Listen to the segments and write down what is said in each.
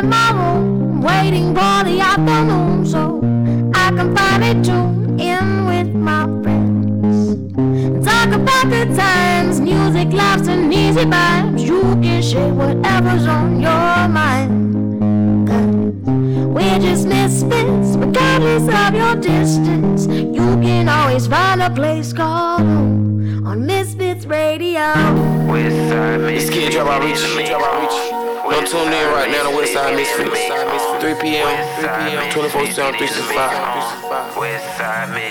in my room, waiting for the afternoon so I can finally tune in with my friends. Talk about good times, music, laughs, and easy vibes. You can share whatever's on your mind. We're just misfits, regardless of your distance. You can always find a place called home on Misfits Radio. This kid drop out reach, drop out. Don't tune in right now to Westside Misfits. 3 p.m. 3 p.m. 24 7 365.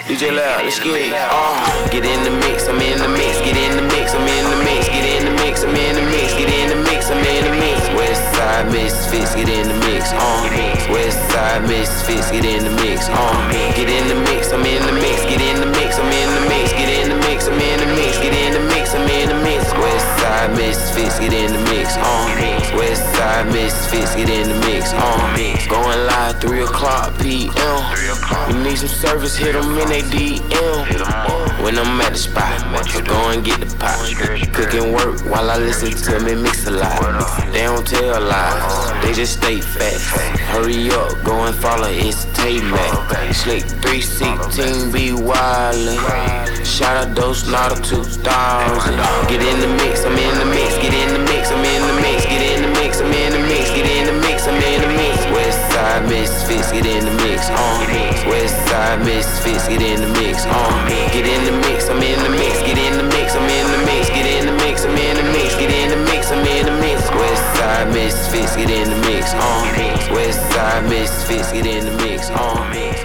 DJ Loud, let's get it. Uh, get in the mix, I'm in the mix. Get in the mix, I'm in the mix. Get in the mix, I'm in the mix. Get in the mix, I'm in the mix. Westside Misfits, get in the mix. Uh, Westside Misfits, get in the mix. Uh, get in the mix, I'm in the mix. Get in the mix, I'm in the mix. Get in Westside Misfits, get in the mix. Uh, Westside Misfits, get in the mix. Uh, going live 3 o'clock p.m. You need some service, hit them in they DM. When I'm at the spot, go and get the pot. Cooking work while I listen to me mix a lot. They don't tell lies, they just state facts. Hurry up, go and follow, Mac. Slick 316 be wildin'. Shout out those not a 2000. Get in the mix, I'm in the mix, get in the mix, I'm in the mix, get in the mix, I'm in the mix, get in the mix, I'm in the mix. Westside Misfits, get in the mix, uh. Westside Misfits, get in the mix, uh. Get in the mix, I'm in the mix, get in the mix, I'm in the mix, get in the mix, I'm in the mix, get in the mix, I'm in the mix. Westside Misfits, get in the mix, uh. Westside Misfits, get in the mix, uh.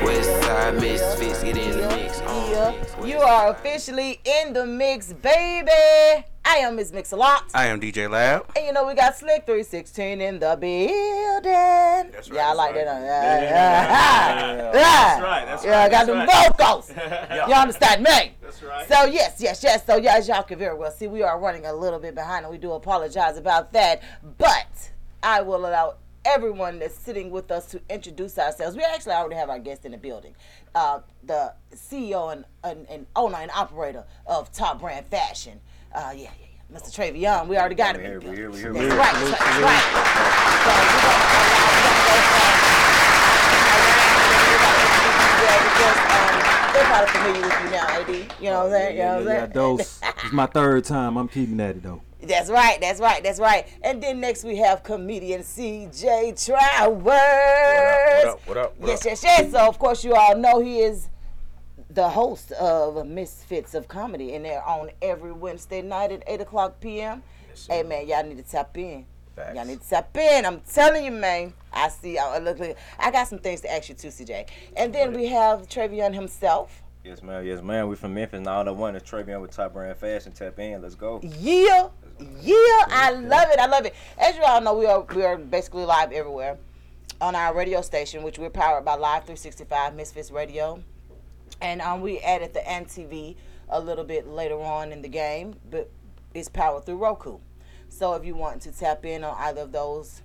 Westside Misfits, get in the mix, uh. You are officially in the mix, baby. I am Miss Mix-a-Lot. I am DJ Lab. And you know we got Slick 316 in the building. That's right, Yeah, I like right. that. Yeah, yeah, yeah. That's right, that's yeah, I got them right. vocals. You understand me? That's right. So yes, yes, yes. So yeah, as y'all can very well see, we are running a little bit behind, and we do apologize about that. But I will allow everyone that's sitting with us to introduce ourselves. We actually already have our guest in the building, uh, the CEO and, and, and owner and operator of Top Brand Fashion. Uh, yeah, yeah, yeah. Mr. Treyveon, we already got him. here, here, here. right, right, right. So we're gonna- we're gonna go from- yeah, because, um, They're probably familiar with you now, AD. You know what I'm saying? You know what I'm Yeah, saying? dose. It's my third time. I'm keeping at it though. That's right, that's right, that's right. And then next we have comedian CJ Travers. What up, what up, what yes, up? yes, yes. So of course you all know he is the host of Misfits of Comedy, and they're on every Wednesday night at 8 o'clock p.m. hey man, y'all need to tap in. Facts. Y'all need to tap in. I'm telling you, man. I see. I look. I got some things to ask you too, CJ. And then we have Treyveon himself. Yes, man. Yes, man. We from Memphis. Now the one is Treyveon with Top Brand Fashion. Tap in. Let's go. Yeah, yeah, I love it. I love it. As you all know, we are we are basically live everywhere on our radio station, which we're powered by Live 365 Misfits Radio, and um, we added the NTV a little bit later on in the game, but it's powered through Roku. So if you want to tap in on either of those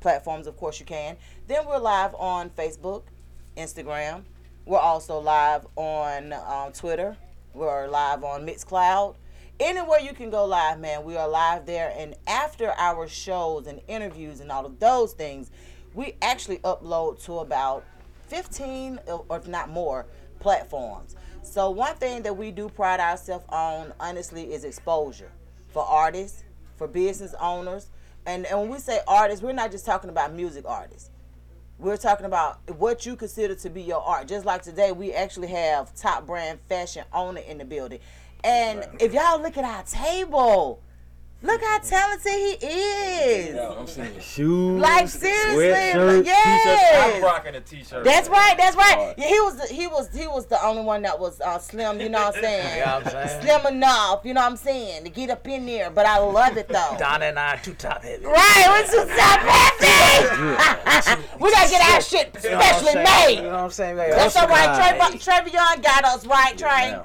platforms, of course you can. Then we're live on Facebook, Instagram. We're also live on um, Twitter. We're live on Mixcloud. Anywhere you can go live, man, we are live there. And after our shows and interviews and all of those things, we actually upload to about 15 or if not more platforms. So one thing that we do pride ourselves on, honestly, is exposure for artists, for business owners. And, and when we say artists, we're not just talking about music artists. We're talking about what you consider to be your art. Just like today, we actually have top brand fashion owner in the building. And if y'all look at our table, look how talented he is. I'm saying shoes. Like seriously, sweatshirt, yes. I'm rocking a t-shirt. That's right. That's right. Yeah, he was. The, he was. He was the only one that was uh, slim. You know what I'm saying? You know what I'm saying? Slim enough. You know what I'm saying to get up in there. But I love it though. Donna and I are too top heavy. Right, we're too top heavy. we gotta get our shit specially You made. You know what I'm saying? That's all right. Customized. Trev- Treyveon got us right, Trey.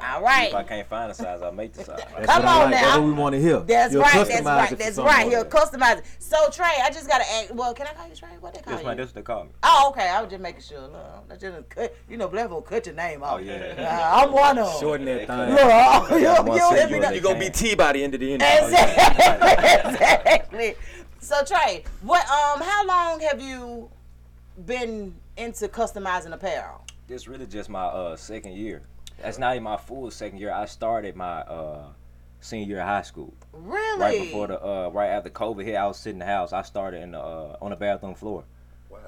Now, All If. I can't find a size, I'll make the size. That's Come on like. now. That's what we want to hear. That's You'll right. That's right. That's right. He'll customize it. So Trey, I just gotta ask. Well, can I call you Trey? What they call Yes, you? man. That's what they call me. Oh, okay. I was just making sure. No, I just cut. You know, Black folk cut your name off. Oh, yeah. Uh, I'm one of them. Shorten that thing. Look, oh, you, got one you, cent you, more know- than You're gonna be T by the end of the Exactly. exactly. So so Trey, what um how long have you been into customizing apparel? This really just my uh second year. That's not even my full second year. I started my uh senior year of high school. Really? Right before the uh right after COVID hit, I was sitting in the house. I started in the uh on the bathroom floor.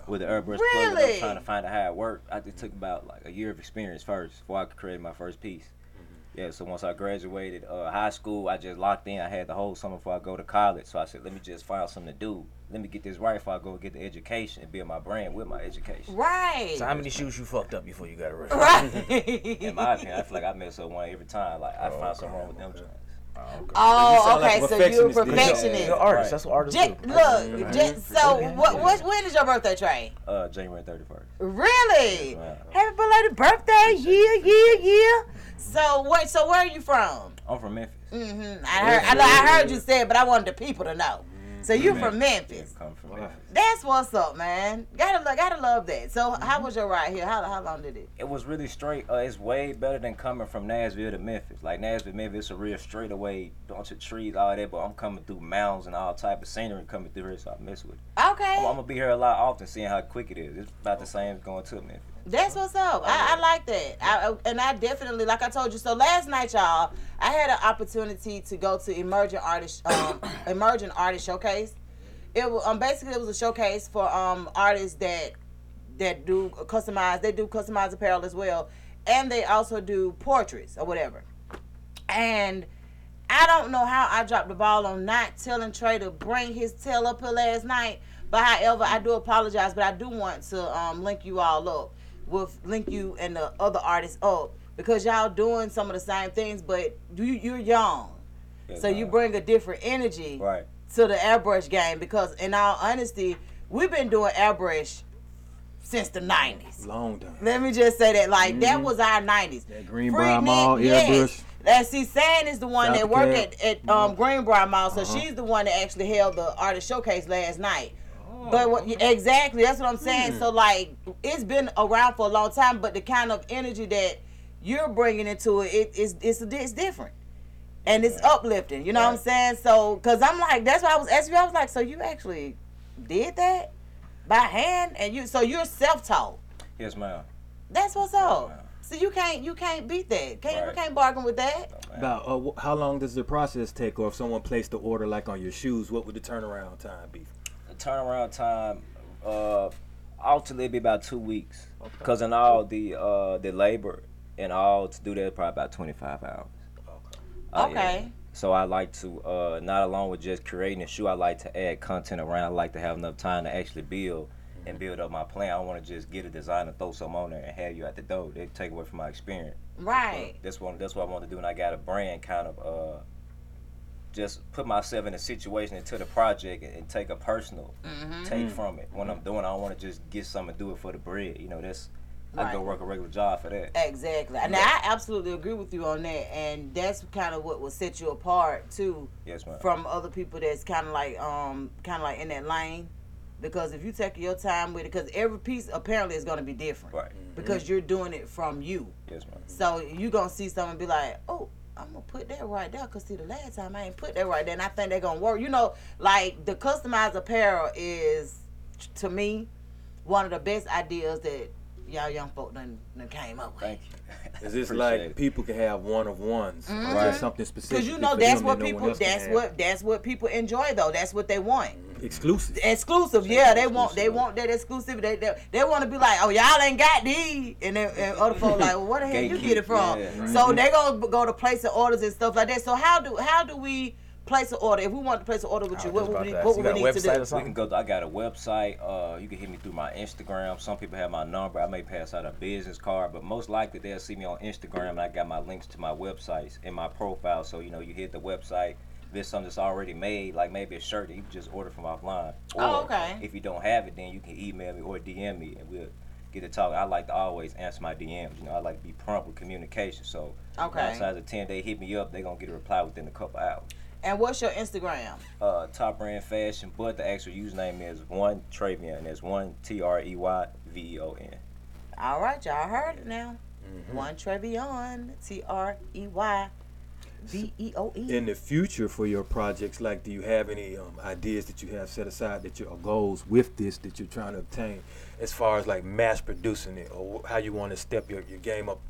With the airbrush plug, Really? I'm trying to find out how it worked. I it took about like a year of experience first before I could create my first piece. Yeah, so once I graduated uh, high school, I just locked in. I had the whole summer before I go to college. So I said, let me just find something to do. Let me get this right before I go get the education and build my brand with my education. Right. So how many shoes you fucked up before you got arrested? right. In my opinion, I feel like I mess up one every time. Like I find something wrong with them. joints. oh, sound like okay. a so you're a perfectionist, You're an artist. Right. That's what artists J- do. look, J- so what, what? When is your birthday, Trey? Uh, January thirty first. Really? Wow. Happy belated birthday, yeah, yeah, yeah. So wait, so where are you from? I'm from Memphis. Mm-hmm. I heard, I, I heard you say it, but I wanted the people to know. So you from Memphis? Yeah, come from Memphis. That's what's up, man. Gotta, lo- gotta love that. So how was your ride here? How, how long did it? It was really straight. Uh, it's way better than coming from Nashville to Memphis. Like Nashville, Memphis, it's a real straightaway, bunch of trees, all that. But I'm coming through mountains and all type of scenery coming through here, so I mess with it. Okay, I'm, I'm gonna be here a lot often, seeing how quick it is. It's about the same as going to Memphis. That's what's up. I, I like that. I, and I definitely, like I told you. So last night, y'all, I had an opportunity to go to emerging artist, um, emerging artist showcase. It was um basically it was a showcase for um artists that that do customized. They do customized apparel as well, and they also do portraits or whatever. And I don't know how I dropped the ball on not telling Trey to bring his tail up here last night. But however, I do apologize. But I do want to um, link you all up with link you and the other artists up because y'all doing some of the same things, but you you're young, Yes, so you bring a different energy right. to the airbrush game. Because in all honesty, we've been doing airbrush since the '90s. Long time. Let me just say that, like that was our '90s. That Greenbriar Mall, airbrush. That see, San is the one South that worked at, at um, Greenbriar Mall, so Uh-huh. she's the one that actually held the artist showcase last night. Oh, but what, exactly, that's what I'm Hmm. saying. So like, it's been around for a long time, but the kind of energy that you're bringing into it, it it's it's it's different, and it's uplifting. You know what I'm saying? So, cause I'm like, that's why I was asking you. I was like, so you actually did that by hand, and you so you're self-taught. Yes, ma'am. That's what's up. Wow. So you can't you can't beat that. Can't you can't bargain with that. No, man. About uh, how long does the process take, or if someone placed the order like on your shoes, what would the turnaround time be? The turnaround time, uh, ultimately be about two weeks. Cause in all the uh the labor and all to do that probably about 25 hours. Uh, yeah. Okay. So I like to uh, not along with just creating a shoe, I like to add content around. I like to have enough time to actually build and build up my plan. I don't want to just get a design and throw some on there and have you at the door. They take away from my experience. Right. That's what that's what I want to do, and I got a brand kind of uh, just put myself in a situation into the project and, and take a personal Mm-hmm. take from it. When I'm doing, I want to just get something and do it for the bread. You know, that's I can go Right. work a regular job for that. Exactly. Now I absolutely agree with you on that, and that's kind of what will set you apart too Yes, ma'am. from other people that's kind of like um kind of like in that lane. Because if you take your time with it, because every piece apparently is going to be different. Right. Because you're doing it from you. Yes, ma'am. So you're gonna see someone be like, oh, I'm gonna put that right there. Cause see, the last time I ain't put that right there, and I think they're gonna work. You know, like the customized apparel is, to me, one of the best ideas that y'all young folk done, done came up with. Thank you. Is this like it. people can have one of ones, or Mhm. just something specific? Cause you know that's what people that's what that's what people enjoy though. That's what they want. exclusive. Exclusive, yeah. They want they want that exclusive. They they, they want to be like, oh y'all ain't got these, and, then, and other folks like, well, where the hell you get it from? yeah, right. So they gonna go to place the orders and stuff like that. So how do how do we place an order? If we want to place an order with you, what was would we, what you would we a need to do? or? We can go. To, I got a website. Uh, you can hit me through my Instagram. Some people have my number. I may pass out a business card, but most likely they'll see me on Instagram, and I got my links to my websites in my profile. So you know, you hit the website. If it's something that's already made, like maybe a shirt that you can just order from offline. Or Oh, okay. If you don't have it, then you can email me or DM me, and we'll get to talk. I like to always answer my DMs. You know, I like to be prompt with communication. So Okay. nine times out of ten, they hit me up, They're gonna get a reply within a couple hours And what's your Instagram? uh, top brand fashion, but the actual username is one Treyveon, and it's one T R E Y V E O N. All right, y'all heard it now. Mm-hmm. One Treyveon, T R E Y V E O E. in the future for your projects like do you have any um, ideas that you have set aside that your goals with this that you're trying to obtain as far as like mass producing it or how you want to step your, your game up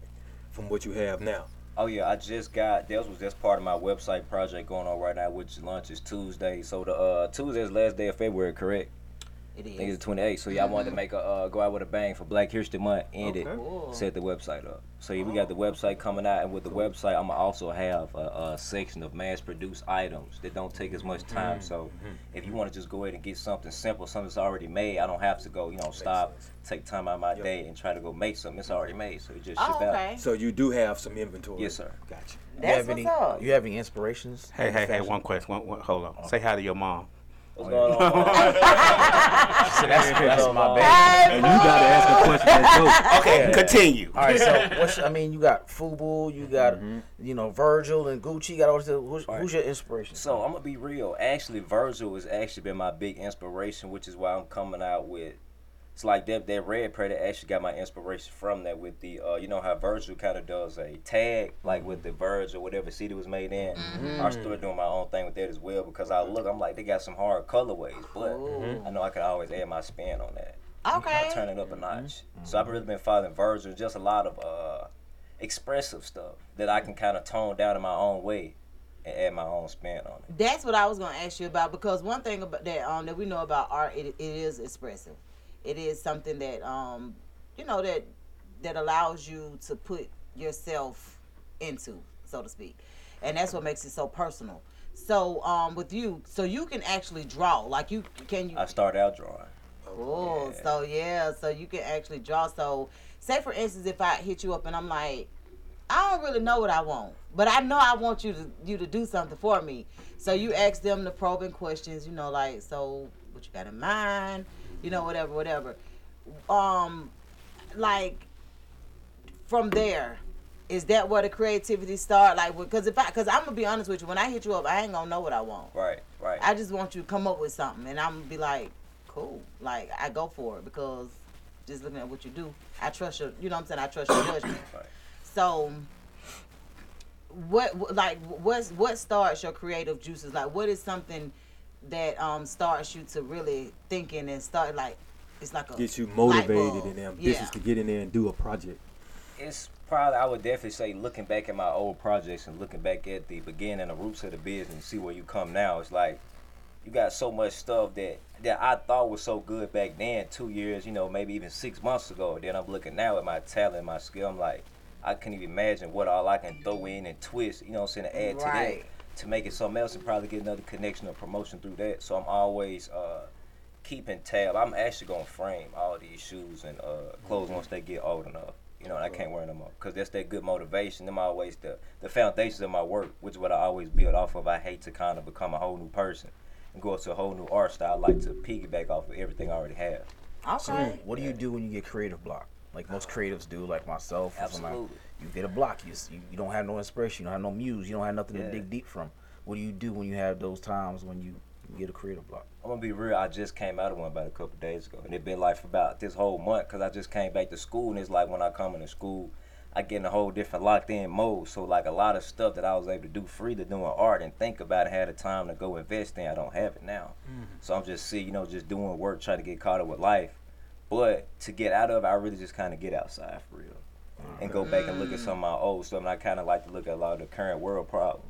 from what you have now Oh yeah, I just got this was just part of my website project going on right now, which launches Tuesday. So the uh, Tuesday is last day of February, correct? It I think it's the 28th. So yeah, I wanted to mm-hmm. make a uh, go out with a bang for Black History Month and Okay. it Cool. set the website up. So yeah, we got the oh. website coming out, and with the website, I'm gonna also have a, a section of mass-produced items that don't take as much time. Mm-hmm. So if you want to just go ahead and get something simple, something that's already made, I don't have to go, you know, stop, take time out of my day and try to go make something. It's already made, so you just oh, ship Oh, out. so you do have some inventory Yes, sir. gotcha you That's have what's any? up. You have any inspirations? Hey, hey, hey! One question. One, one, hold on. Uh-huh. Say hi to your mom. What's oh, going on? So that's, that's my bad. and you gotta ask a question that's dope Okay, continue. All right, so what's, your, I mean, you got Fubu, you got mm-hmm. you know Virgil and Gucci. You got all this. Who's, Right. who's your inspiration? So I'm gonna be real. Actually, Virgil has actually been my big inspiration, which is why I'm coming out with. It's like that that red predator actually got my inspiration from that with the uh, you know how Virgil kind of does a tag like with the Verge or whatever city was made in. I started doing my own thing with that as well because I look I'm like they got some hard colorways, but I know I could always add my spin on that. Okay. I turn it up a notch. So I've really been following Virgil, just a lot of uh, expressive stuff that I can kind of tone down in my own way and add my own spin on it. That's what I was gonna ask you about because one thing about that um that we know about art it, it is expressive. It is something that um you know that that allows you to put yourself into, so to speak. And that's what makes it so personal. So um with you, so you can actually draw. Like you can you I start out drawing. Cool. So yeah, so you can actually draw. So say for instance, if I hit you up and I'm like, I don't really know what I want, but I know I want you to you to do something for me. So you ask them the probing questions, you know, like so what you got in mind, you know, whatever, whatever. Um, like from there. Is that where the creativity start? Like, because if I, because I'm gonna be honest with you, when I hit you up, I ain't gonna know what I want. Right, right. I just want you to come up with something, and I'm gonna be like, cool. Like I go for it because just looking at what you do, I trust your. You know what I'm saying? I trust your judgment. Right. So, what like what's what starts your creative juices? Like, what is something that um starts you to really thinking and start like it's like a Gets you motivated and ambitious Yeah. to get in there and do a project. It's probably I would definitely say looking back at my old projects and looking back at the beginning and the roots of the business and see where you come now. It's like you got so much stuff that that I thought was so good back then, two years, you know, maybe even six months ago. Then I'm looking now at my talent, my skill. I'm like, I can't even imagine what all I can throw in and twist, you know what I'm saying, to add to Right. that to make it something else and probably get another connection or promotion through that. So I'm always uh keeping tab. I'm actually gonna frame all these shoes and uh, clothes once they get old enough. You know, and I can't wear them up because that's that good motivation. Them always the the foundations of my work, which is what I always build off of. I hate to kind of become a whole new person and go to a whole new art style. I like to piggyback off of everything I already have. Okay. What do you do when you get creative block? Like most creatives do, like myself. or. Absolutely. You get a block. You, you you don't have no inspiration. You don't have no muse. You don't have nothing Yeah. to dig deep from. What do you do when you have those times when you, you get a creative block? I'm gonna be real. I just came out of one about a couple days ago, and it been like for about this whole month because I just came back to school, and it's like when I come into school, I get in a whole different locked in mode. So like a lot of stuff that I was able to do freely doing art and think about and had the time to go invest in, I don't have it now. Mm-hmm. So I'm just see, you know, just doing work, trying to get caught up with life. But to get out of it, I really just kind of get outside for real, and go back and look at some of my old stuff. And I kind of like to look at a lot of the current world problems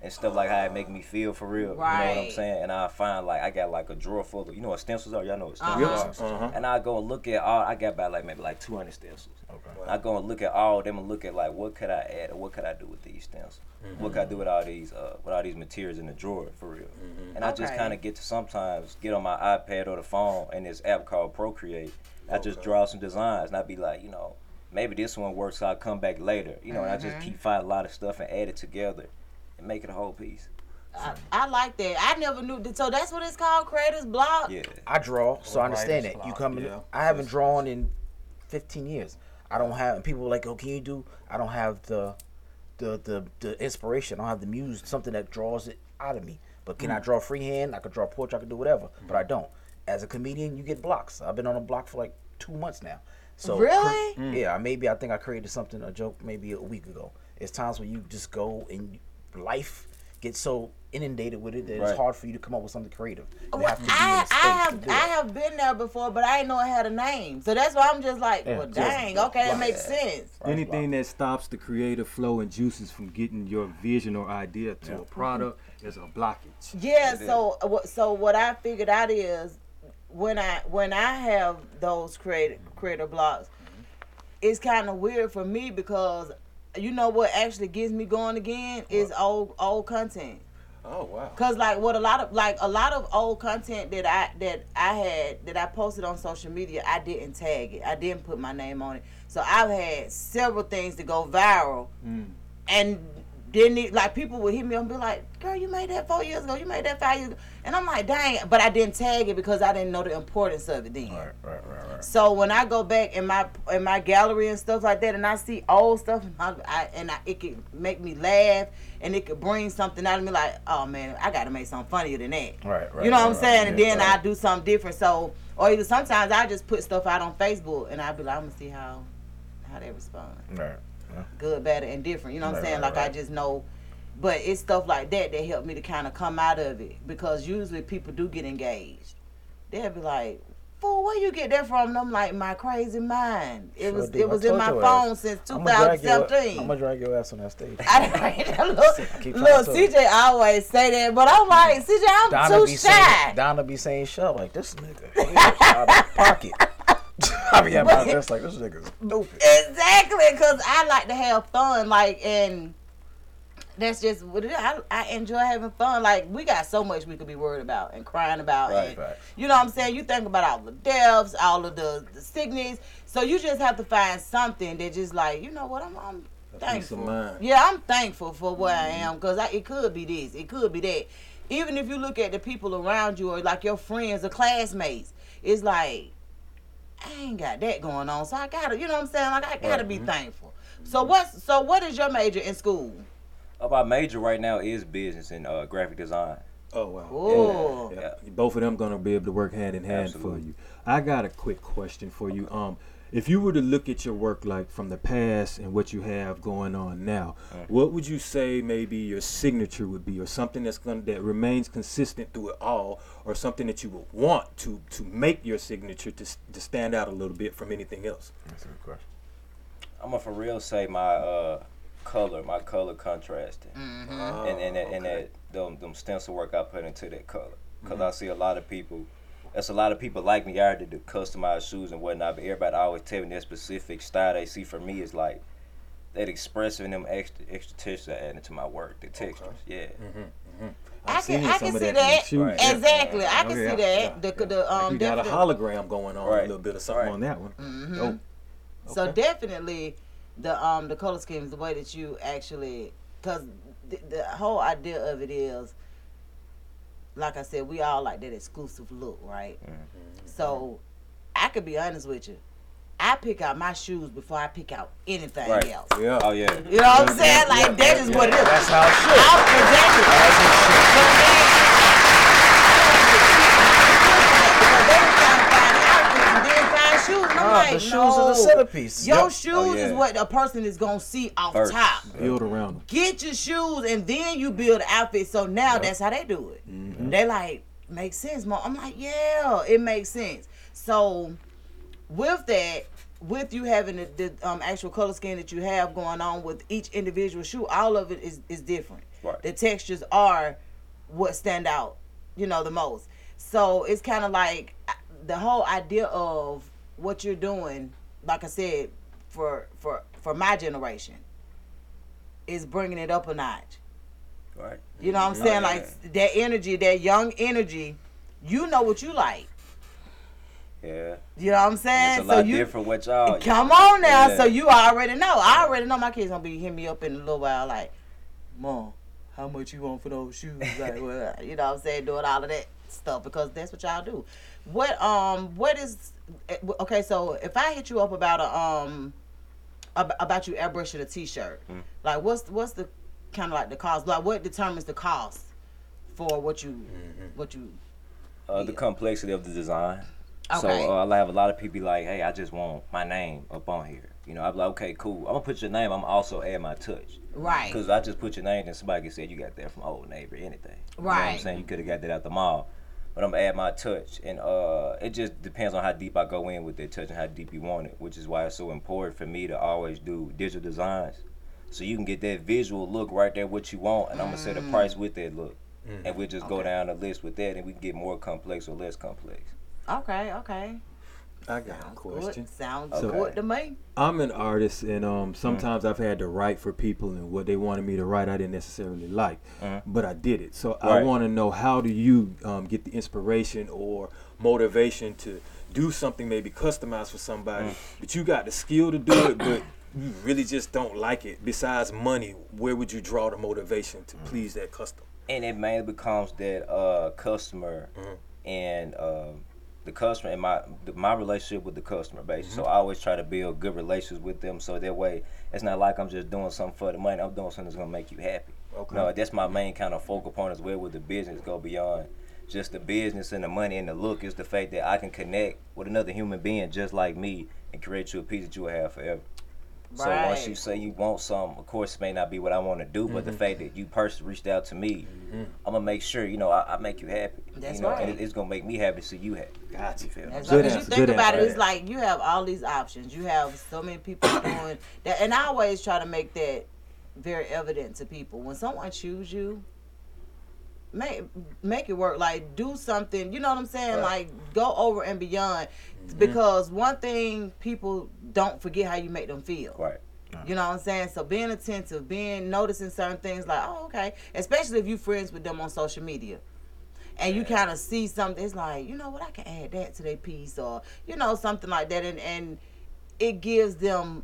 and stuff like how it make me feel for real. You know what I'm saying? And I find like I got like a drawer full of you know what stencils are. Y'all know what stencils Uh-huh. are. Uh-huh. And I go and look at all. I got about like maybe like 200 stencils. Okay. I go and look at all of them and look at like what could I add or what could I do with these stencils? What could I do with all these uh with all these materials in the drawer for real? And I just kind of get to sometimes get on my iPad or the phone and this app called Procreate. I just draw some designs and I be like, you know, maybe this one works. So I'll come back later. You know, and I just keep finding a lot of stuff and add it together and make it a whole piece. I, I like that. I never knew. So that's what it's called, creators block. Yeah. I draw, so I understand writer's that. You block, come in. I haven't drawn in 15 years. I don't have. And people are like, oh, can you do? I don't have the, the the the inspiration. I don't have the muse. Something that draws it out of me. But can I Mm. draw freehand? I could draw portrait. I could do whatever. But I don't. As a comedian, you get blocks. I've been on a block for like two months now. So Really? Mm. Yeah. Maybe I think I created something a joke maybe a week ago. It's times when you just go and life gets so inundated with it that it's hard for you to come up with something creative. You Well, have to be in I, a space I have do I have been there before, but I didn't know it had a name. So that's why I'm just like, Yeah, well, just- dang, okay, that makes sense. Anything that stops the creative flow and juices from getting your vision or idea to a product is a blockage. Yeah. So. So what I figured out is when I when I have those creative creative blocks, it's kind of weird for me because you know what actually gets me going again is old old content. Oh wow. Cause like what a lot of like a lot of old content that I that I had that I posted on social media, I didn't tag it. I didn't put my name on it. So I've had several things to go viral, mm. and didn't like people would hit me up and be like, "Girl, you made that four years ago. You made that five years ago," and I'm like, "Dang!" But I didn't tag it because I didn't know the importance of it then. Right, right, right, right. So when I go back in my in my gallery and stuff like that, and I see old stuff, and I, I and I, it could make me laugh, and it could bring something out of me like, oh man, I got to make something funnier than that. Right, right, You know what I'm right, saying? right. and Yeah, then right. I do something different. So, or either sometimes I just put stuff out on Facebook, and I be like, I'm gonna see how how they respond, Right. Good, bad, and different. You know what I'm saying? right, like I just know. But it's stuff like that that helped me to kind of come out of it because usually people do get engaged. They'll be like, "Fool, where you get that from?" And I'm like, "My crazy mind. It Sure was did. it I was in my phone ass. since I'ma drag your- 2017." I'm gonna drag your ass on that stage. I look, look, trying to tell. CJ always say that, but I'm like, CJ, I'm Donna too shy. saying, Donna be saying shit like this nigga out of pocket. I be at my desk like this nigga's stupid. Exactly, because I like to have fun, like, and that's just what it is. I, I enjoy having fun. Like, we got so much we could be worried about and crying about. Right, and, right. You know what I'm saying? You think about all the deaths, all of the, the sickness. So you just have to find something that just like, you know what, I'm, I'm thankful. Yeah, I'm thankful for where I am because it could be this, it could be that. Even if you look at the people around you or like your friends or classmates, it's like, I ain't got that going on, so I gotta, you know what I'm saying? Like I gotta be thankful. So what's so what is your major in school? Uh, my major right now is business and uh, graphic design. Oh wow. Ooh. Yeah. Both of them gonna be able to work hand in hand for you. I got a quick question for you. Um, if you were to look at your work like from the past and what you have going on now, what would you say maybe your signature would be, or something that's gonna that remains consistent through it all, or something that you would want to to make your signature to to stand out a little bit from anything else? That's a good question. I'm gonna for real say my uh, color, my color contrasting, Mm-hmm. and and that, and that them, them stencil work I put into that color. because Mm-hmm. I see a lot of people. That's a lot of people like me I there to customize shoes and whatnot. But everybody always tell me that specific style they see for me is like that expressive and them extra extra textures I add into my work. The textures, yeah. I I've seen can, I can see that that. shoes, Right. yeah. Exactly. I can Okay, see yeah, that. yeah, The, the um you got a hologram going on, right. a little bit of something Right. on that one. Mm-hmm. Dope. So definitely, the um the color schemes, the way that you actually, because the, the whole idea of it is, like I said, we all like that exclusive look, right? Mm-hmm. Mm-hmm. So, I could be honest with you. I pick out my shoes before I pick out anything Right. else. Yeah. Oh yeah. You know what I'm saying? Like that is what it is. That's how it should. I'm exactly. Shoes, and I'm Nah, like, the shoes no. are the centerpiece. Your Yep. shoes Oh, yeah. is what a person is gonna see off First. top. Build around them. Get your shoes and then you build an outfit. So now that's how they do it. Mm-hmm. They like makes sense, mom. I'm like, yeah, it makes sense. So with that, with you having the, the um, actual color scheme that you have going on with each individual shoe, all of it is is different. Right. The textures are what stand out, you know, the most. So it's kind of like uh, the whole idea of what you're doing. Like I said, for for for my generation, is bringing it up a notch. Right. You know what I'm oh, saying? yeah. Like that energy, that young energy. You know what you like. Yeah. You know what I'm saying? It's a lot you different what y'all. come on now. Yeah. So you already know. I already know my kids gonna be hitting me up in a little while, like, Mom, how much you want for those shoes? Like, well, you know what I'm saying? Doing all of that stuff because that's what y'all do. What um what is eh, okay? So if I hit you up about a um ab- about you airbrushing a t-shirt, Mm. like what's what's the kind of like the cost? Like what determines the cost for what you Mm-hmm. what you uh, the complexity of the design. So Okay. uh, I have a lot of people be like, "Hey, I just want my name up on here." You know, I'm like, okay, cool. I'm gonna put your name. I'm also add my touch. Right. Because I just put your name and somebody can say you got that from old neighbor, anything. You know what I'm saying? You could have got that at the mall. But I'm gonna add my touch. And uh it just depends on how deep I go in with that touch and how deep you want it, which is why it's so important for me to always do digital designs. So you can get that visual look right there what you want and I'm gonna set a price with that look. And we'll just go down the list with that and we can get more complex or less complex. Okay, okay. I got a Sounds question. good. Sounds Okay. good to me. I'm an artist, and Mm. um, sometimes I've had to write for people, and what they wanted me to write, I didn't necessarily like, but I did it. So I Mm. Want to know how do you um, get the inspiration or motivation to do something maybe customized for somebody, Mm. but you got the skill to do it, but you really just don't like it. Besides money, where would you draw the motivation Mm. to please that customer? and it mainly becomes that uh customer and um the customer and my the, my relationship with the customer basically. So mm-hmm. I always try to build good relations with them so that way it's not like I'm just doing something for the money. I'm doing something that's gonna make you happy. Okay. No, that's my main kind of focal point as well with the business. Go beyond just the business and the money and the look is the fact that I can connect with another human being just like me and create you a piece that you will have forever. So once you say you want something, of course it may not be what I want to do, but the mm-hmm. fact that you personally reached out to me, mm-hmm. I'm gonna make sure you know I, I make you happy. That's you know, right. and it's gonna make me happy to see you happy. Gotcha. You feel me? That's Good right. 'Cause answer, you think good about it, it's like you have all these options. You have so many people doing that, and I always try to make that very evident to people. When someone chooses you, make make it work. Like do something. You know what I'm saying? Right. Like go over and beyond. Mm-hmm. Because one thing people don't forget how you make them feel. Right. You know what I'm saying? So being attentive, being noticing certain things like, oh, okay. Especially if you're friends with them on social media. And you kind of see something, it's like, you know what, I can add that to their piece or, you know, something like that. And, and it gives them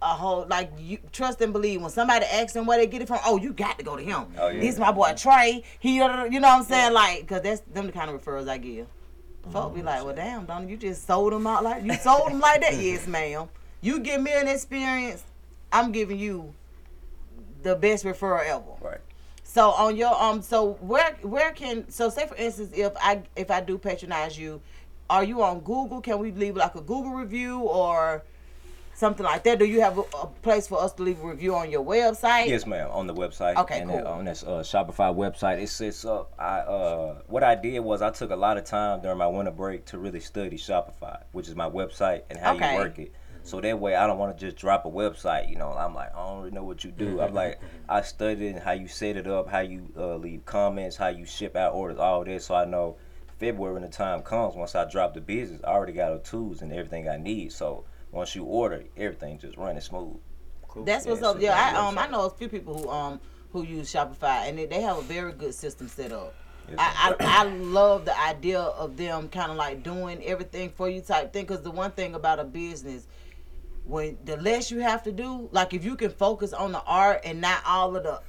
a whole, like, you trust and believe. When somebody asks them where they get it from, oh, you got to go to him. Oh, yeah. This my boy Trey. He, you know what I'm saying? Like, because that's them the kind of referrals I give. Folk be like, well, damn, Donna, you just sold them out like, you sold them like that? yes, ma'am. You give me an experience, I'm giving you the best referral ever. Right. So on your um, so where where can so say for instance if I if I do patronize you, are you on Google? Can we leave like a Google review or something like that? Do you have a, a place for us to leave a review on your website? Yes, ma'am. On the website. Okay, and cool. it- on this uh, Shopify website, it sits up. I uh, what I did was I took a lot of time during my winter break to really study Shopify, which is my website and how Okay. you work it. So that way, I don't want to just drop a website. You know, I'm like, I don't really know what you do. I'm like, I studied how you set it up, how you uh, leave comments, how you ship out orders, all this. So I know February when the time comes, once I drop the business, I already got the tools and everything I need. So once you order, everything just running smooth. That's what's Yeah, up. so Yeah, I um I know a few people who um who use Shopify and they, they have a very good system set up. Yes, I, I, I love the idea of them kind of like doing everything for you type thing because the one thing about a business when the less you have to do like if you can focus on the art and not all of the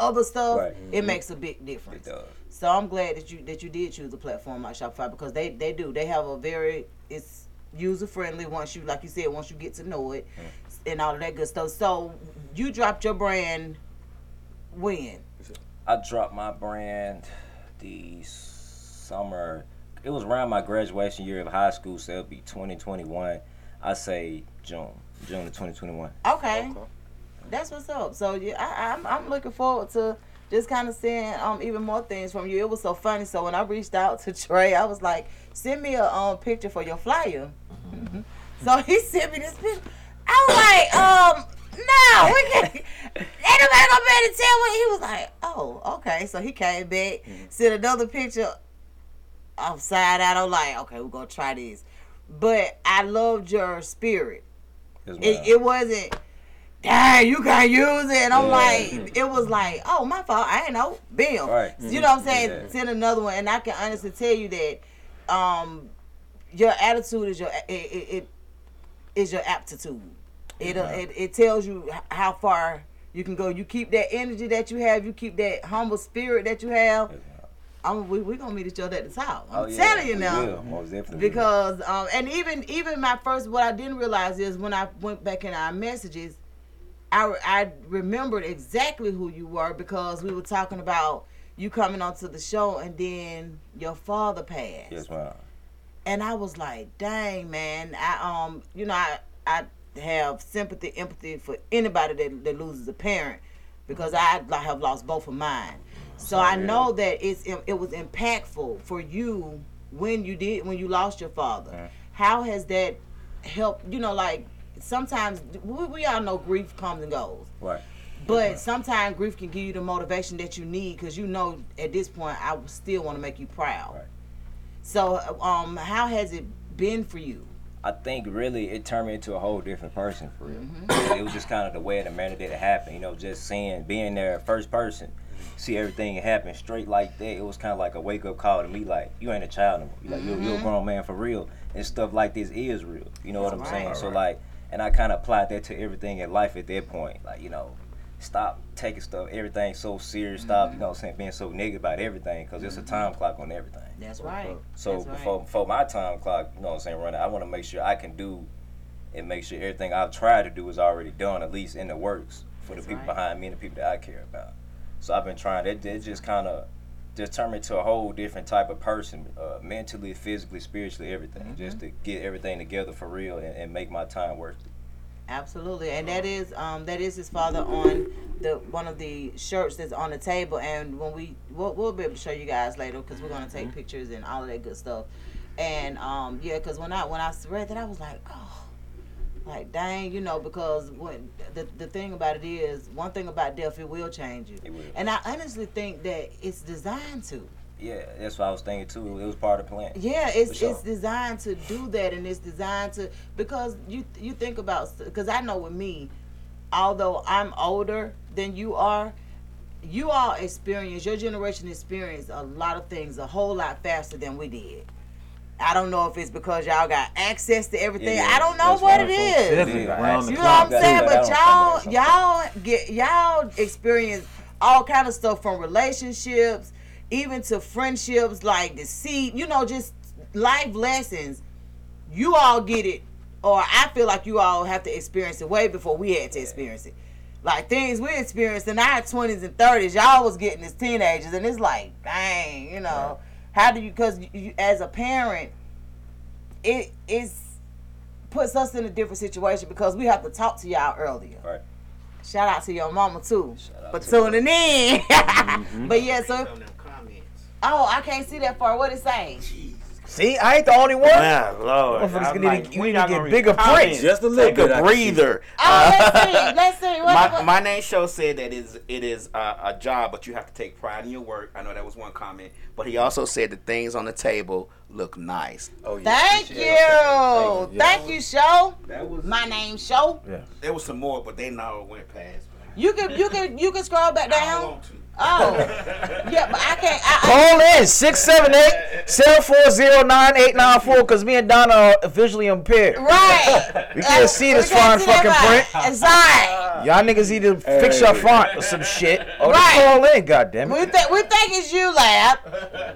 other stuff Right. it makes a big difference It does. so i'm glad that you that you did choose a platform like shopify because they they do they have a very it's user friendly once you like you said once you get to know it and all of that good stuff so you dropped your brand when I dropped my brand the summer. It was around my graduation year of high school, so it'll be 2021. I say June, June of 2021. Okay. That's what's up. So yeah, I, I'm I'm looking forward to just kind of seeing um even more things from you. It was so funny. So when I reached out to Trey, I was like, send me a um picture for your flyer. so he sent me this picture. I was like, um, no, we can't. Ain't nobody gonna be able to tell what he was like. Oh, okay. So he came back, sent another picture upside out. I'm like, okay, we're gonna try this. But I loved your spirit Yes, it, it wasn't dang you can't use it. And i'm Yeah. like it was like oh my fault. I ain't know bill. Right. you know what i'm saying? Yeah. send another one. And i can honestly tell you that um your attitude is your it, it, it is your aptitude. It, Yeah. it it tells you how far you can go. You keep that energy that you have. You keep that humble spirit that you have. I'm, we, we gonna meet each other at the top. I'm Oh, yeah, telling you now. will, most definitely. because um and even even my first what I didn't realize is when I went back in our messages, I I remembered exactly who you were because we were talking about you coming onto the show and then your father passed. Yes, ma'am. And I was like, dang man, I um you know I I have sympathy, empathy for anybody that, that loses a parent because I have lost both of mine. So I know that it's it was impactful for you when you did when you lost your father. How has that helped? You know, like sometimes we, we all know grief comes and goes. Right. But sometimes grief can give you the motivation that you need because you know at this point I still want to make you proud. Right. So, um, how has it been for you? I think really it turned me into a whole different person for real. Mm-hmm. It was just kind of the way the manner that it happened. You know, just seeing, being there first person, see everything happen straight like that. It was kind of like a wake up call to me. Like you ain't a child no more. You like you're, you're a grown man for real, and stuff like this is real. You know what I'm That's saying? right. So like, and I kind of applied that to everything in life at that point. Like you know. Stop taking stuff, everything so serious. Stop, you mm-hmm. know, what I'm saying being so negative about everything, because it's a mm-hmm. time clock on everything. That's right. So That's right. before before my time clock, you know what I'm saying, running, I want to make sure I can do and make sure everything I've tried to do is already done, at least in the works for That's the people right. behind me and the people that I care about. So I've been trying. It, it just kind of just turned me to a whole different type of person, uh, mentally, physically, spiritually, everything, Mm-hmm. just to get everything together for real and, and make my time worth it. Absolutely, and that is um that is his father on the one of the shirts that's on the table. And when we we'll, we'll be able to show you guys later because we're gonna take pictures and all of that good stuff. And um yeah, because when I when I read that, I was like, oh, like dang, you know, because when the the thing about it is one thing about death, it will change you. It will. And I honestly think that it's designed to. Yeah, that's what I was thinking too. It was part of the plan. Yeah, it's sure. it's designed to do that, and it's designed to because you you think about because I know with me, although I'm older than you are, you all experience your generation experienced a lot of things a whole lot faster than we did. I don't know if it's because y'all got access to everything. Yeah, I don't know that's what right, it folks. is. Definitely Yeah, around the You know what I'm saying? But y'all, y'all get y'all experience all kind of stuff from relationships, even to friendships, like deceit. You know, just life lessons. You all get it, or I feel like you all have to experience it way before we had to experience it. Like things we experienced in our twenties and thirties, y'all was getting as teenagers, and it's like, dang, you know, how do you? Because you, as a parent, it is puts us in a different situation because we have to talk to y'all earlier. Right. Shout out to your mama too Shout out for to tuning in. But yeah, so Some of them comments. oh, I can't see that far. What it say? See, I ain't the only one. Yeah, Lord. Motherfuckers I'm need to- you need to get bigger read comments? Just a little Take bit, I a can see. breather. Oh, let's see. Let's see. What, my, what- my name show said that is it is uh, a job, but you have to take pride in your work. I know that was one comment, but he also said the things on the table look nice. Oh yeah. Thank you. Yeah. Thank you, show. That was My name, show. Yeah. There was some more, but they now went past. You can you can you can scroll back I don't down. Want to. Oh, yeah, but I can't. I, Call in 678-740-9894 because me and Donna are visually impaired. I, right. We can't see this We fine fucking print. It's alright. Y'all niggas either fix your font or some shit oh, or Right. just call in, goddammit. We think we think it's you, lab.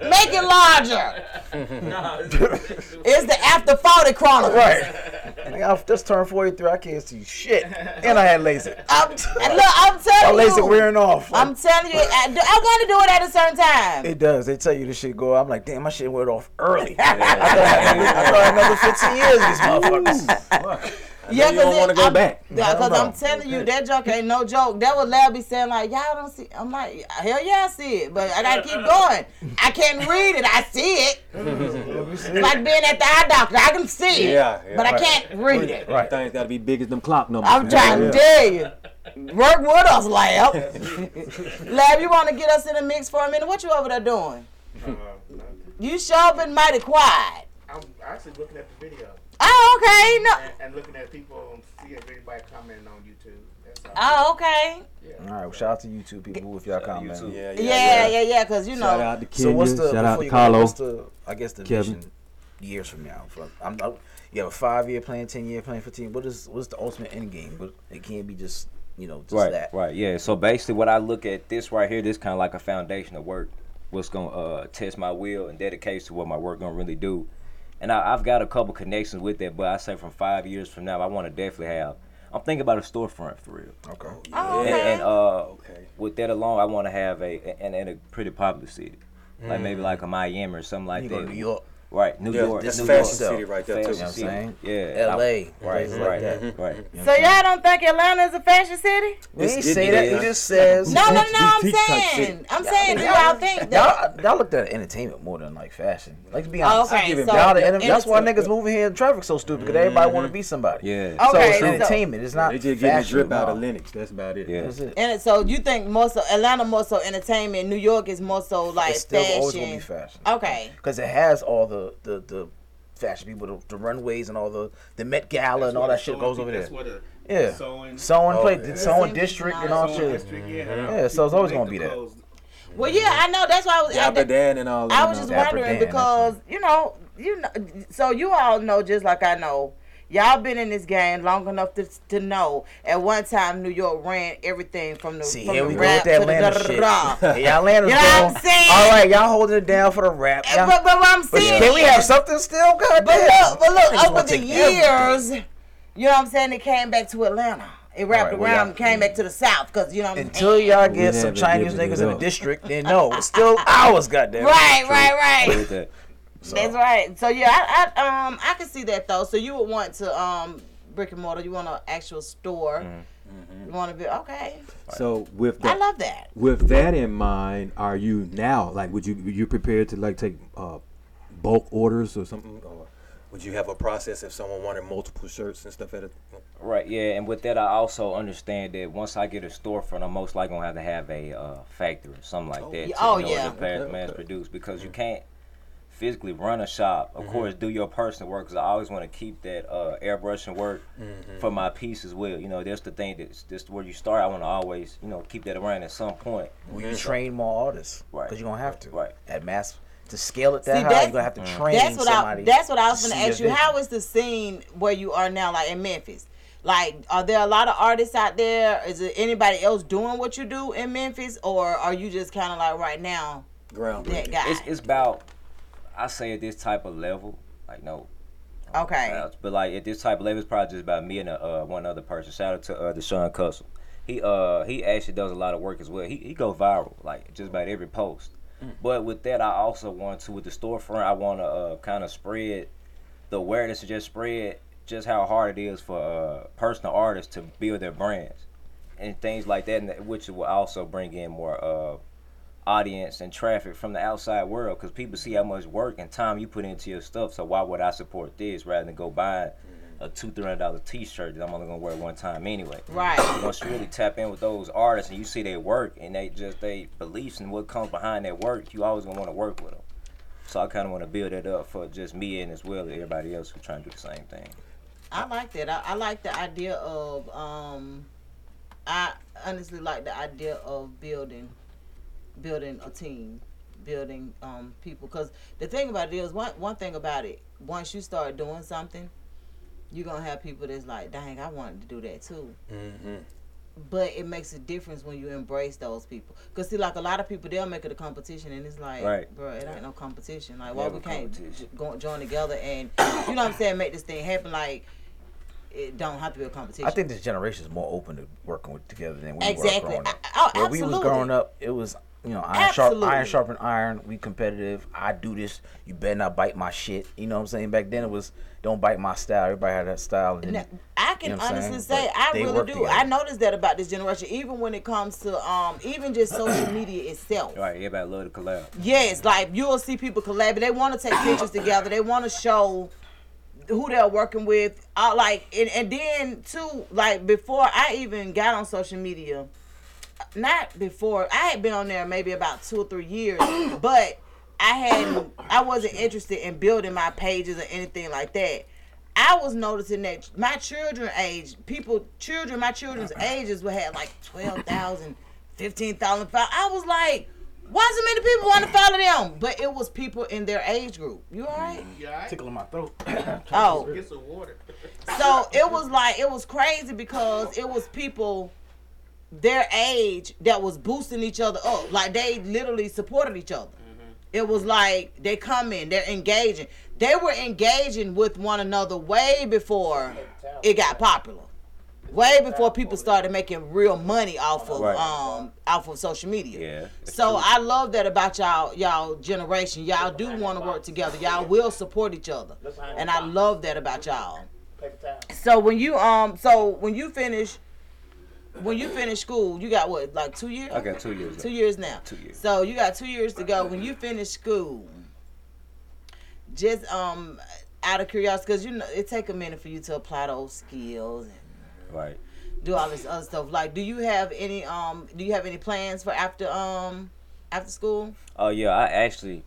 Make it larger. it's the after forty chronicles. Right. Nigga, I just turned 43. I can't see shit. And I had LASIK. I'm, and look, I'm My telling LASIK you. wearing off. I'm telling you, I, do- I want to do it at a certain time. It does. They tell you this shit go. I'm like, damn, my shit went off early. I, thought I, had another, I thought I had another 15 years of these motherfuckers. yeah, you don't wanna go I'm- back. Yeah, because I'm telling you, that joke ain't no joke. That what Lab be saying, like, y'all don't see. I'm like, hell yeah, I see it, but I gotta keep going. I can't read it. I see it. like being at the eye doctor, I can see it, Yeah, yeah, but I can't read it. Right. Things got to be big as them clock numbers. I'm trying to tell you. Work with us, Lab. Lab, you want to get us in the mix for a minute? What you over there doing? Uh, You sure been mighty quiet. I'm actually looking at the video Oh, okay. No. and, and looking at people, see if anybody commenting on YouTube. That's. Oh, okay. All right, well, shout out to YouTube people if y'all Shout out to comment. YouTube. Yeah, Yeah, yeah, yeah. Because you Shout know, out to Kenya. So what's the shout out to Carlos. go, what's the I guess the Kevin. vision years from now? For, I'm, i you have a five year plan, ten year plan, fifteen. What is what's the ultimate end game? But it can't be just you know just right, that. Right, yeah. So basically, what I look at this right here, this kind of like a foundation of work. What's gonna uh, test my will and dedication to what my work gonna really do. And I, I've got a couple connections with that, but I say from five years from now, I want to definitely have. I'm thinking about a storefront for real. Okay. oh, And, okay. and uh, Okay. with that alone, I want to have a and in a pretty popular city, like maybe mm. like a Miami or something like You that. go New York. Right, New Yeah, York. that's New Fashion York. City right there, too. Fashion You know what I'm saying? Yeah. LA, Right, right, like that. Mm-hmm. right. So y'all don't think Atlanta is a fashion city? We It's- ain't it- say that. it We is. just says. No, no, no. I'm saying. I'm saying, do y'all think that? Y'all, y'all looked at entertainment more than like fashion. Like to be honest, Okay, so y'all the enter- that's why niggas moving here in traffic so stupid because everybody want to be somebody. Yeah. So Okay, it's so- entertainment. It's not They just getting the drip out of no. Lenox. That's about it. Yeah. And so you think more so Atlanta more so entertainment, New York is more so like It's still fashion. always gonna be fashion. Okay. because it has all the the the fashion people, the, the runways and all the the Met Gala and all that shit goes over there. That's what the Yeah, sewing, sewing Oh, play, yeah. sewing Sewing district and and all all sewing shit. district, yeah. Yeah, so it's always gonna be that. Well, yeah, I know. That's why I was. I, Dapper Dan and all I was just wondering because you know, you know, so you all know just like I know. Y'all been in this game long enough to, to know. At one time, New York ran everything from the See, from here the we go rap with that to the Atlanta shit. Y'all Atlanta's You know what I'm saying? All right, y'all holding it down for the rap. And- But, but what I'm But saying, can we have something still? God But look, but look, over the take everything. years, you know what I'm saying? It came back to Atlanta. It wrapped Alright, well, around, y'all- came back to the south, because you know what I'm Until saying? y'all get some Chinese niggas in the district, then no, it's still ours, goddamn. Right, right, right. With that. That's right. So yeah, I, I um I can see that though. So you would want to um brick and mortar. You want an actual store. You want to be okay. So with that, I love that. with that in mind, are you now like would you you prepared to like take uh, bulk orders or something, or would you have a process if someone wanted multiple shirts and stuff at a? Right, yeah, and with that, I also understand that once I get a storefront, I'm most likely gonna have to have a uh, factory or something like that. yeah. to, Oh, in order yeah. to mass, mass produce because you can't physically run a shop. Of mm-hmm. course, do your personal work because I always want to keep that uh, airbrushing work mm-hmm. for my piece as well. You know, that's the thing that's just where you start. I want to always, you know, keep that around at some point. Will you train more artists? Right. Because you're gonna have to. Right. At mass to scale it that See, high, you're gonna have to mm. train That's what I. somebody. That's what I was gonna ask you. vision. How is the scene where you are now, like in Memphis? Like, are there a lot of artists out there? Is there anybody else doing what you do in Memphis, or are you just kind of like right now Ground. that guy? It's it's about I say at this type of level, like no. okay. Uh, But like at this type of level, it's probably just about me and uh, one other person. Shout out to uh, Deshaun Cussell. He uh he actually does a lot of work as well. He he goes viral like just about every post. But with that, I also want to with the storefront. I want to uh, kind of spread the awareness and just spread just how hard it is for uh, personal artists to build their brands and things like that, and that- which will also bring in more uh, audience and traffic from the outside world because people see how much work and time you put into your stuff. So why would I support this rather than go buy a two three hundred dollar T shirt that I'm only gonna wear one time anyway? Right. Once you really tap in with those artists and you see their work and they just they beliefs and what comes behind their work, you always gonna want to work with them. So I kind of want to build it up for just me and as well as everybody else who's trying to do the same thing. I like that. I, I like the idea of um I honestly like the idea of building building a team, building um people cuz the thing about it is one one thing about it, once you start doing something, you're going to have people that's like, "Dang, I wanted to do that too." Mm-hmm. But it makes a difference when you embrace those people. Cause see, like a lot of people, they'll make it a competition, and it's like, Right. bro, it ain't no competition. Like, why we can't j- go join together and you know what I'm saying, make this thing happen? Like, it don't have to be a competition. I think this generation is more open to working with together than we Exactly. were growing up. I- oh, Where we was growing up, it was you know iron sharp, Absolutely. iron sharpen iron. We competitive. I do this. You better not bite my shit. You know what I'm saying? Back then it was don't bite my style. Everybody had that style. And Now, I can You know honestly saying? say But I really do. together. I noticed that about this generation, even when it comes to um, even just social media itself. Right, everybody love to collab. Yes, like you'll see people collab. They want to take pictures together. They want to show who they're working with. Uh, like, and, and then too, like before I even got on social media, not before I had been on there maybe about two or three years, but I hadn't. I wasn't interested in building my pages or anything like that. I was noticing that my children age, people, children, my children's ages would have like 12,000, 15,000 followers. I was like, why so many people want to follow them? But it was people in their age group. You all right? Mm, yeah, I tickling my throat. Oh, get some water. so it was like it was crazy because it was people their age that was boosting each other up. Like they literally supported each other. It was like they come in, they're engaging. They were engaging with one another way before it got popular. way before people started making real money off of Right. um off of social media. Yeah, So true. I love that about y'all y'all generation. Y'all do want to work together. Y'all will support each other, and I love that about y'all. So when you um so when you finish when you finish school, you got what like two years? I got two years. Two left. years now. Two years. So you got two years to go. When you finish school, just um out of curiosity, because you know it take a minute for you to apply those skills and Right. do all this other stuff. Like, do you have any um do you have any plans for after um after school? Oh yeah, I actually,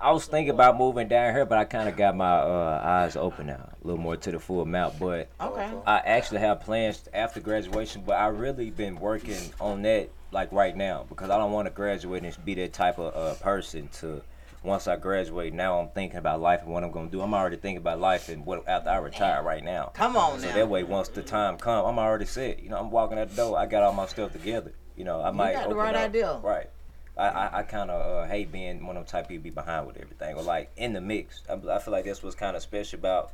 I was thinking about moving down here, but I kind of got my uh, eyes open now, a little more to the full amount. But Okay. I actually have plans after graduation, but I really been working on that like right now because I don't want to graduate and be that type of uh, person to. Once I graduate, now I'm thinking about life and what I'm gonna do. I'm already thinking about life and what after I retire right now. Come on So now. that way, once the time come, I'm already set. You know, I'm walking out the door. I got all my stuff together. You know, I might. got the right up. idea. Right. I, I, I kind of uh, hate being one of them type people be behind with everything or like in the mix. I, I feel like that's what's kind of special about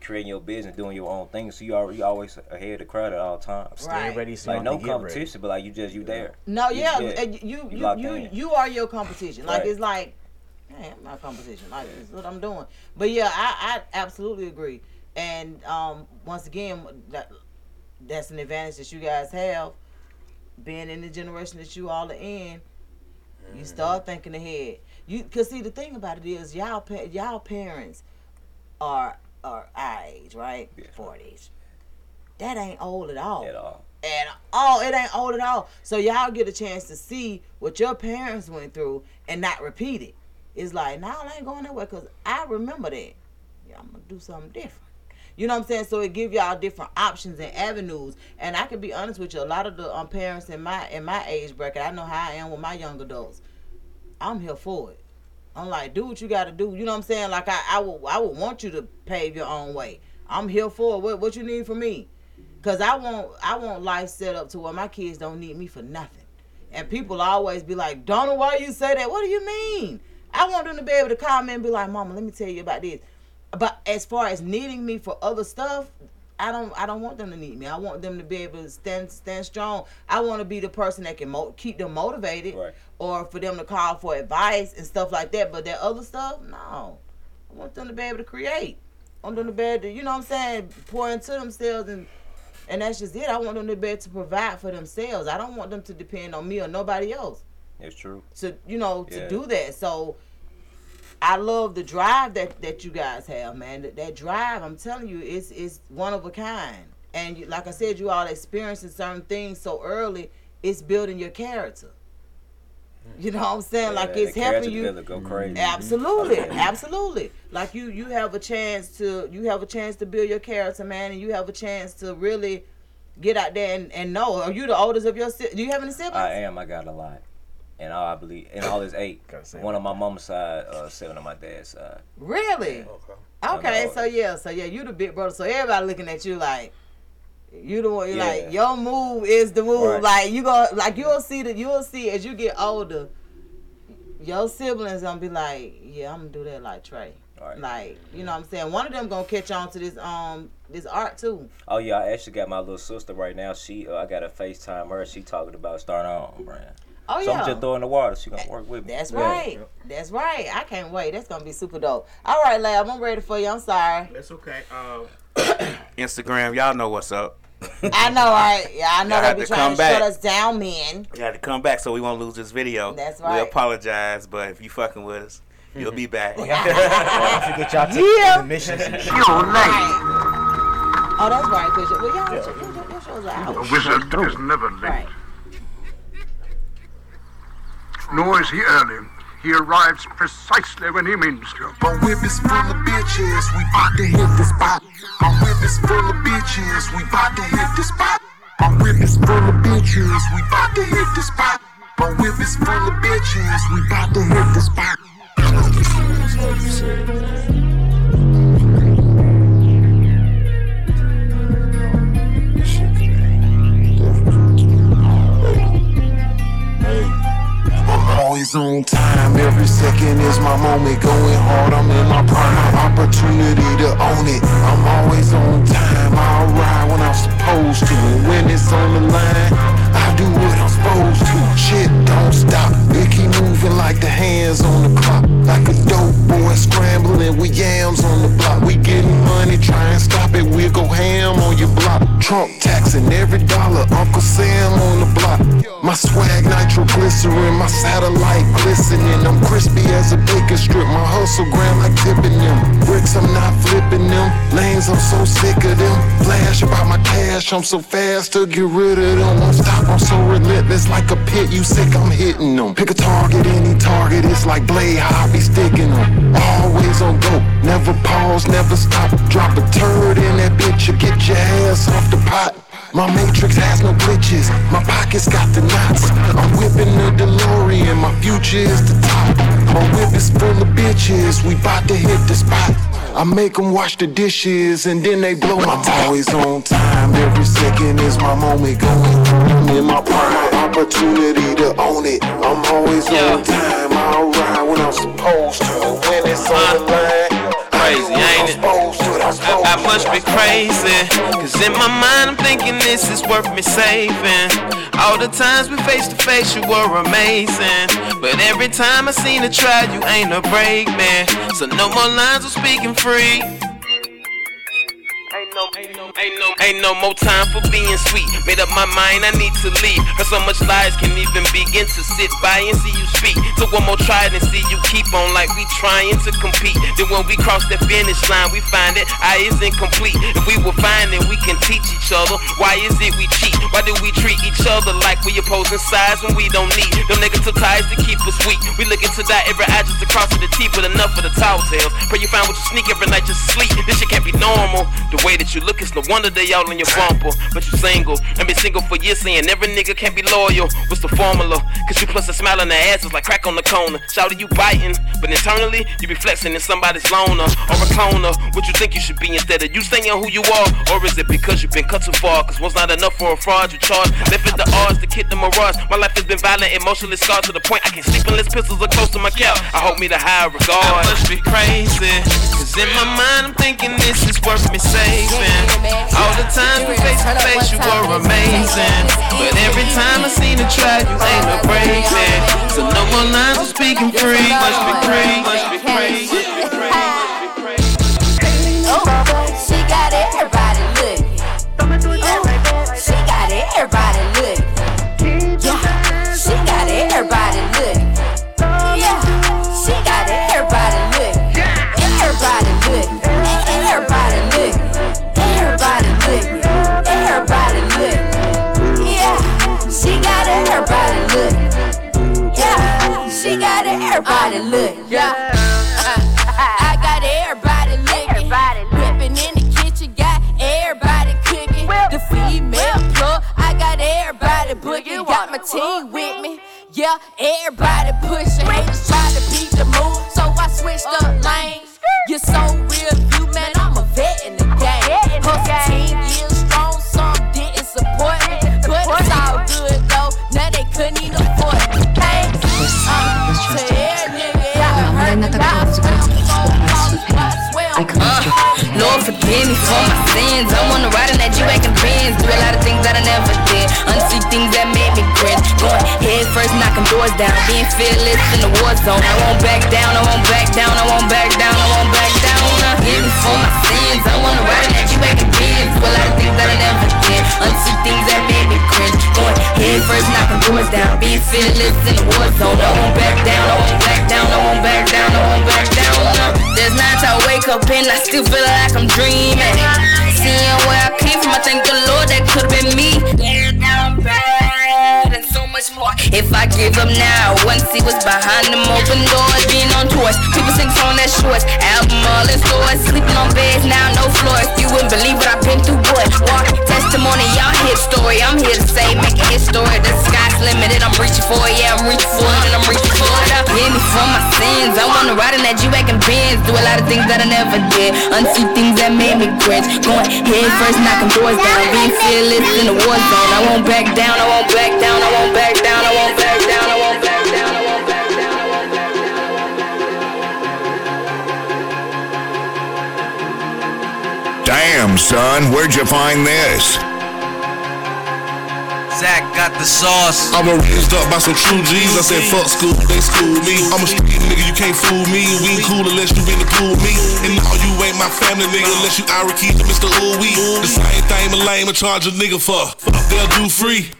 creating your business, doing your own thing. So you are you always ahead of the crowd at all times. Right. Stay ready so Like no don't ready. competition, but like you just you there. No, You- yeah, yeah. you You you you, you are your competition. Like Right. it's like, hey, I'm not competition. Like this is what I'm doing. But yeah, I, I absolutely agree. And um, once again, that that's an advantage that you guys have, being in the generation that you all are in. You start thinking ahead. You cause see the thing about it is y'all pa- y'all parents are are our age, right? Yeah. Forties. That ain't old at all At all. at all. It ain't old at all. So y'all get a chance to see what your parents went through and not repeat it. It's like, nah, I ain't going nowhere because I remember that. Yeah, I'm gonna do something different. You know what I'm saying? So it give y'all different options and avenues. And I can be honest with you, a lot of the um, parents in my in my age bracket, I know how I am with my young adults. I'm here for it. I'm like, do what you got to do. You know what I'm saying? Like I, I would, I would want you to pave your own way. I'm here for it. What, what you need from me? Cause I want, I want life set up to where my kids don't need me for nothing. And people always be like, Donna, why you say that? What do you mean? I want them to be able to come and be like, Mama, let me tell you about this. But as far as needing me for other stuff, I don't I don't want them to need me. I want them to be able to stand stand strong. I want to be the person that can mo- keep them motivated, Right. or for them to call for advice and stuff like that. But that other stuff, no. I want them to be able to create. I want them to be able to, you know what I'm saying, pour into themselves and and that's just it. I want them to be able to provide for themselves. I don't want them to depend on me or nobody else It's true. to you know to Yeah. do that. So I love the drive that that you guys have, man. That, that drive, I'm telling you, it's is one of a kind. And you, like I said, you all experiencing certain things so early. It's building your character. You know what I'm saying? like it's helping character you. development Go crazy. Mm-hmm. Absolutely, absolutely. Like you, you have a chance to, you have a chance to build your character, man, and you have a chance to really get out there and, and know. Are you the oldest of your? si- Do you have any siblings? I am. I got a lot. And all I believe, and all is eight. One on my mom's side, uh, seven on my dad's side. Really? Okay. Okay, so yeah, so yeah, you the big brother. So everybody looking at you like you the one. You Yeah. like your move is the move. Right. Like you go, like you'll see that you'll see as you get older. Your siblings gonna be like, yeah, I'm gonna do that like Trey. Right. Like you know what I'm saying. One of them gonna catch on to this um this art too. Oh yeah, I actually got my little sister right now. She, uh, I got to Facetime her. She talking about starting her own brand. Oh so yeah. I'm just throwing the water. She gonna work with me. That's Yeah. right. That's right. I can't wait. That's gonna be super dope. All right, Lab, I'm ready for you. I'm sorry. That's okay. Uh, Instagram, y'all know what's up. I know, right? Yeah, I know Y'all they had be to trying come to back. shut us down, man. You had to come back so we won't lose this video. That's right. We apologize, but if you fucking with us, you'll be back. Don't forget y'all take Yeah. the missions and shit. Oh, that's right. Cause well, y'all, your, your, your shows are out. A wizard is never late. Right. Nor is he early. He arrives precisely when he means to. My whip is full of bitches, we bout to hit the spot. My whip is full of bitches, we bout to hit the spot. My whip is full of bitches, we bout to hit the spot. My whip is full of bitches, we bout to hit the spot. Always on time, every second is my moment. Going hard, I'm in my prime. Opportunity to own it. I'm always on time. I'll ride when I'm supposed to. When it's on the line, I do what I'm supposed to. Shit don't stop. It keep moving like the hands on the clock. Like a dope boy scrambling with yams on the block. We getting money, try and stop it. We'll go ham on your block. Trump taxing every dollar. Uncle Sam on the block. My swag nitroglycerin, my satellite glistening. I'm crispy as a bacon strip. My hustle grind like tipping them. Bricks, I'm not flipping them. Lanes, I'm so sick of them. Flash about my cash, I'm so fast to get rid of them. I'm I'm so relentless like a pit. You sick, I'm hitting them. Pick a target, any target. It's like blade, be sticking them. Always on go, never pause, never stop. Drop a turd in that bitch, you get your ass off the pot. My matrix has no glitches, my pockets got the knots. I'm whipping the DeLorean, my future is the top. My whip is full of bitches, we bout to hit the spot. I make them wash the dishes and then they blow my I'm always on time, every second is my moment going I'm in my prime, opportunity to own it. I'm always on time, I'll ride when I'm supposed to. When it's on the line, crazy, ain't it? I, I must be crazy. Cause in my mind, I'm thinking this is worth me saving. All the times we face to face, you were amazing. But every time I seen a try, you ain't a break, man. So no more lines of speaking free. Ain't no, ain't no, ain't no, ain't no more time for being sweet. Made up my mind, I need to leave. Heard so much lies can't even begin to sit by and see you speak. So one more try and see you keep on like we trying to compete. Then when we cross the finish line, we find that I is incomplete. If we find it, we can teach each other. Why is it we cheat? Why do we treat each other like we opposing sides when we don't need them negative ties to keep us weak? We looking to die every eye just across the teeth, but enough of the tall tales. Pray you find what you sneak every night just sleep. This shit can't be normal. The way that you look, it's no wonder they all on your bumper. But you single, and been single for years, saying every nigga can't be loyal. What's the formula? Cause you plus a smile on the ass is like crack on the corner. Shouted you biting, but internally you be flexing in somebody's loner or a cloner. What you think you should be instead of you saying who you are? Or is it because you've been cut too far? Cause one's not enough for a fraud you charge. Left the odds to kid the mirage. My life has been violent, emotionally scarred to the point I can't sleep unless pistols are close to my couch. I hope me the high regard. I must be crazy. Cause in my mind I'm thinking this is worth me saving. All the times we face to face, you were amazing. But every time I seen a try, you ain't break, man. So no more lines of speaking free. Must be free, must be free. She got everybody looking. Oh, she got everybody looking. Yeah. I got everybody licking. Whipping in the kitchen, got everybody cooking. The female plug, I got everybody booking. Got my team with me. Yeah, everybody pushing. Haters try to beat the move, so I switched up lanes. You're so real, you forgive me for my sins. I wanna ride in that G-Wagon Benz. Do a lot of things that I never did. Unsee things that made me cringe. Going head first, knocking doors down. Being fearless in the war zone. I won't back down, I won't back down, I won't back down, I won't back down. Forgive me for my sins. I wanna ride in that G-Wagon Benz. Do a lot of things that I never did. Unsee things that made me cringe. Going head first, knocking doors down. Being fearless in the war zone. I won't back down, I won't back down, I won't back down, I won't back down. Uh, there's nights I wake up and I still feel like I'm dreaming. Seeing where I came from, I thank the Lord that could've been me. Much more. If I give up now, wouldn't see what's behind them open doors. Being on tours, people sing on that shorts. Album all in stores, sleeping on beds now, no floors. You wouldn't believe what I've been through, boy. Walk testimony, y'all hit story. I'm here to say, make a history. The sky's limited, I'm reaching for it. Yeah, I'm reaching for it, and I'm reaching for it. Hit me for my sins. I wanna ride in that G-Wagon Benz. Do a lot of things that I never did. Unsee things that made me cringe. Going head first, knocking doors down. Being fearless in the war zone. I won't back down, I won't back down, I won't back down, I won't back down, I won't back down, I won't back down. Damn, son, where'd you find this? Zach got the sauce. I was raised up by some true G's. I said, fuck school, they school me. I'm a street nigga, you can't fool me. We ain't cool unless you in the pool me. And now you ain't my family, nigga, unless you Ira Keith or Mr. Ooh Wee. The same thing a lame and charge a nigga for. Fuck, They'll do free.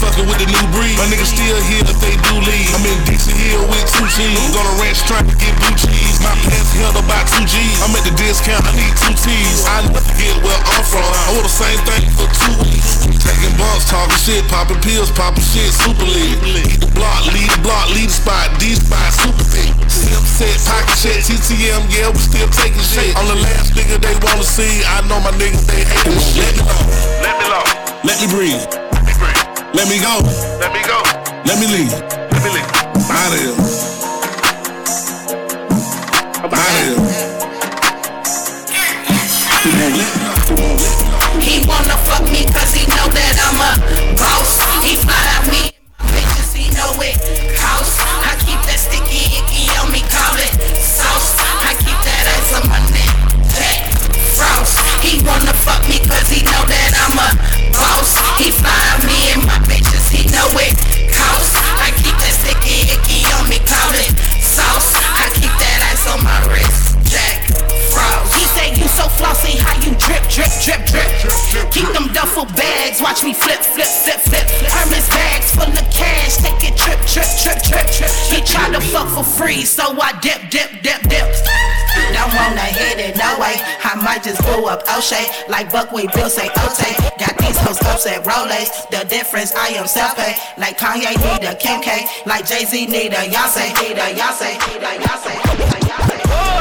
Fucking with the new breed. My niggas still here if they do leave. I'm in Dixie Hill with two G's. On a ranch trying to get blue cheese. My pants held about two G's. I'm at the discount, I need two T's. I love to get where I'm from. I want the same thing for two weeks. Taking bumps, talking shit, popping pills, popping shit, super lit. Eat the block, lead the block, lead the spot, D spot, super thick. Sim set, pocket check, TTM, yeah, we still taking shit. I'm the last nigga they wanna see. I know my niggas, they hate me. Let me know. Let me know. Let me breathe. Let me go. Let me go. Let me leave. Let me leave. Out of here. Out of here. He wanna fuck me cause he know that I'm a boss. He fly out me, bitches he know it cost. I keep that sticky icky on me, call it sauce. I keep that ass on my neck, Jack Frost. He wanna fuck me cause he know that I'm a boss. He fly out me and my bitches, he know it cost. I keep that sticky icky on me, sauce. I keep that on my wrist, Jack Frost. He say you so flossy, how you drip, drip, drip, drip. Keep them duffel bags, watch me flip, flip, flip, flip. Hermes bags full of cash, take it trip, trip, trip, trip, trip. He try to fuck for free, so I dip, dip, dip, dip. Don't wanna hit it, no way. I might just go up O'Shea, like Buckwheat Bill say Ote. Got these hoes upset Rolex. The difference, I am self-pay. Like Kanye need a Kim K, like Jay Z need a Yoncé, need a Yoncé, need a Yoncé, need a Yoncé.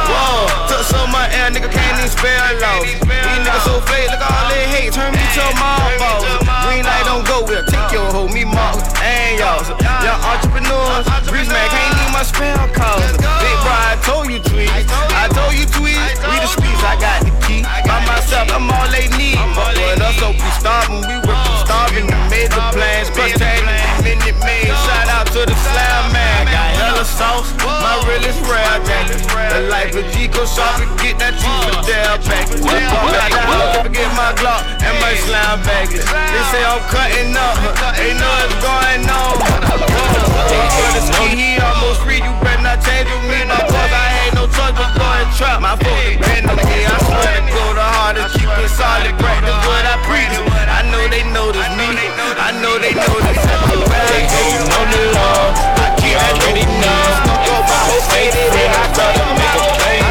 Whoa, took so much air, nigga can't even spell low. These niggas so fake, look all they hate, turn me to a mall boss. Green light don't go, we'll take your hoe, me mark, and y'all. Young entrepreneurs, Breeze man can't need my spell call. Big bro, I told you tweet, I told you. tweet, we the streets, I got the key. By myself, I'm all they need. Fuck with us, so we starving, we work from starving, we made the plans, crush tag, minute made. Shout out to the slam man, got hella sauce, my realest rare jacket. The life of Chico Sharp, get that cheese the Dell package. Got the house, forget my Glock and my slam baggage. They say I'm cutting up, they know it's going on. He almost free, you better not change with me. My boss, I ain't no choice but go and trap. My folks depend on me, I swear to go the hardest, keep it solid, practice what I preach. I know they notice me, I know they notice me. You know the law, I keep that ready now. Go my whole face, and I try to make a play.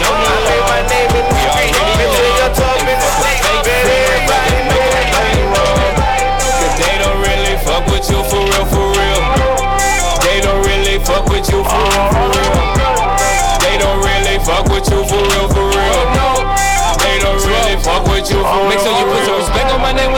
No need to say my name in the street, even though you're talking the same. Everybody make a play wrong. Cause they don't really fuck with you for real, for real. They don't really fuck with you for real, for real. They don't really fuck with you for real, for real. They don't really fuck with you for real. Make sure you put some respect on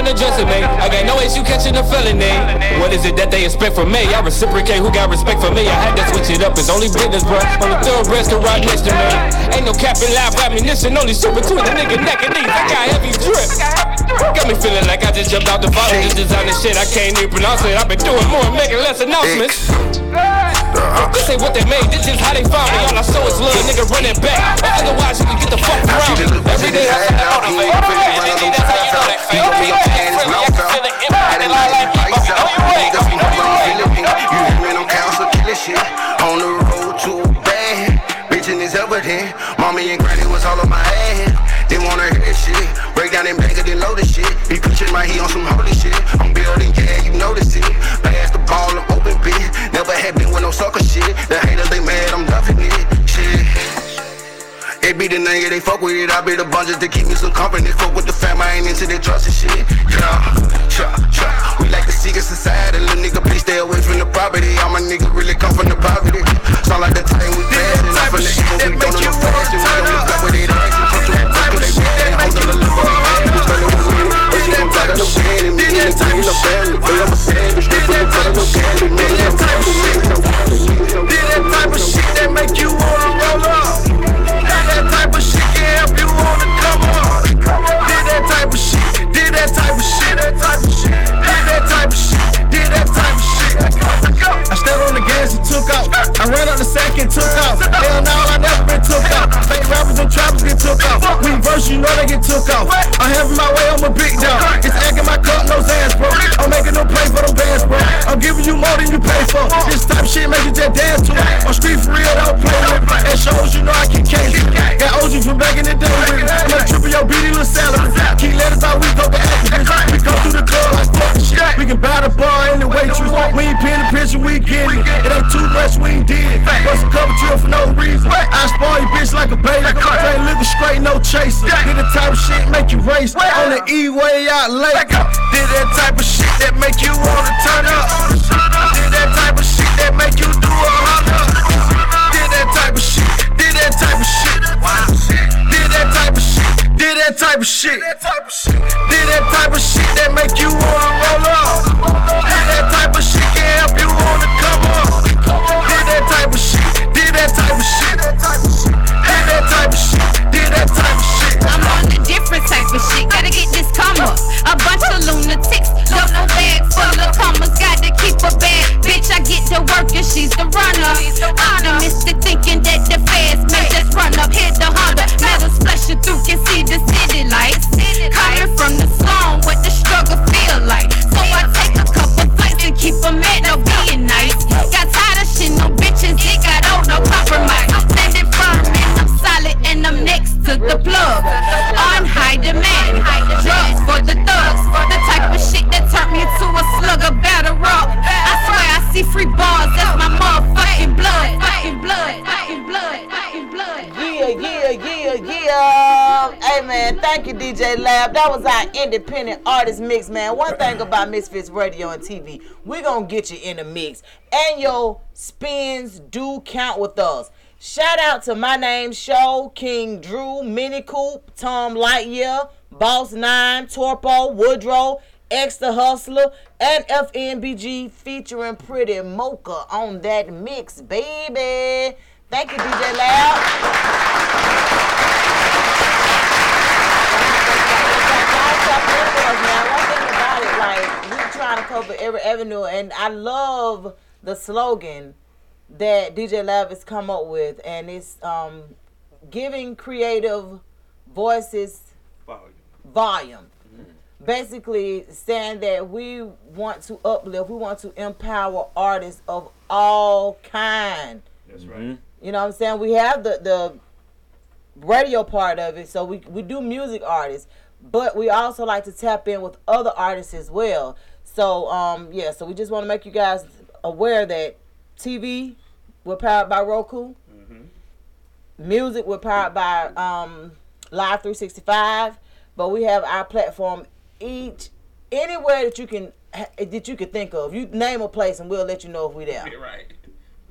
addressing me. I got no issue catching a felony. Eh? What is it that they expect from me? I reciprocate who got respect for me. I had to switch it up. It's only business, bro. Only thoroughbreds can ride next to me. Ain't no capping live ammunition. Only shit between the nigga neck and knees. I got heavy drip. Got me feeling like I just jumped out the bottle. Just designer shit. I can't even pronounce it. I've been doing more, making less announcements. This uh-huh. ain't what they made, this is how they found me. All I saw is little nigga running back. Otherwise, you can get the fuck around me. Every day I to motivate. Every day that's how you know uh, they fail. Me, I'm friendly, I can feel it impact. And I like me, but you know you hearing them council killing shit on the road too bad. Bitchin' is evident. Mommy and granny was all on my ass. Didn't wanna hear shit. Down and bang it and load shit. Be pushing my heat on some holy shit. I'm building, yeah, you notice it. Pass the ball, I'm open, bitch. Never had been with no sucker shit. The haters, they mad, I'm loving it. Shit. They be the nigga, they fuck with it. I be the bunches to keep me some company. Fuck with the fam, I ain't into that trust and shit. Yeah, yeah, yeah. We like the secret society. Little nigga, please stay away from the property. I'm a nigga, really come from the poverty. Sound like the time we bad. And I'm from the evil, we don't know But I'm a. Straight from the top, out late. Did that type of shit that make you wanna turn up. That was our independent artist mix, man. One thing about Misfits Radio and TV, we gonna get you in the mix. And your spins do count with us. Shout out to my name show, King Drew, Mini Coop, Tom Lightyear, Boss Nine, Torpo, Woodrow, X the Hustler, and FNBG featuring Pretty Mocha on that mix, baby. Thank you, DJ Lab. man. One thing about it, like we trying to cover every avenue, and I love the slogan that DJ Lab has come up with, and it's um, giving creative voices volume. Basically, saying that we want to uplift, we want to empower artists of all kind. That's right. You know what I'm saying? We have the the radio part of it, so we we do music artists, but we also like to tap in with other artists as well. So um yeah, so we just want to make you guys aware that TV we're powered by Roku. Music we're powered by um Live 365, but we have our platform each anywhere that you can that you can think of. You name a place and we'll let you know if we're there. right.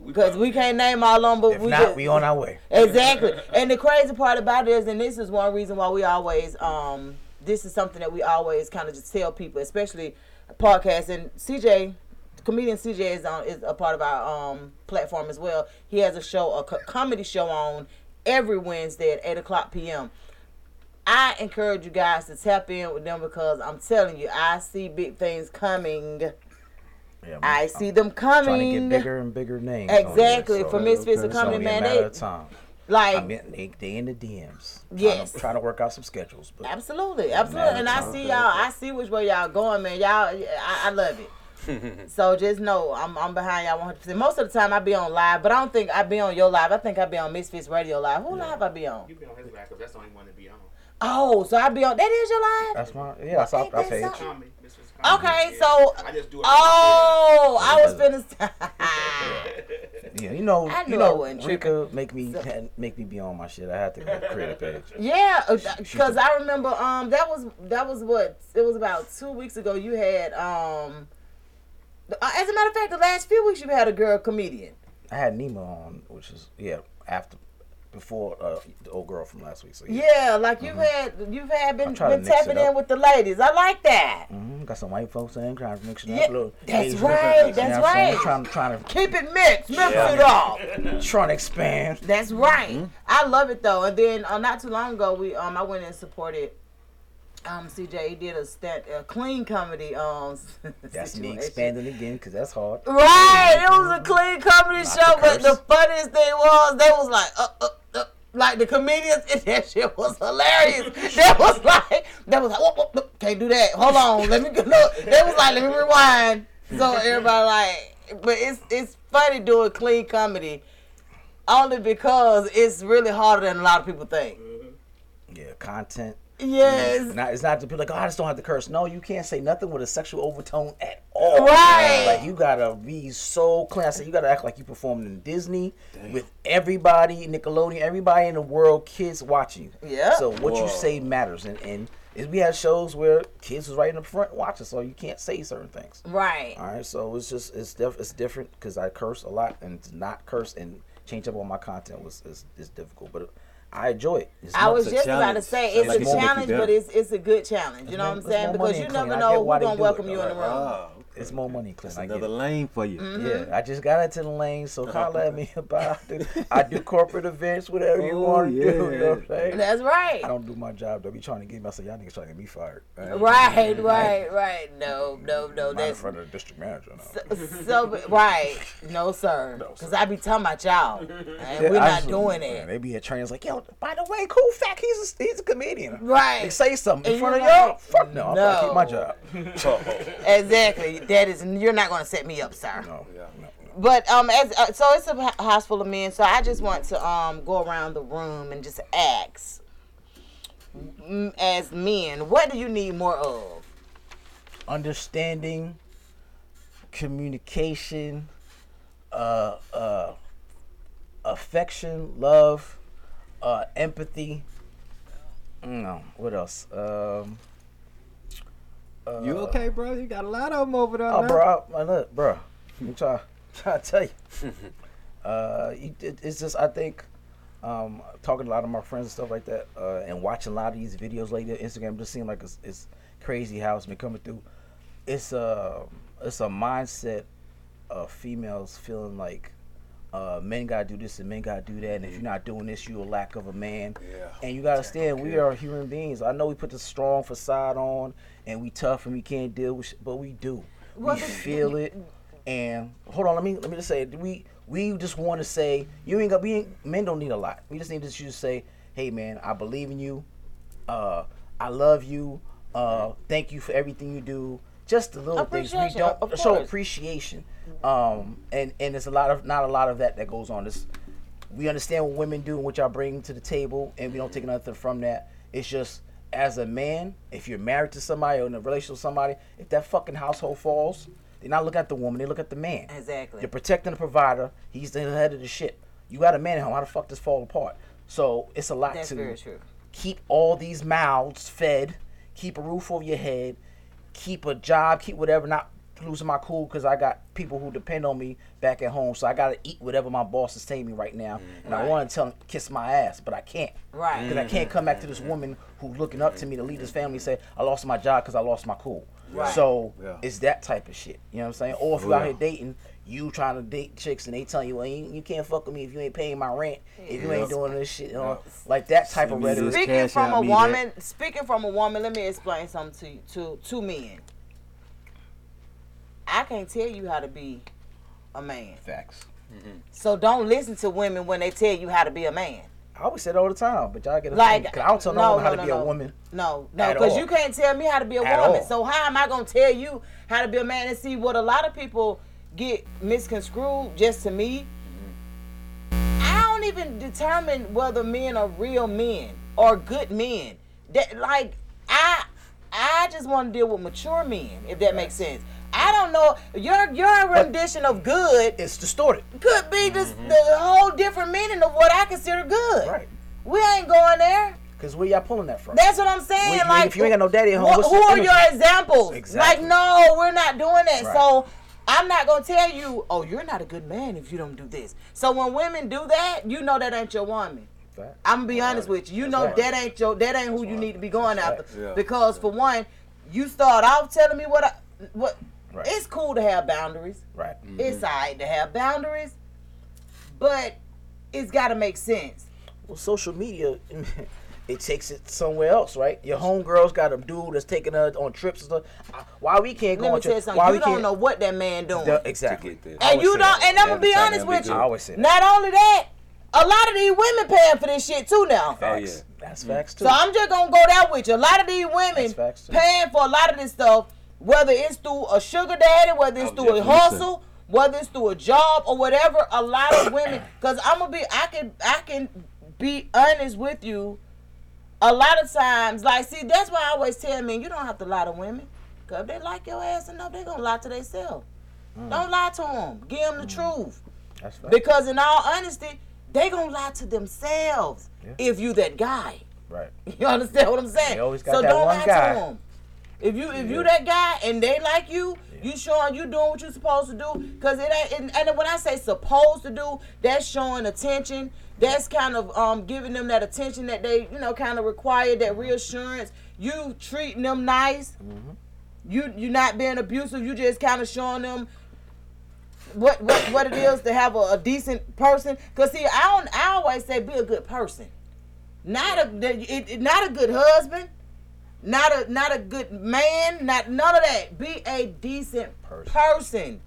Because we can't name all of them, but If we not, just- we on our way. Exactly. and the crazy part about it is, and this is one reason why we always, um, this is something that we always kind of just tell people, especially podcasts. And CJ, comedian CJ is on is a part of our um platform as well. He has a show, a co- comedy show on every Wednesday at eight o'clock p.m. I encourage you guys to tap in with them because I'm telling you, I see big things coming. I see them coming. Trying to get bigger and bigger names. Exactly. so For Misfits it's to come only in, man, they of. Like I mean, they, they in the DMs. Trying Yes. To, trying to work out some schedules. But Absolutely, absolutely. And I see y'all. I see which way y'all going, man. Y'all, I, I love it. So just know I'm, I'm behind y'all 100. percent Most of the time I be on live, but I don't think I be on your live. I think I be on Misfits Radio live. Who live I be on? You be on his back 'cause that's the only one to be on. Oh, so I be on. That is your live. That's my yeah. That's our, our page. Okay, so I just do it. oh, I was Yeah, you know, I you know, Rika make me had, make me be on my shit. I had to create a page. Yeah, because I remember um that was that was what it was about two weeks ago. You had um, uh, as a matter of fact, the last few weeks you had a girl comedian. I had Nima on, which is yeah after before uh, the old girl from last week. So Yeah, like you've had you've had been, I'm trying to been tapping in with the ladies. I like that. hmm got some white folks in trying to mix it Yeah, up a little. that's Asian- right, you know that's what I'm saying? right. Trying, to trying to Keep it mixed, mix Yeah. it all. trying to expand. That's right. Mm-hmm. I love it though. And then uh, not too long ago, we um I went and supported um CJ. He did a stat a clean comedy um. That's me expanding again because that's hard. Right, it was a clean comedy Not show, but the funniest thing was they was like, uh, uh, uh, like the comedians in that shit was hilarious. they was like, that was like, whoop, whoop, whoop, can't do that. Hold on, let me go. They was like, let me rewind. So everybody like, but it's it's funny doing clean comedy, only because it's really harder than a lot of people think. Yeah, content Yes. Not, it's not to be like, oh, I just don't have to curse. No, you can't say nothing with a sexual overtone at all. Right. Like you gotta be so clean. I said you gotta act like you performed in Disney with everybody, Nickelodeon, everybody in the world, kids watching. Yeah. So what Whoa. you say matters, and and is we had shows where kids was right in the front watching, so you can't say certain things. Right. All right. So it's just it's def- it's different because I curse a lot, and to not curse and change up on my content was is, is difficult, but. I enjoy it. It's I was a just about to say it's a it's you challenge, but it's it's a good challenge. You know what I'm saying? Because you never know who's gonna welcome you in the room. It's more money, Clint. It's I get another lane for you. Mm-hmm. Yeah, I just got into the lane, so holler at me about I do, I do corporate events, whatever you Oh, want to do. You know what I'm saying? That's right. I don't do my job. They be trying to get me. I say, y'all niggas trying to get me fired. Right, right, right. No, no, no. Not in That's front of the district manager. No. so right. No, sir. Because I be telling my y'all, and Yeah, we're not just- doing man, it. They be at trainings like, yo, by the way, cool fact, he's a, he's a comedian. Right. They say something in And front of you're y'all. like, Fuck no, I'm trying to keep my job. exactly. That is, you're not going to set me up, sir. No, yeah, no. But um, as uh, so it's a house full of men. So I just want to um go around the room and just ask, mm, as men, what do you need more of? understanding, communication, uh, uh, affection, love, uh, empathy. No, what else? Um, uh, You okay, bro? You got a lot of them over there. Oh, now. bro, I, I look, bro. I'm trying, trying to tell you. uh, it, it's just I think um, talking to a lot of my friends and stuff like that, uh, and watching a lot of these videos lately, Instagram just seems like it's, it's crazy how it's been coming through. It's a it's a mindset of females feeling like uh, men gotta do this and men gotta do that, and if you're not doing this, you're a lack of a man. Yeah. And you gotta understand, we are human beings. I know we put the strong facade on, and we tough and we can't deal with, shit, but we do. Well, we feel it. And hold on, let me let me just say, we we just want to say you ain't got we ain't, men don't need a lot. We just need to just say, hey man, I believe in you. Uh, I love you. Uh, thank you for everything you do. Just the little things we don't show appreciation. Um, and and there's a lot of not a lot of that that goes on. This we understand what women do and what y'all bring to the table, and we don't take nothing from that. It's just as a man, if you're married to somebody or in a relationship with somebody, if that fucking household falls, they're not looking at the woman, they look at the man. Exactly. You're protecting the provider. He's the head of the ship. You got a man at home. How the fuck does this fall apart? So it's a lot That's to very true. keep all these mouths fed, keep a roof over your head, keep a job, keep whatever. Not losing my cool because I got people who depend on me back at home. So I got to eat whatever my boss is telling me right now, and I want to tell him kiss my ass, but I can't. Right. Because I can't mm-hmm. come back to this mm-hmm. woman who's looking up to me to lead this family and say I lost my job because I lost my cool. Right. So Yeah. it's that type of shit. You know what I'm saying? Or if Oh, you out yeah. here dating, you trying to date chicks and they telling you, well, you, you can't fuck with me if you ain't paying my rent, if you ain't doing this shit, you know, like that type of rhetoric. Speaking from a me woman, speaking from a woman, let me explain something to to to men. I can't tell you how to be a man. Facts. So don't listen to women when they tell you how to be a man. I always say it all the time, but y'all get a Like, Cause I don't tell no, no, woman how no, to no, be a woman. No, no, because you can't tell me how to be a At woman. all. So how am I gonna tell you how to be a man? And see what a lot of people get misconstrued just to me. I don't even determine whether men are real men or good men. That like I I just want to deal with mature men, if that makes sense. I don't know your your rendition of good It's distorted. could be just mm-hmm. the whole different meaning of what I consider good. Right. We ain't going there. Cause where y'all pulling that from? That's what I'm saying. Well, like, if you ain't got no daddy at home, wh- what's who the are energy? your examples? Exactly. Like, no, we're not doing that. Right. So I'm not gonna tell you, oh, you're not a good man if you don't do this. So when women do that, you know that ain't your woman. Fact. I'm gonna be honest with you. You know right. that ain't your that ain't who you need to be going after. Yeah. Because for one, you start off telling me what I what. Right. It's cool to have boundaries. Right. Mm-hmm. It's alright to have boundaries, but it's got to make sense. Well, social media, it takes it somewhere else, right? Your homegirls got a dude that's taking her on trips and stuff. Why we can't go Let me on tell you trips? something. Why You we don't can't? know what that man doing. The- exactly. To get I and you don't. that. And I'm gonna be honest with you. I always say that. Not only that, a lot of these women paying for this shit too now. Oh yeah. Facts. That's facts too. So I'm just gonna go down with you. A lot of these women That's facts, too. paying for a lot of this stuff, whether it's through a sugar daddy, whether it's I was through a just gonna hustle, whether it's through a job or whatever. A lot of women, because I'm gonna be, I can, I can be honest with you. A lot of times, like, see, that's why I always tell men you don't have to lie to women. Cause if they like your ass enough, they gonna lie to themselves. Mm. Don't lie to them. Give them the mm. truth. That's right. Because in all honesty, they gonna lie to themselves if you that guy. Right. You understand what I'm saying? They always got so don't lie guy. to them. If you if you that guy and they like you, you showing you doing what you're supposed to do. Cause it ain't and, and when I say supposed to do, that's showing attention. That's kind of um giving them that attention that they you know kind of require that reassurance. You treating them nice. You you're not being abusive. You just kind of showing them what what, what it is to have a, a decent person. Cause see, I don't. I always say be a good person, not a it, it- not a good husband, not a not a good man, not none of that. Be a decent person. person.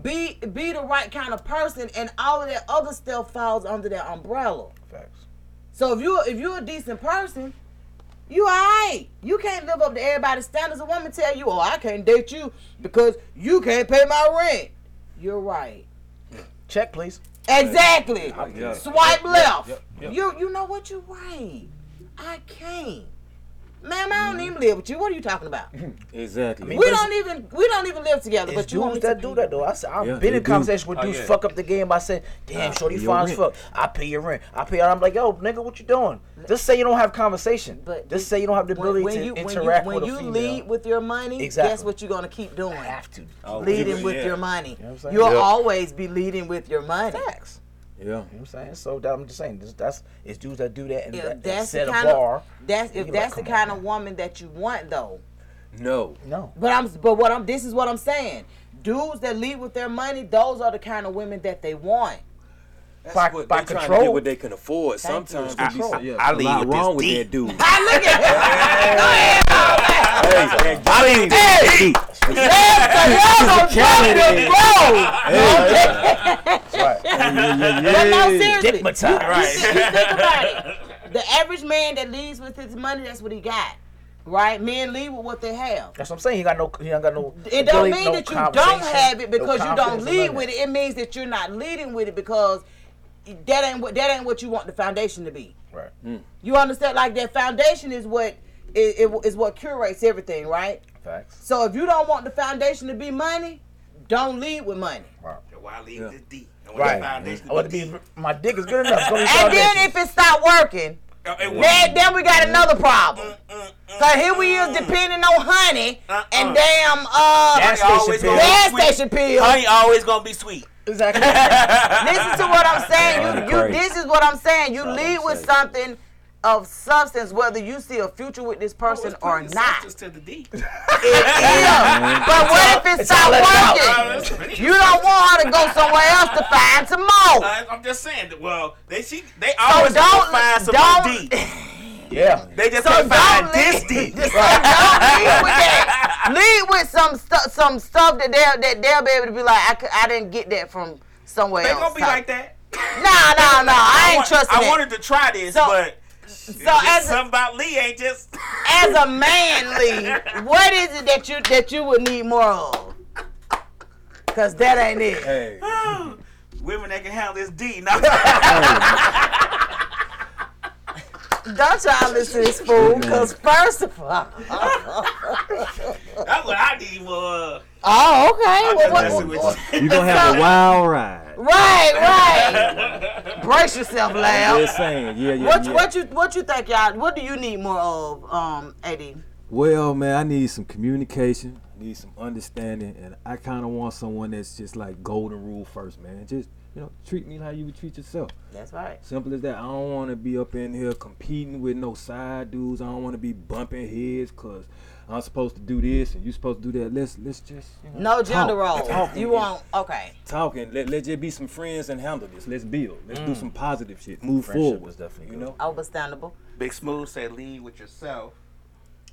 Be be the right kind of person, and all of that other stuff falls under that umbrella. Facts. So if you if you're a decent person, you alright. You can't live up to everybody's standards. A woman tell you, "Oh, I can't date you because you can't pay my rent." You're right. Check, please. Exactly. Yeah. Swipe left. Yep, yep. You you know what? You're right. I can't. Ma'am, I don't even live with you. What are you talking about? Exactly. we don't even we don't even live together. But you want me dudes to that do that though. I said I've Yeah, been they in do. conversation with Oh, dudes yeah. fuck up the game by saying, "Damn, Uh, shorty your fine as fuck. I pay your rent. I pay." I'm like, "Yo, nigga, what you doing? Just say you don't have conversation. But Just say you don't have the ability when to you when you interact when with a you female." lead with your money, Exactly. guess what you're gonna keep doing? I have to. Oh, leading yeah. with your money. You know what I'm saying? You'll Yep. always be leading with your money. Facts. Yeah. You know what I'm saying? So that, I'm just saying, this, that's it's dudes that do that and If that, that that's set the a kind bar. of that's if that's like, the "Come on, kind of woman that you want though. No. No. But I'm but what I'm this is what I'm saying. Dudes that lead with their money, those are the kind of women that they want. That's By- what by they trying to control. get what they can afford. Thank you. Sometimes Control. there be yeah, I a lead lot with this wrong with D. that dude. I look at I mean, Hey! But no, seriously. You, you, you think about it. The average man that leads with his money, that's what he got. Right? Men lead with what they have. That's what I'm saying. He got no. He ain't got no. It don't mean no that you don't have it no because you don't confidence, lead with it. It means that you're not leading with it because that ain't what that ain't what you want the foundation to be. Right. Hmm. You understand? Like that foundation is what is, is what curates everything, right? Facts. So if you don't want the foundation to be money, don't lead with money. Why leave Yeah. the D? Right. the foundation oh, I want to be. My dick is good enough. It's gonna And then if it stop working, Uh, then, then we got another problem. Mm, mm, mm, Cause here we is depending on honey and uh-uh. damn uh Gas station always gonna gas sweet. station pills. Honey always gonna be sweet. Exactly. Listen to what I'm saying. You, you this is what I'm saying. You That's lead with saying. something of substance, whether you see a future with this person or not. To the D. It is. But what if it stop working? You don't want her to go somewhere else to find some more. I'm just saying. Well, they she they always gonna don't find some don't more D. Yeah. They just So can't find don't this lead- D. So lead with that. Lead with some stuff, some stuff that they'll that they'll be able to be like, I, cou- I didn't get that from somewhere else. They else. gonna be like that. Nah, nah, nah. I ain't want- trusting I that. wanted to try this, So- but so just as a, something about Lee ain't just. as a man, Lee, what is it that you that you would need more of? Cause that ain't it. Hey. Women that can handle this D. Now, Don't y'all listen to this fool, cause first of all, that's what I need more. oh okay, well, just what, what- you. You gonna have a wild ride. right, right. Brace yourself, I'm lad. just saying. Yeah, yeah, What yeah. what you what you think y'all? What do you need more of, um, Eddie? Well, man, I need some communication, need some understanding, and I kind of want someone that's just like golden rule first, man. Just you know, treat me like you would treat yourself. That's right. Simple as that. I don't want to be up in here competing with no side dudes. I don't want to be bumping heads because I'm supposed to do this and you're supposed to do that. Let's let's just you know, No gender roles. Talk. You want okay. talking. Let let's just be some friends and handle this. Let's build. Let's do mm. some positive shit. Move Friendship forward. is definitely you good. know. Understandable. Big Smooth said lead with yourself,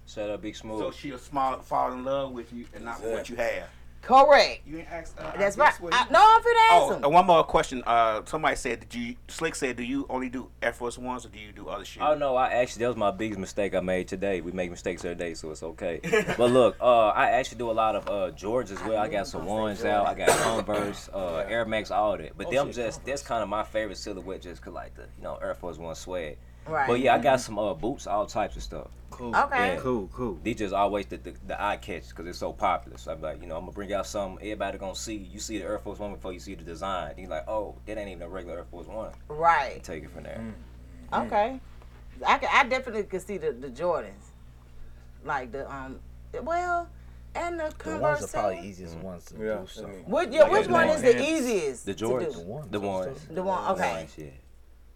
Shut up, Big Smooth. so she'll small, fall in love with you and not with what you have. Correct. You ain't asked. Uh, That's I right. what I, you- no, I'm finna ask Oh, him. and one more question. Uh, somebody said, "Did you?" Slick said, "Do you only do Air Force Ones or do you do other shit?" Oh no, I actually that was my biggest mistake I made today. We make mistakes every day, so it's okay. but look, uh, I actually do a lot of uh George as well. I got some ones out. I got Converse, uh, Air Max, all that. But Oh, them shit, just that's kind of my favorite silhouette, just cause like the you know Air Force One swag. Right. But yeah, I got some uh, boots, all types of stuff. Cool. Okay. Cool, cool. These just always the, the, the eye catch because it's so popular. So I'm like, you know, I'm gonna bring out something everybody gonna see. You see the Air Force One before you see the design. You're like, oh, that ain't even a regular Air Force One. Right. Take it from there. Okay. I, can, I definitely could see the, the Jordans. Like the um well and the The ones Converse. are probably too. easiest ones to Yeah, do. So. Which, yeah, which one is the easiest? The Jordans. do? ones, The ones. The one. Okay. Ones, yeah.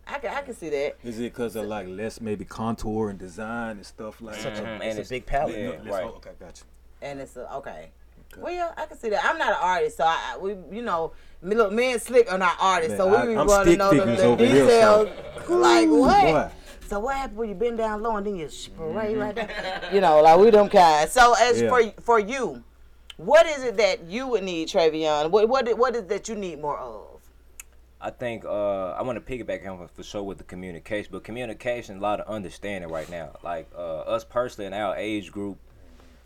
I can I can see that. Is it because of like less maybe contour and design and stuff like Such a- that? it's a big palette. Yeah, Yeah, let's- right. oh, okay, got you. And it's a, okay. Well, yeah, I can see that. I'm not an artist, so I I- we you know me, look, me and Slick are not artists, so we I- I'm want to know the, figures the over here, details. so- like what? Boy. So what happened when you bend down low and then you spray mm-hmm. right there? You know, like we them kind. So as Yeah. for for you, what is it that you would need, Treyveon? What what i- what is that you need more of? I think uh, I want to piggyback on for sure with the communication, but communication, a lot of understanding right now. Like uh, us personally in our age group,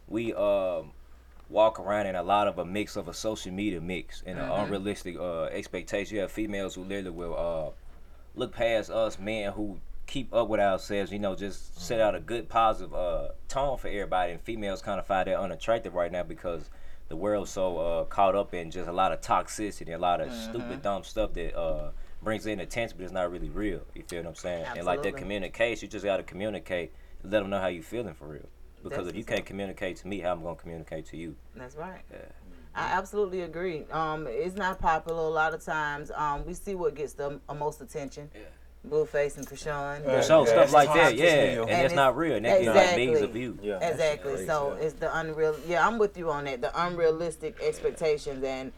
we um, walk around in a lot of a mix of a social media mix and an Mhm. unrealistic uh, expectation. You have females who literally will uh, look past us men who keep up with ourselves. You know, just set out a good positive uh, tone for everybody, and females kind of find that unattractive right now because the world's so uh, caught up in just a lot of toxicity, a lot of stupid, dumb stuff that uh, brings in attention, but it's not really real. You feel what I'm saying? Absolutely. And like that communication, you just got to communicate, let them know how you feeling for real. Because That's if you can't communicate to me, how I'm gonna communicate to you? That's right. Yeah. I absolutely agree. Um, it's not popular a lot of times. Um, we see what gets the uh, most attention. Blueface and Chrisean. For sure, stuff like that, yeah, and that's it's- not real, and that get like exactly, millions of views. Yeah. exactly. So it's the unreal. Yeah, I'm with you on that. The unrealistic expectations and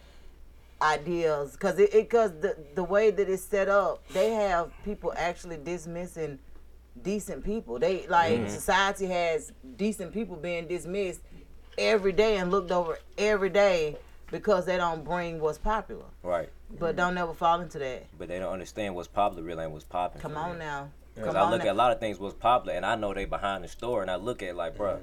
ideals, because it, because the the way that it's set up, they have people actually dismissing decent people. They like Mhm. society has decent people being dismissed every day and looked over every day because they don't bring what's popular. Right. But don't ever fall into that. But they don't understand what's popular really and what's popping. Come on real. now. Because I look now. at a lot of things what's popular, and I know they behind the store, and I look at it like, bruh,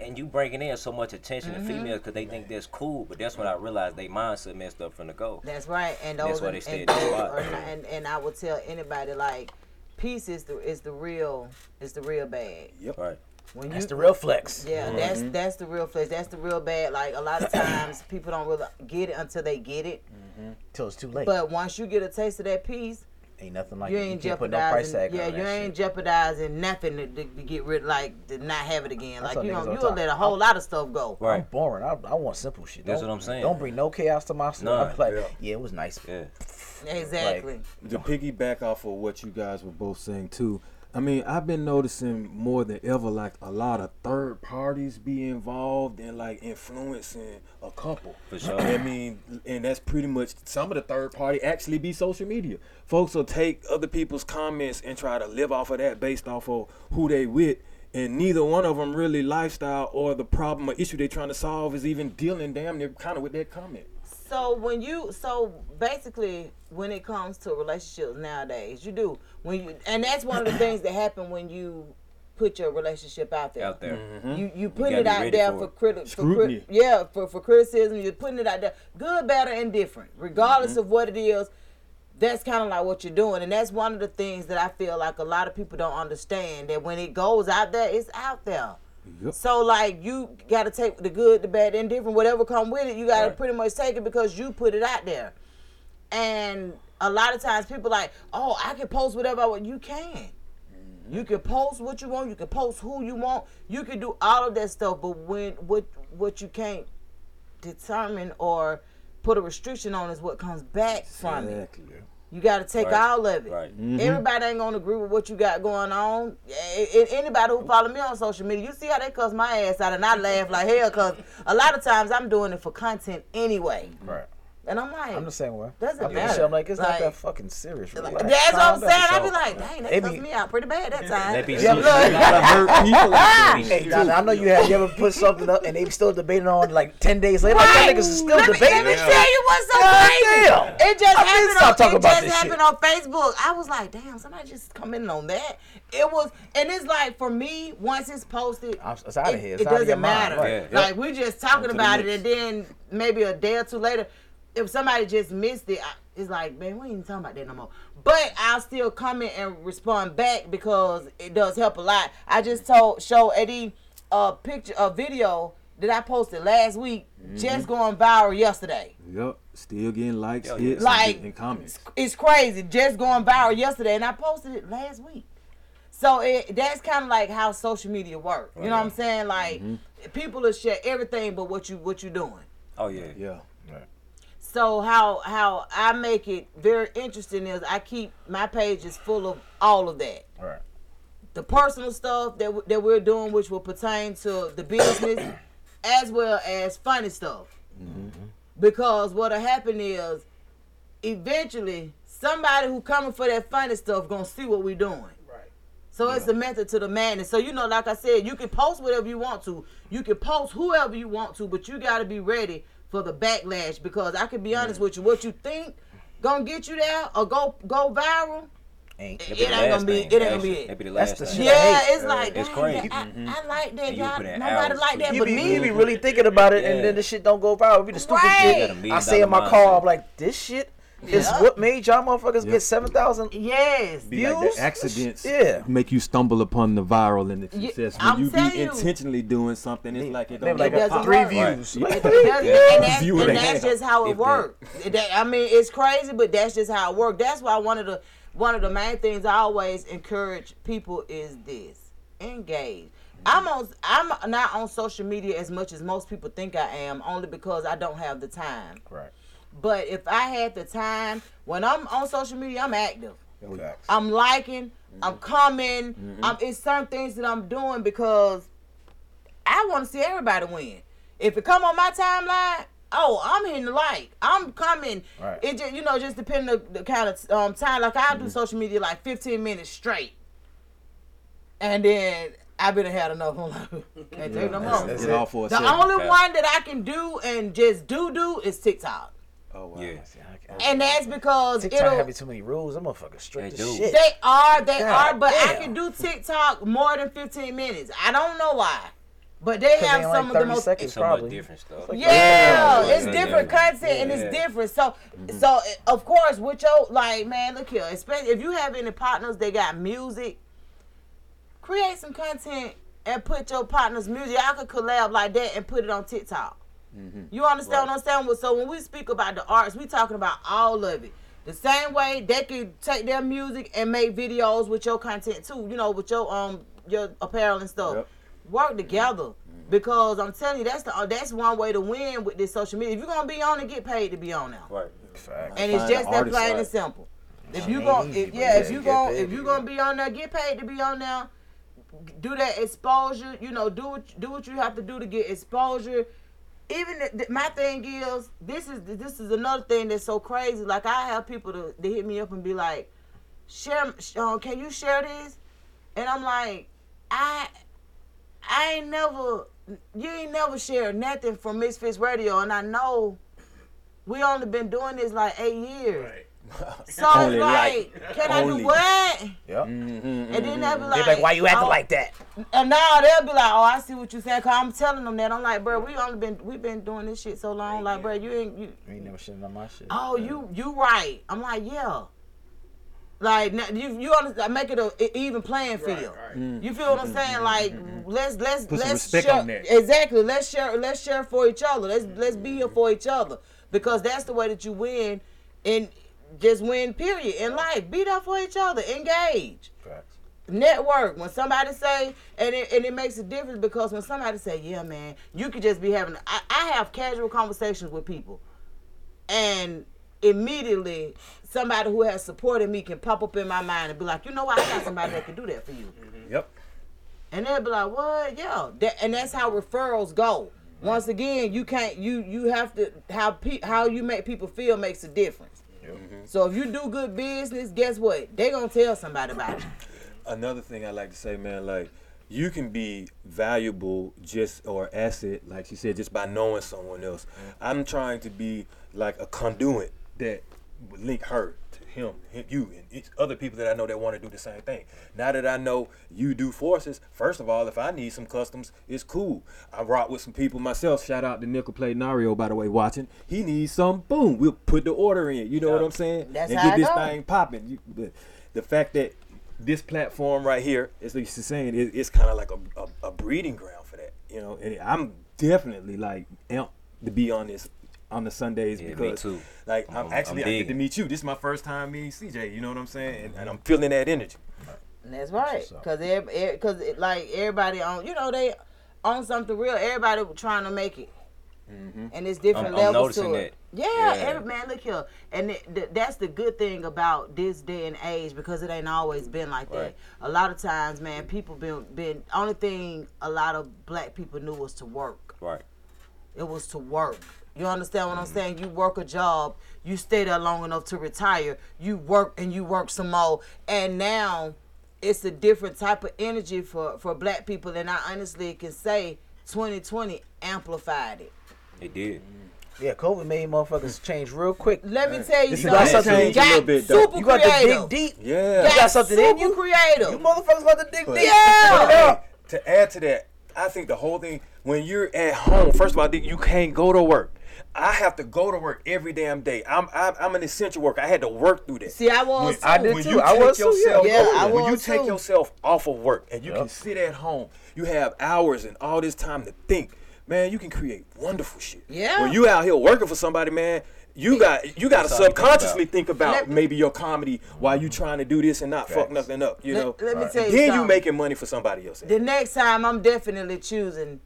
and you bringing in so much attention Mhm. to females because they think that's cool, but that's when I realized they mindset messed up from the go. That's right, and That's why they stay and, in the those spot. are not- and and I would tell anybody like, peace is the is the real is the real bag. Yep. Right. When That's the real flex. Yeah, Mhm. that's that's the real flex. That's the real bad. Like a lot of times people don't really get it until they get it. Till it's too late. But once you get a taste of that piece, ain't nothing like you it. ain't you can't put no price jeopardizing. tag yeah, on you that ain't jeopardizing nothing to, to, to get rid like to not have it again. That's like you niggas know, all you'll talk. let a whole lot of stuff go. I'm boring. I, I want simple shit. That's Don't- what I'm saying. Don't bring no chaos to my stuff. Like, Yeah. yeah. it was nice. Yeah. Exactly. To piggyback off of what you guys were both saying too, I mean, I've been noticing more than ever, like a lot of third parties be involved in like influencing a couple. For sure. I mean, and that's pretty much some of the third party actually be social media. Folks will take other people's comments and try to live off of that based off of who they with. And neither one of them really lifestyle or the problem or issue they're trying to solve is even dealing damn near kind of with that comment. So when you so basically when it comes to relationships nowadays, you do when you and that's one of the things that happen when you put your relationship out there. Out there. Mm-hmm. You you gotta putting it out there for for it. criti- for crit- Scrutiny. yeah for for criticism. You're putting it out there, good, bad, or indifferent, regardless Mm-hmm. of what it is. That's kind of like what you're doing, and that's one of the things that I feel like a lot of people don't understand. That when it goes out there, it's out there. Yep. So like you got to take the good, the bad, the indifferent, whatever come with it. You got to Right. pretty much take it because you put it out there. And a lot of times people like, oh, I can post whatever I want. You can. You can post what you want. You can post who you want. You can do all of that stuff. But when what what you can't determine or put a restriction on is what comes back from it. Exactly. You got to take Right. all of it. Right. Mhm. Everybody ain't gonna agree with what you got going on. A- a- Anybody who follow me on social media, you see how they cuss my ass out, and I laugh like hell because a lot of times I'm doing it for content anyway. Right. And I'm like, I'm the same way. Doesn't I do the matter. shit, I'm like, it's not that fucking serious. Really. that's what I'm saying. I'd be like, dang, that they be- cussed me out pretty bad that time. They be Yeah, serious. look. A lot of hurt people. Hey, Donna, I know you have you ever put something up and they still debating on like ten days later. Like that Right. niggas is still let me, debating. Let me tell you what's so crazy. damn. It just I happened. On, it about just this happened shit. on Facebook. I was like, damn, somebody just commented on that. It was, and it's like for me, once it's posted, I'm- it's outta it, here. It doesn't matter. Like we're just talking about it, and then maybe a day or two later. If somebody just missed it, I, it's like, man, we ain't talking about that no more. But I'll still comment and respond back because it does help a lot. I just told show Eddie a picture, a video that I posted last week, just Mhm. going viral yesterday. Yep. Still getting likes, Hell hits, Like- and, and comments. It's crazy, just going viral yesterday, and I posted it last week. So it that's kind of like how social media works. You know what I'm saying? Like people will share everything but what you what you doing. Oh yeah. Yeah. So how how I make it very interesting is I keep my pages full of all of that. Right. The personal stuff that w- that we're doing, which will pertain to the business, as well as funny stuff. Mm-hmm. Because what'll happen is, eventually, somebody who coming for that funny stuff gonna see what we're doing. Right. So it's a method to the madness. So you know, like I said, you can post whatever you want to. You can post whoever you want to, but you got to be ready for the backlash. Because I can be honest with you, what you think gonna get you there or go go viral. Ain't, it ain't gonna be. It ain't gonna be it. That'd be the That's the shit. Yeah, I hate. it's like it's crazy. I, I mm-hmm. like that. And you Y'all, put nobody hours like that You but be, me. you be really thinking about it, Yeah. and then the shit don't go viral. It be the stupid Right. shit. Got a million I say in my dollar car. I'm like, this shit is Yeah. what made y'all motherfuckers Yeah. get seven thousand. Yes. Be like the accidents Yeah. make you stumble upon the viral and the Yeah, success. I'm When you telling be you. intentionally doing something, it's like it don't like give a doesn't fuck. three views. It Right. does- and that's, View and and that's just how it if that. works. I mean, it's crazy, but that's just how it works. That's why one of the one of the main things I always encourage people is this: engage. I'm on. I'm not on social media as much as most people think I am, only because I don't have the time. Right. But if I had the time, when I'm on social media, I'm active. Facts. I'm liking, I'm coming. I'm, it's certain things that I'm doing because I want to see everybody win. If it come on my timeline, oh, I'm hitting the like. I'm coming. Right. It just you know just depending the, the kind of um, time. Like I do social media like 15 minutes straight, and then I've been had enough. I'm like, can't take no more. that's Get it. off for a the only Okay. one that I can do and just do do is TikTok, Oh wow. Yeah. and that's because TikTok it'll. having too many rules. Them motherfuckers strict They as do. shit. They are, they God are, but I can do TikTok more than 15 minutes. I don't know why. But they have they some like of the most seconds So much probably. different stuff. yeah, Yeah, it's yeah, different yeah. content and it's different. So, mm-hmm. so of course, with your like, man, look here. Especially if you have any partners they got music, create some content and put your partner's music. I could collab like that and put it on TikTok. You understand what I'm saying? Well, So when we speak about the arts, we talking about all of it. The same way they could take their music and make videos with your content too. You know, with your um your apparel and stuff. Yep. Work together because I'm telling you that's the uh, that's one way to win with this social media. If you're gonna be on it, get paid to be on now. Right. And it's just that artist, plain right. and simple. If you ain't gon' if, yeah, yeah, if you get gon' if you be gonna be on there, get paid to be on there. Do that exposure. You know, do what do what you have to do to get exposure. Even the- my thing is, this is this is another thing that's so crazy. Like I have people to, to hit me up and be like, share, uh, can you share this? And I'm like, I I ain't never, you ain't never shared nothing from Misfits Radio, and I know we only been doing this like eight years. So Only it's like, like- can I do what? Yep. Mm-hmm, mm-hmm, and then they'll be mm-hmm. They like, be like, why you acting oh, like that? Oh, and now they'll be like, oh, I see what you saying. Cause I'm telling them that. I'm like, bro, we only been we been doing this shit so long. Like, bro, you ain't you. You ain't never shitting on my shit. Oh, you you right. I'm like, yeah. Like now, you you understand? Make it a a even playing field. Mm. You feel what I'm saying? Like let's let's Put let's respect share on that. exactly. Let's share let's share for each other. Let's let's be here for each other because that's the way that you win and just win. Period in life. Be there for each other. Engage Facts. network when somebody say and it, and it makes a difference because when somebody say yeah man you could just be having I, I have casual conversations with people and immediately somebody who has supported me can pop up in my mind and be like you know what i got somebody that can do that for you mm-hmm. Yep. and they'll be like what yeah that, and that's how referrals go once again you can't you you have to how pe- how you make people feel makes a difference Mm-hmm. so if you do good business guess what? They gonna tell somebody about it. Another thing I like to say, man, like you can be valuable just or asset, like she said, just by knowing someone else. Mm-hmm. I'm trying to be like a conduit that link her him, him you, and it's other people that I know that want to do the same thing. Now that I know you do forces, first of all, if I need some customs, it's cool. I rock with some people myself. Shout out to Nickel Play Nario, by the way, watching. He needs some. Boom, we'll put the order in. You know what I'm saying? That's and how get it this go. thing popping. You- The, the fact that this platform right here, as Lisa saying, it, it's kind of like a, a, a breeding ground for that. You know, and I'm definitely like amped to be on this on the Sundays Yeah, me because too. like I'm, I'm- actually I'm I get to meet you. This is my first time meeting CJ. You know what I'm saying? And, and I'm mm-hmm. feeling that energy. That's right. Cause every, cause it, like everybody on, you know, they on something real. Everybody trying to make it, mm-hmm. and it's different I'm- I'm levels to noticing it. Yeah, Yeah. every man, look here, and it, th- that's the good thing about this day and age because it ain't always been like that. A lot of times, man, people been been only thing a lot of black people knew was to work. Right. It was to work. You understand what I'm saying? You work a job, you stay there long enough to retire, you work and you work some more. And now it's a different type of energy for, for black people. And I honestly can say 2020 amplified it. It did. Yeah, COVID made motherfuckers change real quick. Let me tell you This something. got something Got a little bit, though. super You got to dig deep. Yeah. You got something in you. Creative. You motherfuckers got to dig But- deep. Yeah. Hey, to add to that, I think the whole thing when you're at home, first of all, you can't go to work. I have to go to work every damn day. I'm I'm, I'm an essential worker. I had to work through that. See, I was When, too. I did when too. You I take was too, yeah. yourself, Yeah, I when you take too. yourself off of work and you can sit at home, you have hours and all this time to think. Man, you can create wonderful shit. Yeah. When you out here working for somebody, man, you got you got to That's think subconsciously about. think about Let- maybe your comedy while you trying to do this and not fuck nothing up. You Let- know. let me And tell you then you making money for somebody else. The next time, I'm definitely choosing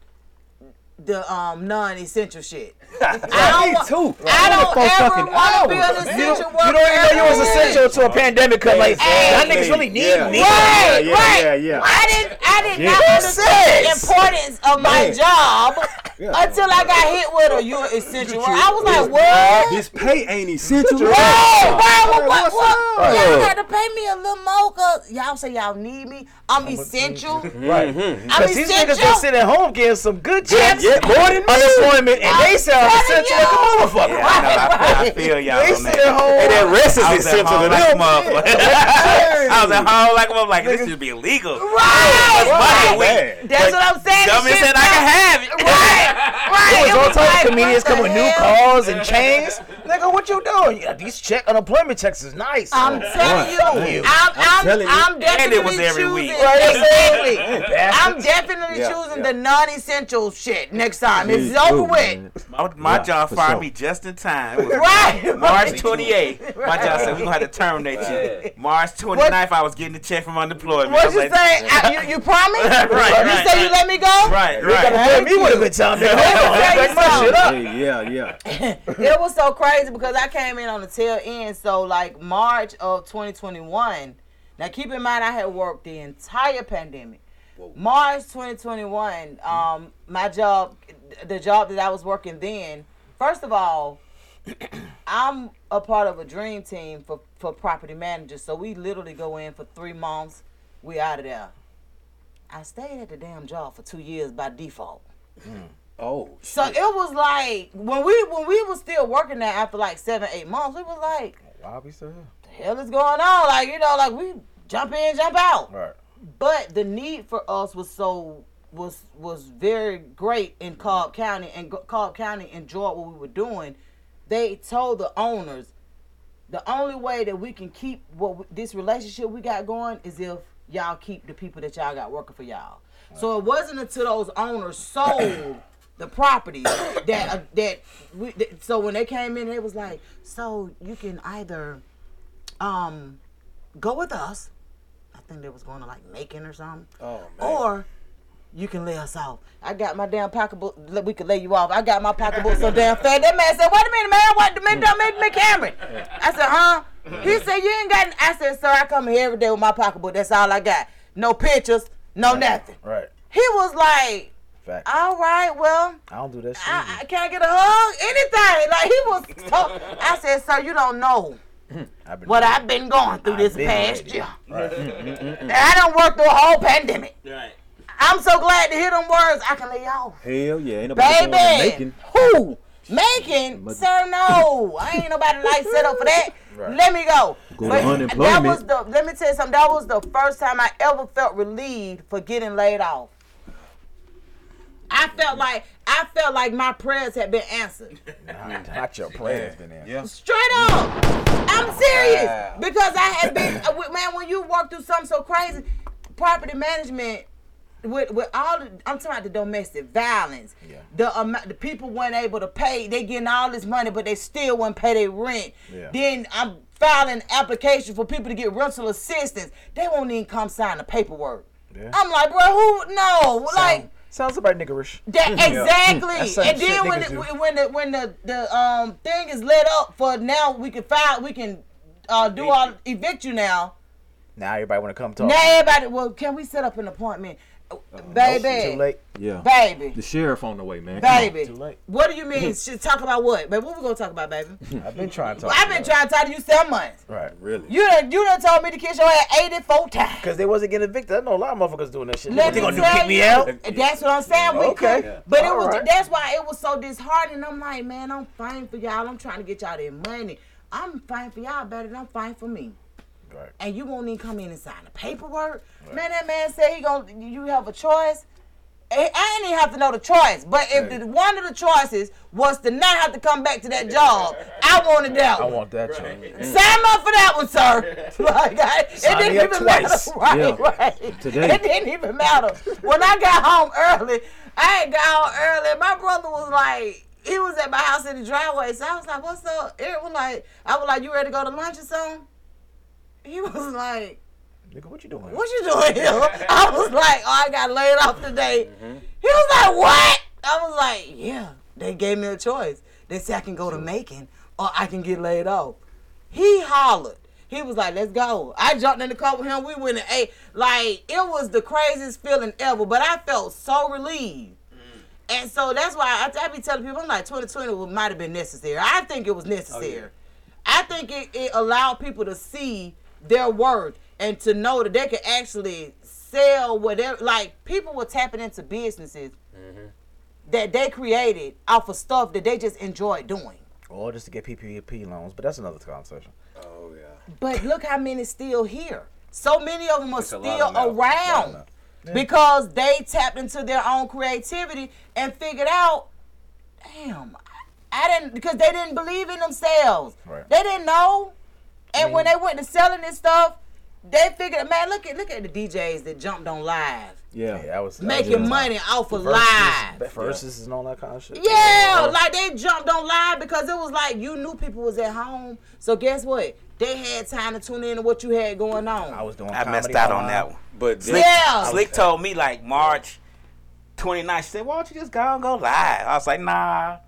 the um non-essential shit. I Me don't, too. I don't for ever want to be an hours. essential You worker. don't even know you was essential to a pandemic because like, y'all niggas really need Yeah. me. Right, Yeah, right. yeah, yeah. I didn't, I did Yeah. not understand the importance of my Man. job Yeah. until I got hit with a you essential worker. I was like, what? This pay ain't essential. Right, right. What, what, what? up? Y'all got to pay me a little more cause y'all say y'all need me. I'm essential. Right. Because these niggas essential. been sitting at home getting some good checks. Yeah, more than me. unemployment, and they sound telling essential like a motherfucker. Yeah, I know. I, I feel y'all They on sit at home. And that rest is I essential to like a them. motherfucker. I was at home like a motherfucker. Like this should be illegal. Right, Money a week. Man. That's what I'm saying. Government Shit said I can have it. Right, right. It was all types of comedians what coming with new cars and chains. Nigga, what you doing? Yeah, these check unemployment checks is nice. I'm telling you, I'm, I'm, telling you. I'm And definitely it was every choosing. week. Right, Exactly. I'm definitely Yeah, choosing yeah. the non-essential shit next time. It's Me over too, with. My, my Yeah, job fired sure. me just in time. Right. March right. 28th. My job said we're gonna have to terminate you. March 29th, I was getting a check from unemployment. What you like, say? I, you, uh, you promise? Right, You right, say you let me go? Right, You gotta right. me with a good time, nigga. Hold on, Let me back my shit up. Yeah, yeah. it was so crazy because I came in on the tail end. So like March of 2021. Now keep in mind I had worked the entire pandemic. March 2021. Um, my job, the job that I was working then. First of all, I'm a part of a dream team for for property managers. So we literally go in for three months. We out of there. I stayed at the damn job for two years by default. Mm. Oh, So it was like when we when we was still working there after like seven eight months, we was like Why we still here? the hell is going on? Like you know, like we jump in, jump out. Right. But the need for us was so was was very great in Cobb County, and Cobb County enjoyed what we were doing. They told the owners the only way that we can keep what this relationship we got going is if y'all keep the people that y'all got working for y'all. So it wasn't until those owners sold the property that uh, that we. That, so when they came in, it was like, so you can either um go with us. I think they was going to like Macon or something. Oh, man. Or you can lay us off. I got my damn pocketbook. We could lay you off. I got my pocketbook so damn fat. That man said, "Wait a minute, man. What the man made me Cameron?" I said, "Huh?" He said, "You ain't got." I said, "Sir, I come here every day with my pocketbook. That's all I got. No pictures, no nothing." Right. He was like, Fact. "All right, well." I don't do that shit. I, I can I get a hug? Anything. Like he was. So, I said, sir, you don't know I've been what I've been going through this past there. year. Right. I don't work through a whole pandemic. Right. I'm so glad to hear them words. I can lay off. hell yeah. Ain't nobody going to Baby. making. Who? Making? But- Sir, no. I ain't nobody like set up for that. Right. Let me go. Go to But that was the. Let me tell you something. That was the first time I ever felt relieved for getting laid off. I felt like I felt like my prayers had been answered. Not your prayers, been there. Yeah. Straight up. I'm serious. Wow. Because I had been, uh, man, when you work through something so crazy, property management, with, with all, the, I'm talking about the domestic violence, Yeah. the amount, the people weren't able to pay, they getting all this money, but they still wouldn't pay their rent. Yeah. Then I'm filing application for people to get rental assistance. They won't even come sign the paperwork. Yeah. I'm like, bro, who? No, like. Sounds about niggerish. That exactly. And then when the, when the when the the um thing is lit up for now we can file we can uh do all evict you now. Now everybody want to come talk. Now everybody well can we set up an appointment? Uh, baby. Too late. Yeah. Baby. The sheriff on the way, man. Baby. Too late. What do you mean? Should talk about what? Baby, what we gonna talk about, baby? I've been trying to talk. I've been trying to talk to you seven months. Right. Really? You done you done told me to kiss your ass 84 times. Because they wasn't getting evicted. I know a lot of motherfuckers doing that shit. Let they gonna do? Kick me out? That's what I'm saying. We Okay. could, but it was right. that's why it was so disheartening. I'm like, man, I'm fighting for y'all. I'm trying to get y'all their money. I'm fighting for y'all better than I'm fighting for me. Right. And you won't even come in and sign the paperwork. Man, that man said he gonna you have a choice. I I ain't even have to know the choice, but if the, one of the choices was to not have to come back to that job, I wanted that I one. want that choice. Sign up for that one, sir. like, I, it Sign didn't even twice. matter. Right, Yeah. right. Today. It didn't even matter. When I got home early, I had got home early. My brother was like, he was at my house in the driveway. So I was like, what's up? Eric was like, I was like, you ready to go to lunch or something? He was like, Nigga, what you doing? what you doing here? I was like, oh, I got laid off today. Mm-hmm. He was like, what? I was like, yeah. They gave me a choice. They said I can go to Macon or I can get laid off. He hollered. He was like, let's go. I jumped in the car with him. We went and ate. Like, it was the craziest feeling ever, but I felt so relieved. Mm. And so that's why I, I be telling people, I'm like, 2020 might have been necessary. I think it was necessary. Oh, I think it, it allowed people to see their worth and to know that they could actually sell whatever. Like, people were tapping into businesses that they created off of stuff that they just enjoyed doing. Or just to get PPP loans, but that's another conversation. Oh yeah. But look how many still here. So many of them are It's still of them out. around Lot because they tapped into their own creativity and figured out, damn, I didn't because they didn't believe in themselves. Right. They didn't know, and when they went to selling this stuff, they figured, man, look at look at the DJs that jumped on live, Yeah. Yeah, I was that was making in- money off of Verzuz, live. versus and all that kind of shit. Yeah, like they jumped on live because it was like you knew people was at home. So guess what? They had time to tune in to what you had going on. I was doing. I messed out on that one. But Slick, Yeah. Slick told me like March 29th. She said, "Why don't you just go and go live?" I was like, "Nah,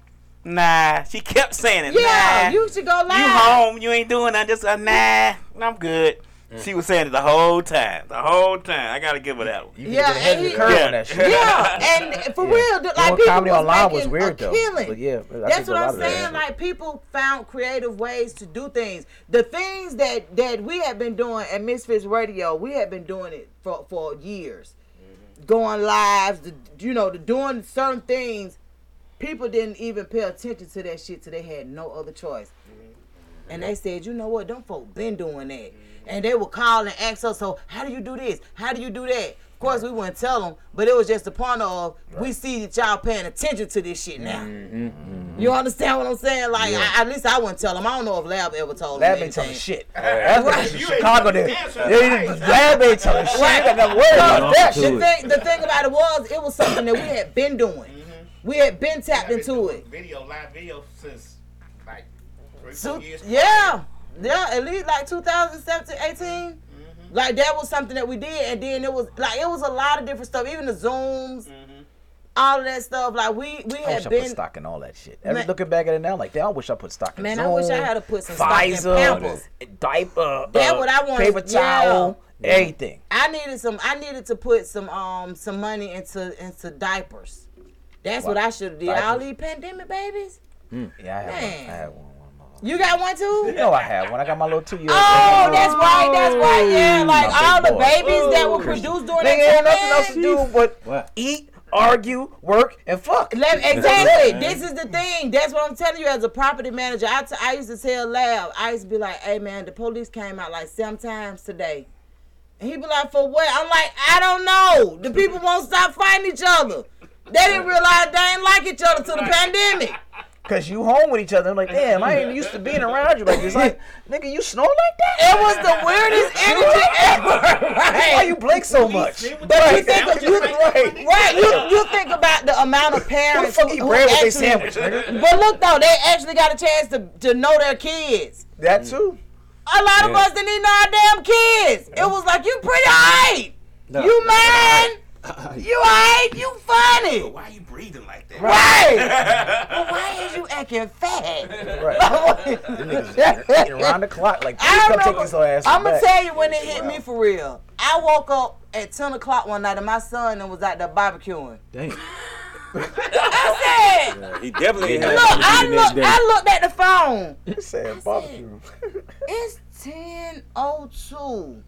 nah." She kept saying it. yeah, nah. you should go live. You home? You ain't doing nothing. Just uh, nah. I'm good. She was saying it the whole time. The whole time. I gotta give her that one. You Yeah, get ahead of and he- curve Yeah. on that shit. Yeah, and for Yeah. real, th- like Doing people comedy was online was making weird a though. killing. But yeah, I That's what I'm of that saying. Like people found creative ways to do things. The things that that we have been doing at Misfits Radio, we have been doing it for for years. Going lives, the, you know, the doing certain things. People didn't even pay attention to that shit till they had no other choice. Mm-hmm. And they said, you know what, them folk been doing that. Mm-hmm. And they would call and ask us, so how do you do this? How do you do that? Of course, we wouldn't tell them, but it was just the point of we see that y'all paying attention to this shit now. Mm-hmm. You understand what I'm saying? Like, I, at least I wouldn't tell them. I don't know if Lab ever told Lab them ain't telling anything. shit. That's Right. what Chicago did. Yeah, Lab ain't telling shit. I got nothing No, about that the thing, the thing about it was, it was something that we had been doing. We had been tapped into it. Video, live video since like three, So, four years. yeah, yeah, at least like 2017, 18. Like that was something that we did, and then it was like it was a lot of different stuff, even the zooms, all of that stuff. Like we we I had wish I put been. stock in all that shit. Every, Man- looking back at it now, like, damn, I wish I put stock in Man, I wish I had to put some stock in Pampers. diaper, That uh, what I wanted- paper towel, yeah. everything. I needed some. I needed to put some um some money into into diapers. That's what I should have did. All Diapers. these pandemic babies. Hmm. Yeah, I had Man. one. I had one. You got one too? You know I have one. I got my little two year old. Oh, that's right, that's right. Yeah, like My all the boy. babies that were produced during Nigga that ain't nothing else time. to do but What? eat, argue, work, and fuck. Let- That's exactly. This is the thing. That's what I'm telling you. As a property manager, I, t- I used to tell Lab, I used to be like, "Hey man, the police came out like seven times today," and he be like, "For what?" I'm like, "I don't know. The people won't stop fighting each other. They didn't realize they ain't like each other till the pandemic." Cause you home with each other. I'm like, damn, I ain't used to being around you like this. Like, nigga, you snore like that? It was the weirdest energy ever. Right? Why you blink so much? But you think of, you, right, right? You, you think about the amount of parents who, eat who bread with they actually- sandwich, nigga? But look though, they actually got a chance to, to know their kids. That too. A lot of Yeah. us didn't even know our damn kids. It was like you pretty alright. No. You man. You alright. You funny. Why are you breathing like that? Right. well, why is you acting fat? Right. Them niggas around the clock. Like, please I come take remember, these little asses I'm gonna tell you when it hit me for real. I woke up at 10 o'clock one night and my son and was out there barbecuing. Damn. I said, Yeah, he definitely look, had I, the look. I looked at the phone. You said barbecue. It's 10.02.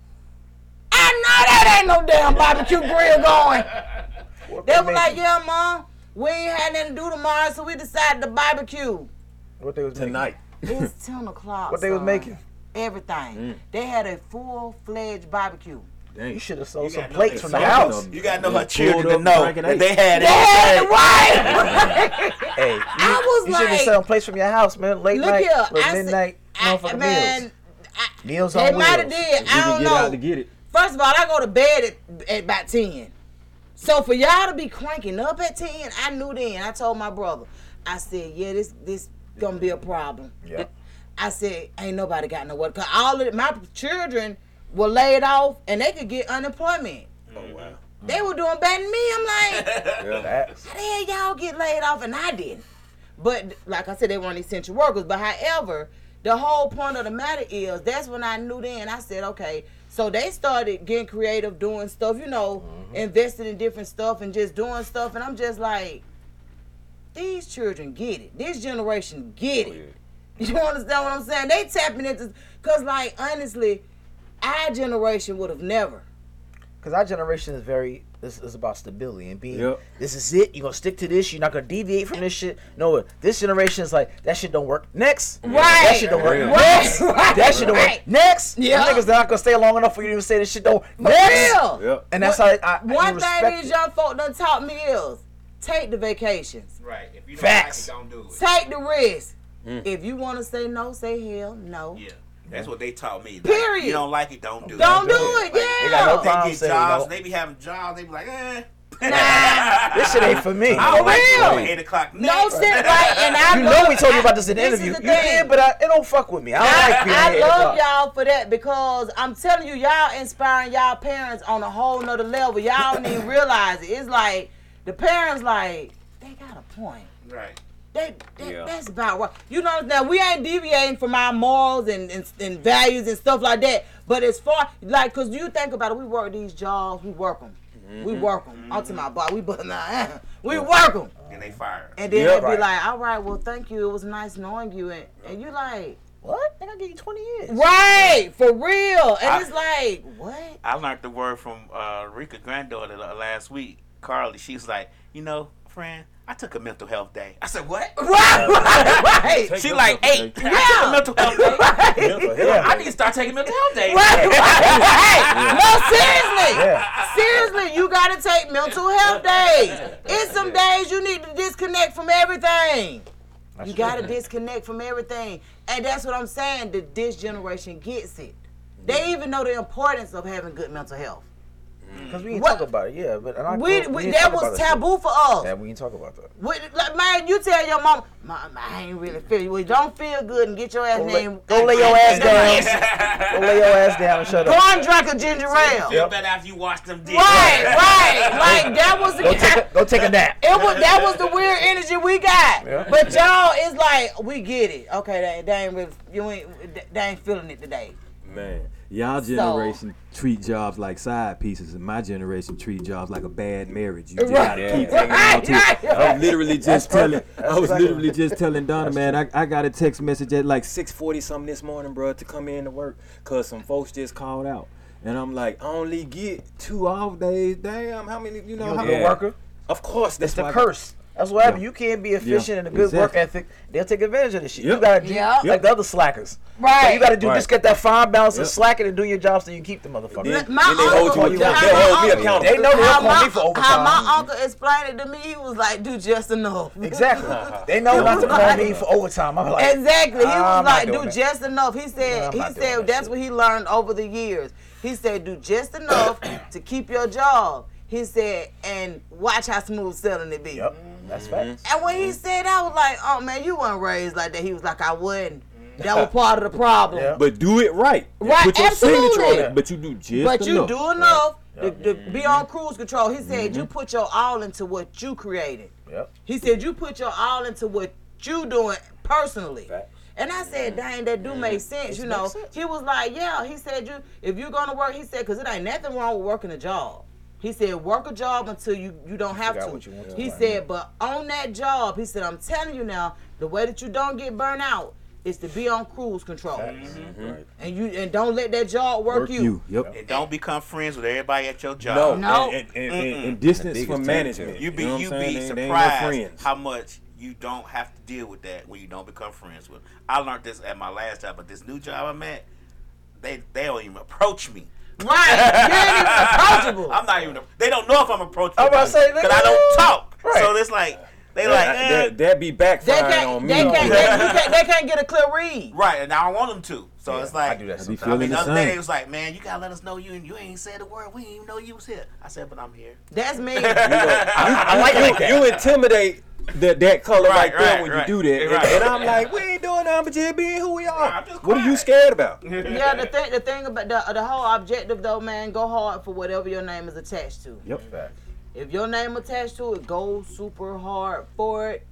I know that ain't no damn barbecue grill going. They were like, yeah, mom, we ain't had nothing to do tomorrow, so we decided to barbecue. What they was doing tonight? It's 10 o'clock. What they was making? Everything. Mm. They had a full fledged barbecue. You should have sold some plates from the something house. You gotta know her children to know drinking that they had They had it everything. right. Hey, you, I was you should have like- selling plates from your house, man. Late Look night, here, like I said- midnight, I, motherfucking man, meals. Meals they on might have wheels. did. You I can don't get know. Out to get it. First of all, I go to bed at, at about 10. So for y'all to be cranking up at 10, I knew then. I told my brother, I said, yeah, this this gonna be a problem. Yeah. I said, ain't nobody got no work. Cause all of my children were laid off and they could get unemployment. Oh wow. They were doing better than me. I'm like, Facts. how the hell y'all get laid off and I didn't? But like I said, they weren't essential workers. But however, the whole point of the matter is that's when I knew then. I said, okay. So they started getting creative, doing stuff, you know, mm-hmm. investing in different stuff and just doing stuff. And I'm just like, these children get it. This generation get it. Oh, you understand what I'm saying? They tapping into, cause like honestly, our generation would have never. Because our generation is very, this is about stability and being, Yep. this is it. You're going to stick to this. You're not going to deviate from this shit. No, this generation is like, that shit don't work. Next. Right. That shit don't work. Real. Next. Right. That shit don't Right. work. Next. Yeah. Them niggas not going to stay long enough for you to even say this shit don't. For Next. real. Yep. And that's how I, I One you thing respect these it. young folk done taught me is take the vacations. Right. If you don't Facts. like it, don't do it. Take the risk. Mm. If you want to say no, say hell no. Yeah. That's what they taught me. Like, Period. You don't like it, don't do it. Don't it. do it, They got no yeah. problem They get saying jobs. no. They be having jobs. They be like, eh. This shit ain't for me. I don't like it. real. Over Eight o'clock. No next. shit, right? And I You love, know we told you about this in the this is interview. the You thing. did, but I, it don't fuck with me. I don't I, like being I at eight love o'clock. y'all for that because I'm telling you, y'all inspiring y'all parents on a whole nother level. Y'all don't even realize it. It's like the parents like they got a point. Right. They, that, Yeah. That's about right. You know, now we ain't deviating from our morals and, and, and values and stuff like that. But as far like, cause you think about it, we work these jobs, we work them, we work them. I'm to my boss, we but nah, we work them, And they fire. and then Yeah, they right. be like, all right, well, thank you, it was nice knowing you, and, and you like, What? They gonna give you 20 years. right, for real, and I- it's like, what? I learned the word from uh, Rika granddaughter uh, last week. Carly, she's like, you know, friend, I took a mental health day. I said, what? Right, right, right. She like mental eight. day. I took a mental health day. Mental health I need to start taking mental health days. Right, right, right. No, seriously. Yeah. Seriously, you gotta take mental health days. It's some days you need to disconnect from everything. You gotta disconnect from everything. And that's what I'm saying. That this generation gets it. They even know the importance of having good mental health. Because we didn't What- talk about it, yeah. But and I, We, we we, that was about shit. taboo for us. Yeah, we didn't talk about that. We- like, man, you tell your mom, Mom, I ain't really feeling. Well, don't feel good and get your ass Go lay, name. go lay your ass down. go lay your ass down and shut Go up. and drink a ginger ale. Feel better after you wash them dishes. Right, right. Like that was the Go take a, go take a nap. It was that was the weird energy we got. Yeah. But y'all is like, we get it. Okay, they, they ain't really, you ain't they ain't feeling it today. Man, y'all generation treat jobs like side pieces, and my generation treat jobs like a bad marriage. You just gotta keep hanging on to it. I was literally just telling, I was exactly literally just telling Donna, man, I, I got a text message at like 6:40 something this morning, bro, to come in to work, cause some folks just called out, and I'm like, I only get two off days. Damn, how many? You know, You how, good Yeah. worker? Of course, that's it's the why I- curse. That's what happens. Yeah. You can't be efficient Yeah, and a good work ethic. They'll take advantage of this shit. You Yep. gotta do Yep. like the other slackers. Right. So you gotta do Right. just get that fine balance Yep. of slacking and do your job so you keep the motherfucker. Then- My then they hold uncle- you accountable. They hold me accountable. They know they'll how call me for overtime. How my uncle explained it to me, he was like, "Do just enough." Exactly. They know not to call me for overtime. I'm like, exactly. He I'm was like, "Do that. just enough." He said. I'm he said that that's shit. what he learned over the years. He said, "Do just enough to keep your job." He said, "And watch how smooth selling it be." Yep, that's mm-hmm. facts. And when he mm-hmm. said, I was like, "Oh man, you weren't raised like that." He was like, "I wasn't." Mm-hmm. That was part of the problem. But do it right. Right, Put your signature on absolutely. it. But you do just but you enough. do enough to, to be on cruise control. He said Mm-hmm. you put your all into what you created. Yep. He said you put your all into what you doing personally. And I said, dang, that do make sense. You know, he was like, yeah. He said, you if you're gonna work, he said, because it ain't nothing wrong with working a job. He said, work a job until you you don't have to. you want to He learn. said, but on that job, he said, I'm telling you now, the way that you don't get burnt out is to be on cruise control. Mm-hmm. And you and don't let that job work, you. Yep. And don't become friends with everybody at your job. No. And, and, and, and, and distance from tactic. management. You be know you be They- they no surprised how much you don't have to deal with that when you don't become friends with. I learned this at my last job, but this new job I'm at, they they don't even approach me. Right, you ain't even approachable. I'm not even. They don't know if I'm approachable. I'm about to say, because I don't talk. Right. So it's like they like that, eh. that, that be They backfiring can't, on me. they, can't, they, can't, they can't get a clear read. right, and I don't want them to. So it's like I do that I be sometimes. I feeling mean, the the other day it was like, man, you gotta let us know you and you ain't said a word. We didn't even know you was here. I said, but I'm here. That's me. I like it like that. You intimidate that that color right, Right, there right, when right. you do that, and, Right. and I'm like, we ain't doing nothing but just being who we are. I'm What are you scared about? yeah, the thing, the thing about the the whole objective though, man, go hard for whatever your name is attached to. Yep. If your name attached to it, go super hard for it.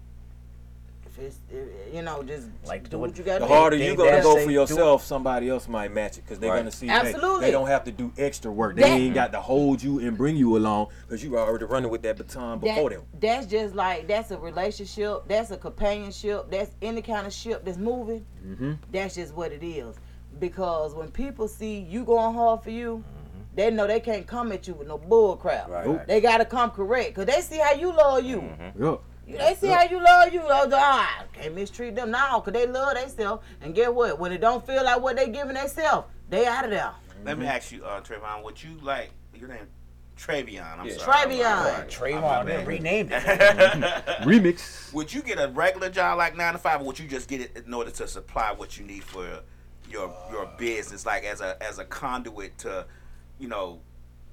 If it's, if, you know, just Like do do what you got to The do. harder you they gonna go for yourself, somebody else might match it because they're Right. gonna see. hey, Absolutely. they don't have to do extra work. They That- ain't got to hold you and bring you along because you already running with that baton That- before them. That's just like that's a relationship. That's a companionship. That's any kind of ship that's moving. Mm-hmm. That's just what it is. Because when people see you going hard for you, they know they can't come at you with no bull crap. Right. They gotta come correct. Cause they see how you love you. Yep. You- They see how you love you. Love, ah, can't mistreat them now. Cause they love themselves. And get what? When it don't feel like what they giving themselves, they out of there. Let me ask you, uh, Trayvon, what you like? Your name, Treyveon. I'm Yeah. sorry. Treyveon. Trayvon, they renamed it. Remix. Would you get a regular job like nine to five, or would you just get it in order to supply what you need for your your business, like as a as a conduit to, you know,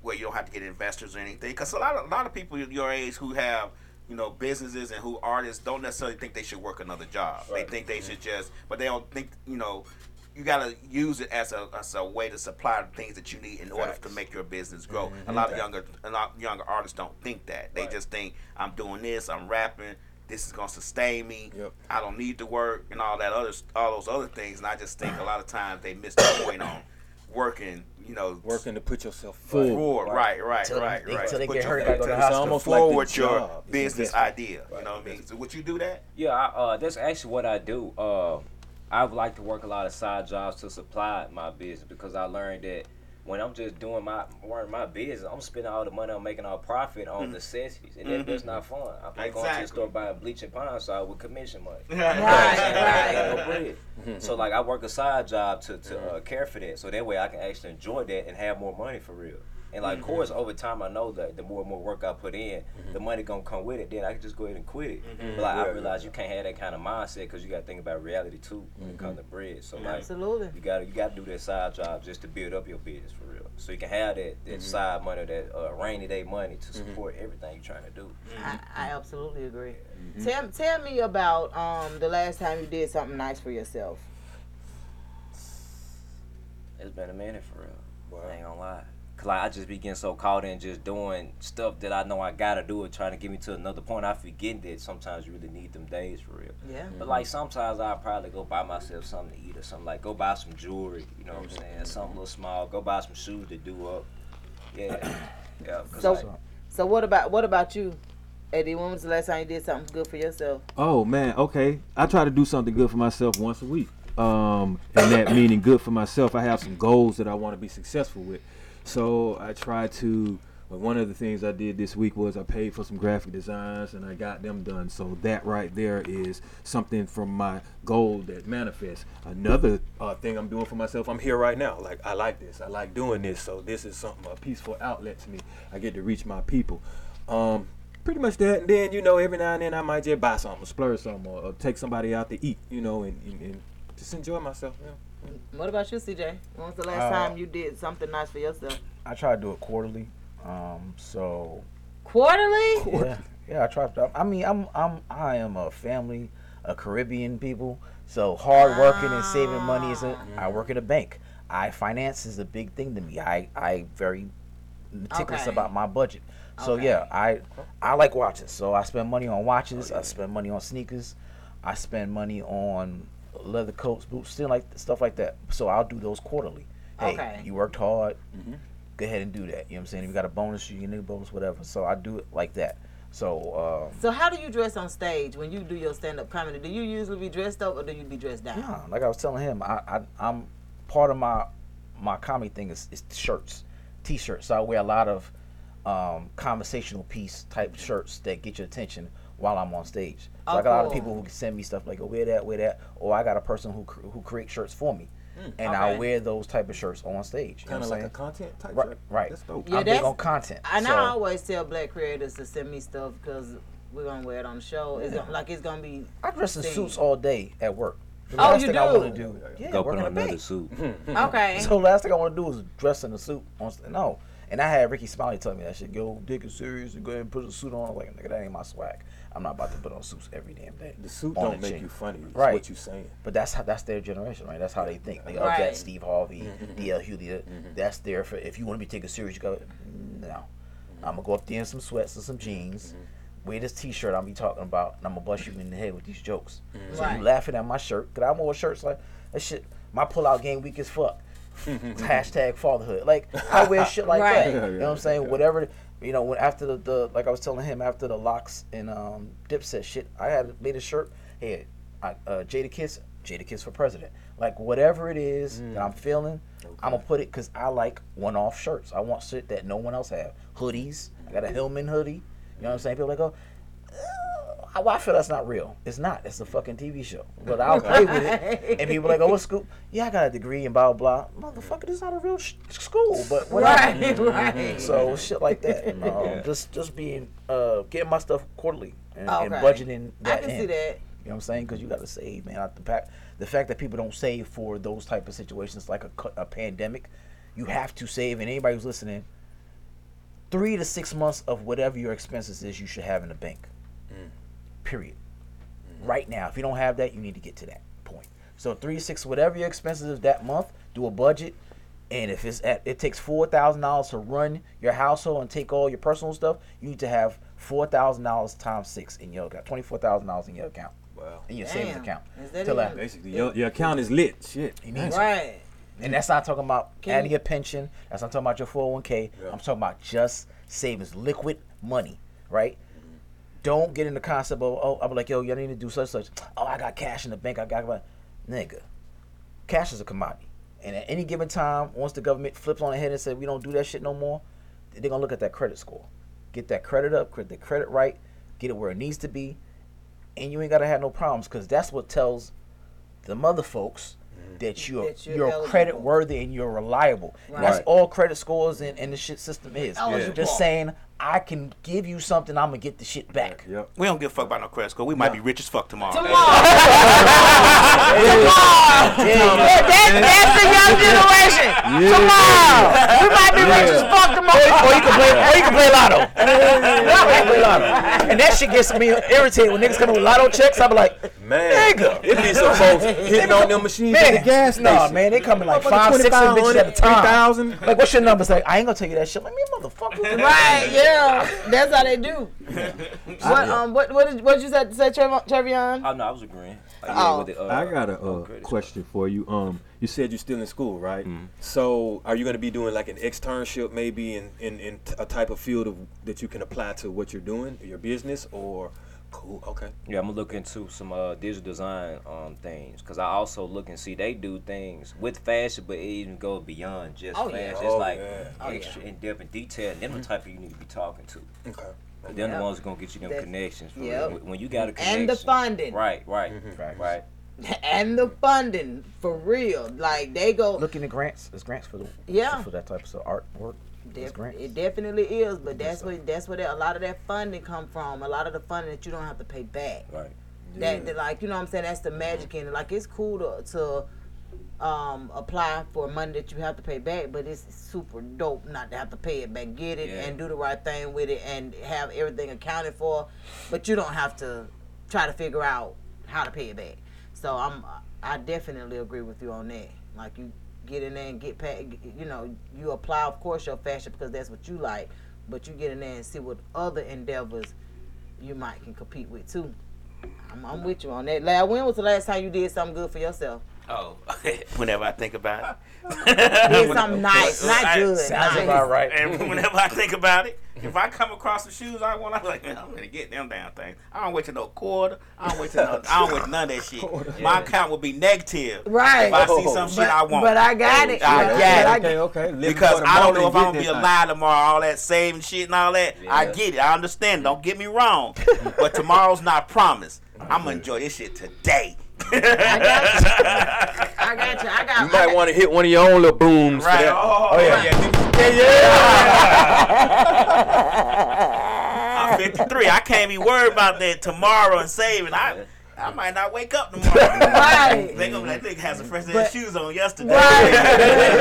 where you don't have to get investors or anything? Because a lot of a lot of people your age who have you know businesses and who artists don't necessarily think they should work another job. They think they mm-hmm. should just, but they don't think you know. You gotta use it as a as a way to supply the things that you need in order to make your business grow. Mm-hmm. A lot of younger a lot younger artists don't think that. They just think I'm doing this, I'm rapping, this is gonna sustain me. Yep. I don't need to work and all that other all those other things. And I just think a lot of times they miss the point on working. You know, Working to put yourself forward. forward. Right, right, Till- right, they- right. till they get your- hurt, they go to to- the It's hospital. almost like the forward your job business investment. idea. You know what I mean? So would you do that? Yeah, I, uh, that's actually what I do. Uh, I would like to work a lot of side jobs to supply my business because I learned that when I'm just doing my running my business, I'm spending all the money I'm making all profit on mm-hmm. necessities, and that, that's not fun. I'm like going to the Exactly. store buying bleach and pine salt with commission money. Right, I ain't got no. Mm-hmm. So like I work a side job to, to mm-hmm. uh, care for that, so that way I can actually enjoy that and have more money for real. And like, of course, over time, I know that the more and more work I put in, mm-hmm. the money gonna come with it. Then I can just go ahead and quit it. Mm-hmm. But like, I Yeah, realize you can't have that kind of mindset because you got to think about reality too when it comes to bread. So like, Absolutely. you gotta you gotta do that side job just to build up your business for real. So you can have that that side money, that uh, rainy day money to support everything you're trying to do. I, I absolutely agree. Tell tell me about um the last time you did something nice for yourself. It's been a minute for real. I ain't gonna lie. Cause like I just be getting so caught in just doing stuff that I know I gotta do it, trying to get me to another point. I forget that sometimes you really need them days for real. Yeah. But like sometimes I'll probably go buy myself something to eat or something. Like go buy some jewelry, you know what I'm saying? Something a little small. Go buy some shoes to do up. Yeah. Yeah. 'cause So like, so what about what about you, Eddie? When was the last time you did something good for yourself? Oh man, okay. I try to do something good for myself once a week. Um, and that meaning good for myself. I have some goals that I want to be successful with. So I try to But one of the things I did this week was I paid for some graphic designs and I got them done. So that right there is something from my goal that manifests. Another uh, thing I'm doing for myself, I'm here right now. Like I like this. I like doing this. So this is something a peaceful outlet to me. I get to reach my people. Um, pretty much that. And then you know, every now and then I might just buy something, splurge something, or, or take somebody out to eat. You know, and, and, and just enjoy myself. Yeah. What about you, CJ? When was the last Uh, time you did something nice for yourself? I try to do it quarterly. Um, so Quarterly? yeah, yeah, I try. To, I mean, I'm I'm I am a family, a Caribbean people. So hard working and saving money is a. I work at a bank. I finance is a big thing to me. I I very meticulous Okay. about my budget. So Okay. yeah, I I like watches. So I spend money on watches. I spend money on sneakers. I spend money on leather coats, boots, still like stuff like that. So I'll do those quarterly. Hey, Okay. you worked hard. Go ahead and do that. You know what I'm saying? If you got a bonus, you get a bonus, whatever. So I do it like that. So um, So how do you dress on stage when you do your stand up comedy? Do you usually be dressed up or do you be dressed down? Like I was telling him, I, I I'm part of my my comedy thing is, is shirts, t-shirts. So I wear a lot of um, conversational piece type shirts that get your attention while I'm on stage. So Oh, I got a lot of people who can send me stuff like, oh, wear that, wear that, or I got a person who cr- who create shirts for me, Mm. and Okay. I wear those type of shirts on stage. Kind of I'm like a content type Right, shirt. right. That's dope. I'm big on content. And so- I always tell black creators to send me stuff because we're gonna wear it on the show. It's Yeah. gonna, like it's gonna be. I dress in seen. suits all day at work. The Oh, last you thing I do? want to do, yeah, Go work put on a bank. another suit. Okay. So last thing I want to do is dress in a suit. On, st- no, and I had Rickey Smiley tell me that shit. Go, take it serious and go ahead and put a suit on. I'm like, nigga, that ain't my swag. I'm not about to put on suits every damn day. The suit On don't make chin. you funny. It's right? what you saying. But that's how that's their generation, right? That's how they think. They of Right. that Steve Harvey, Mm-hmm. D.L. Hughley. that- That's there for if you want to be taken serious. You go, no. I'm gonna go up there in some sweats and some jeans. Mm-hmm. Wear this T-shirt I'm be talking about, and I'm gonna bust you in the head with these jokes. So Right. you laughing at my shirt? Cause I wore shirts like that shit. My pull-out game weak as fuck. Hashtag fatherhood. Like I wear shit like Right. that. Yeah, You know what I'm saying? Whatever. You know, when after the, the like I was telling him after the Lox and um, Dipset shit, I had made a shirt. Hey, I, uh, Jadakiss, Jada Kiss for president. Like whatever it is that I'm feeling, I'm gonna put it because I like one-off shirts. I want shit that no one else have. Hoodies. I got a Hillman hoodie. You know what I'm saying? People like, oh, well, I feel that's not real. It's not. It's a fucking TV show. But I'll play with it. And people like, oh, what school? Yeah, I got a degree and blah blah blah. Motherfucker, this is not a real sh- school. But whatever. Right, right. So shit like that. And, um, just just being uh, getting my stuff quarterly and, and Okay. budgeting. I That can in. see that. You know what I'm saying? Because you got to save, man. The fact, the fact that people don't save for those type of situations like a, a pandemic, you have to save. And anybody who's listening, three to six months of whatever your expenses is, you should have in the bank. Period. Right now, if you don't have that, you need to get to that point. So three to six, whatever your expenses is that month, do a budget. And if it's at, it takes four thousand dollars to run your household and take all your personal stuff, you need to have four thousand dollars times six in your account, twenty four thousand dollars in your account. Wow. In your savings account. Is that To even- Basically, your, your account is lit. Shit. You need to. Right. And that's not talking about Can adding you- your pension. That's not talking about your 401k. I'm talking about just savings, liquid money, right? Don't get in the concept of, oh, I'm like, yo, you need to do such such. Oh, I got cash in the bank. I got, my nigga, cash is a commodity. And at any given time, once the government flips on the head and says we don't do that shit no more, they're gonna look at that credit score, get that credit up, get the credit right, get it where it needs to be, and you ain't gotta have no problems because that's what tells the mother folks mm-hmm. that you're That you're you're, credit worthy and you're reliable. Right. That's all credit scores and, and the shit system is. Eligible. Just saying I can give you something, I'm gonna get the shit back. Yep. We don't give a fuck about no credit score. We might be rich as fuck tomorrow. That, that's the young generation. Tomorrow, we might be rich as fuck tomorrow. Or you can play, or you can play lotto. You can play lotto. And that shit gets me irritated when niggas come with lotto checks. I be like, Man, Nigga. it be some folks hitting on them machines at the gas station. Nah, man, they coming like five, six bitches at a time. 3000. Like, what's your number? It's like, I ain't gonna tell you that shit. Like, me motherfucker. Right, yeah, that's how they do. What um, what what did what you said say Treyveon? Oh no, I was agreeing. Like, Oh. with the, uh, I got a uh, question for you. Um, you said you're still in school, right? Mm-hmm. So, are you going to be doing like an externship, maybe in, in, in t- a type of field of, that you can apply to what you're doing, your business, or Cool. Okay. Yeah, I'm gonna look into some uh, digital design um, things because I also look and see they do things with fashion, but it even goes beyond just Oh, fashion. yeah. It's Oh, like yeah. Oh, yeah. in depth and detail, and them the type of you need to be talking to. Okay. 'Cause Them Yep. the ones gonna get you them That- connections. For yep. real. When- When you got a connection, And the funding. Right, right, Mm-hmm. right. and the funding for real. Like they go. Looking at grants. There's grants for the Yeah. for that type of stuff, artwork. Def- it definitely is, but that's where that's where that, a lot of that funding come from. A lot of the funding that you don't have to pay back. Right. That, that, like you know what I'm saying. That's the magic in it. Like it's cool to to um, apply for money that you have to pay back, but it's super dope not to have to pay it back. Get it Yeah. and do the right thing with it and have everything accounted for, but you don't have to try to figure out how to pay it back. So I'm I definitely agree with you on that. Like you get in there and get paid. You know, you apply of course your fashion because that's what you like, but you get in there and see what other endeavors you might can compete with too. I'm, I'm with you on that. When was the last time you did something good for yourself? Oh, whenever I think about Did it. something nice, not I- good. Sounds nice. about right. And whenever I think about it, if I come across some shoes I want, I'm like, man, I'm gonna get them damn things. I don't wait to no quarter. I don't wait till no. I don't wait none of that shit. My account will be negative. Right. If I see some shit I want. But I got it. I But got I it. Okay. Okay. Because I don't know if I'm gonna be getting it alive tomorrow, all that saving shit and all that. I get it. I understand. Don't get me wrong. but tomorrow's not promised. I'm gonna enjoy this shit today. I got you. I got you. I got. You might want to hit one of your own little booms. for Right. that. Oh, oh yeah. yeah. I'm 53. I can't be worried about that tomorrow and saving. I I might not wake up tomorrow. Right. They gonna be like, nigga had some fresh But- shoes on yesterday. Right.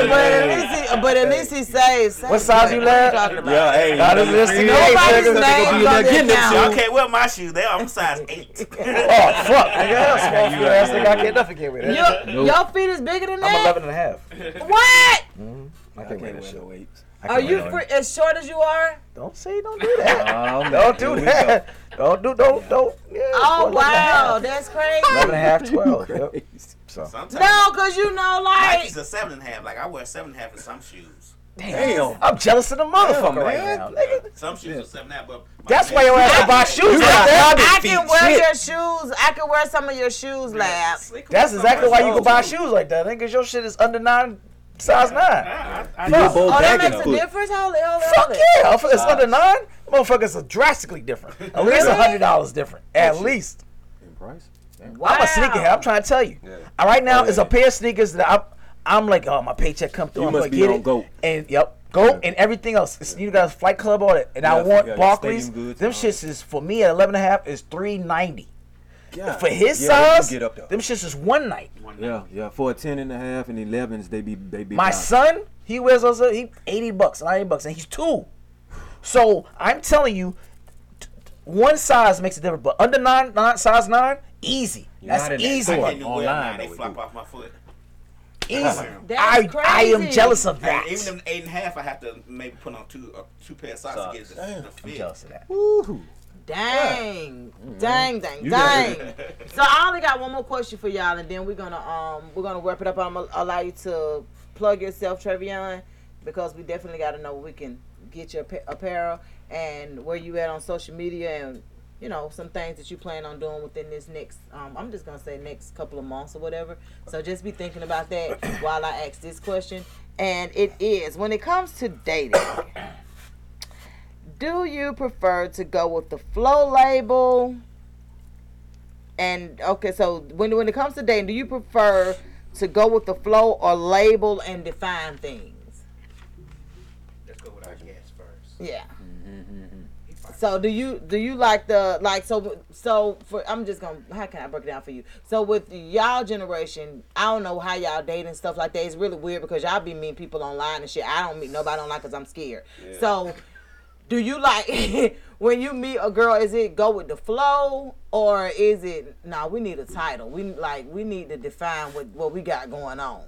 but, at least he, but at least he saves. What size you lad? Yeah, hey, Now, this is Nobody's Nobody's names name on the getting account. Y'all it. my shoes. They I'm size eight. Oh fuck, nigga, that's small feet ass nigga. I can't nothing get with that. Your, your feet is bigger than that. I'm that. 11 and a half. What? Mm-hmm. I I can't wear can't that shit. no eights. I Are you wear as short as you are? Don't say, don't do that. Um, Don't do that. Don't do, don't, don't. Yeah, Oh 11 wow, half. that's crazy. 11 and a half, 12. Yep. So. Sometimes No, cause you know, like Nike's a seven and a half. Like I wear seven and a half in some shoes. Damn. I'm jealous of the motherfucker right man. now. Nigga. Some shoes are seven and a half. But That's man- why your ass can buy shoes You like got that. I feet, can wear shit. your shoes. I can wear some of your shoes, lab. That's exactly why you can buy shoes like that, nigga. Cause your shit is under nine, size nine. I, I, You're Oh, that makes a foot. difference. How, it, hold it, Fuck hold it. yeah, if it's under nine. Motherfuckers are drastically different. At least a hundred dollars different. At least. In price? Wow. I'm a sneakerhead. I'm trying to tell you. Yeah. Uh, Right now, Oh, yeah. it's a pair of sneakers that I'm. I'm like, oh, my paycheck come through. You I'm must gonna be get on it. GOAT. And yep, go and everything else. It's, you got Flight Club on it, and I want Barclays. Them and shits is for me at 11 and a half is 390. God. For his yeah, size, get up there. them shits is one night. Yeah, yeah. For a ten and a a half and 11s, they be they be. My down. son, he wears those. uh, He 80 bucks, 90 bucks, and he's two. So I'm telling you, t- t- one size makes a difference. But under nine, nine size nine, easy. You're That's in that easy. I store. can't even wear Online, mine. They flop off my foot. Easy. That's I, I am jealous of And that. even them eight and a half, I have to maybe put on two uh, two pair of socks to get it to, to I'm fit. jealous of that. Woo. Dang, dang, dang, You dang. so I only got one more question for y'all, and then we're gonna um we're gonna wrap it up. I'm gonna allow you to plug yourself, Treyveon, because we definitely got to know we can get your apparel and where you at on social media and you know some things that you plan on doing within this next um I'm just gonna say next couple of months or whatever. So just be thinking about that while I ask this question. And it is when it comes to dating. Do you prefer to go with the flow label? And okay, so when when it comes to dating, do you prefer to go with the flow or label and define things? Let's go with our guest first. Yeah. Mm-hmm. So do you do you like the like so so for I'm just gonna how can I break it down for you? So with y'all generation, I don't know how y'all date and stuff like that. It's really weird because y'all be meeting people online and shit. I don't meet nobody online because I'm scared. So do you like when you meet a girl? Is it go with the flow or is it nah? We need a title. We like we need to define what what we got going on.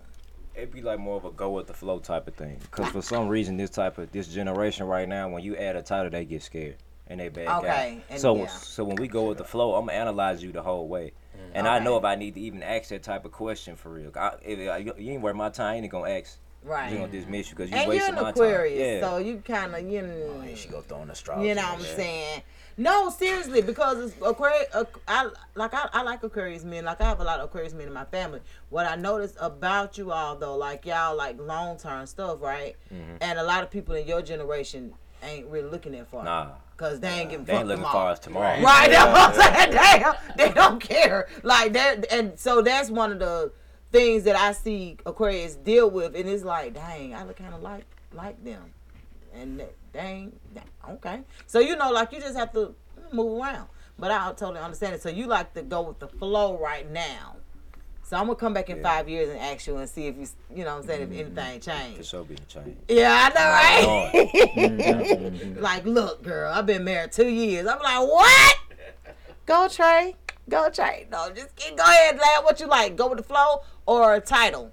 It'd be like more of a go with the flow type of thing. Cause ah. for some reason, this type of this generation right now, when you add a title, they get scared and they back Okay, out. and So yeah. so when we go with the flow, I'm gonna analyze you the whole way, and mm. I know if I need to even ask that type of question for real. I, if I, you ain't worth my time, I ain't gonna ask Right. You gonna dismiss you because you and you're an Aquarius, time. Yeah. so you kind of you know. she go throwing astrology. You know what I'm Yeah. saying? No, seriously, because it's Aquarius. I like I, I like Aquarius men. Like I have a lot of Aquarius men in my family. What I noticed about you all though, like y'all like long term stuff, right? Mhm. And a lot of people in your generation ain't really looking that far. Nah. Cause they ain't giving They ain't looking tomorrow. far as tomorrow. Right, that's what I'm saying. Damn, they don't care. Like that, and so that's one of the things that I see Aquarius deal with, and it's like, dang, I look kind of like like them, and dang, dang, okay. So you know, like you just have to move around. But I totally understand it. So you like to go with the flow right now. So I'm gonna come back in five years and ask you and see if you, you know, what I'm saying if anything For changed. sure being changed. Yeah, I know, right? Mhm. like, look, girl, I've been married two years. I'm like, what? Go Trey, go Trey. No, just keep, go ahead, lad. What you like? Go with the flow or a title?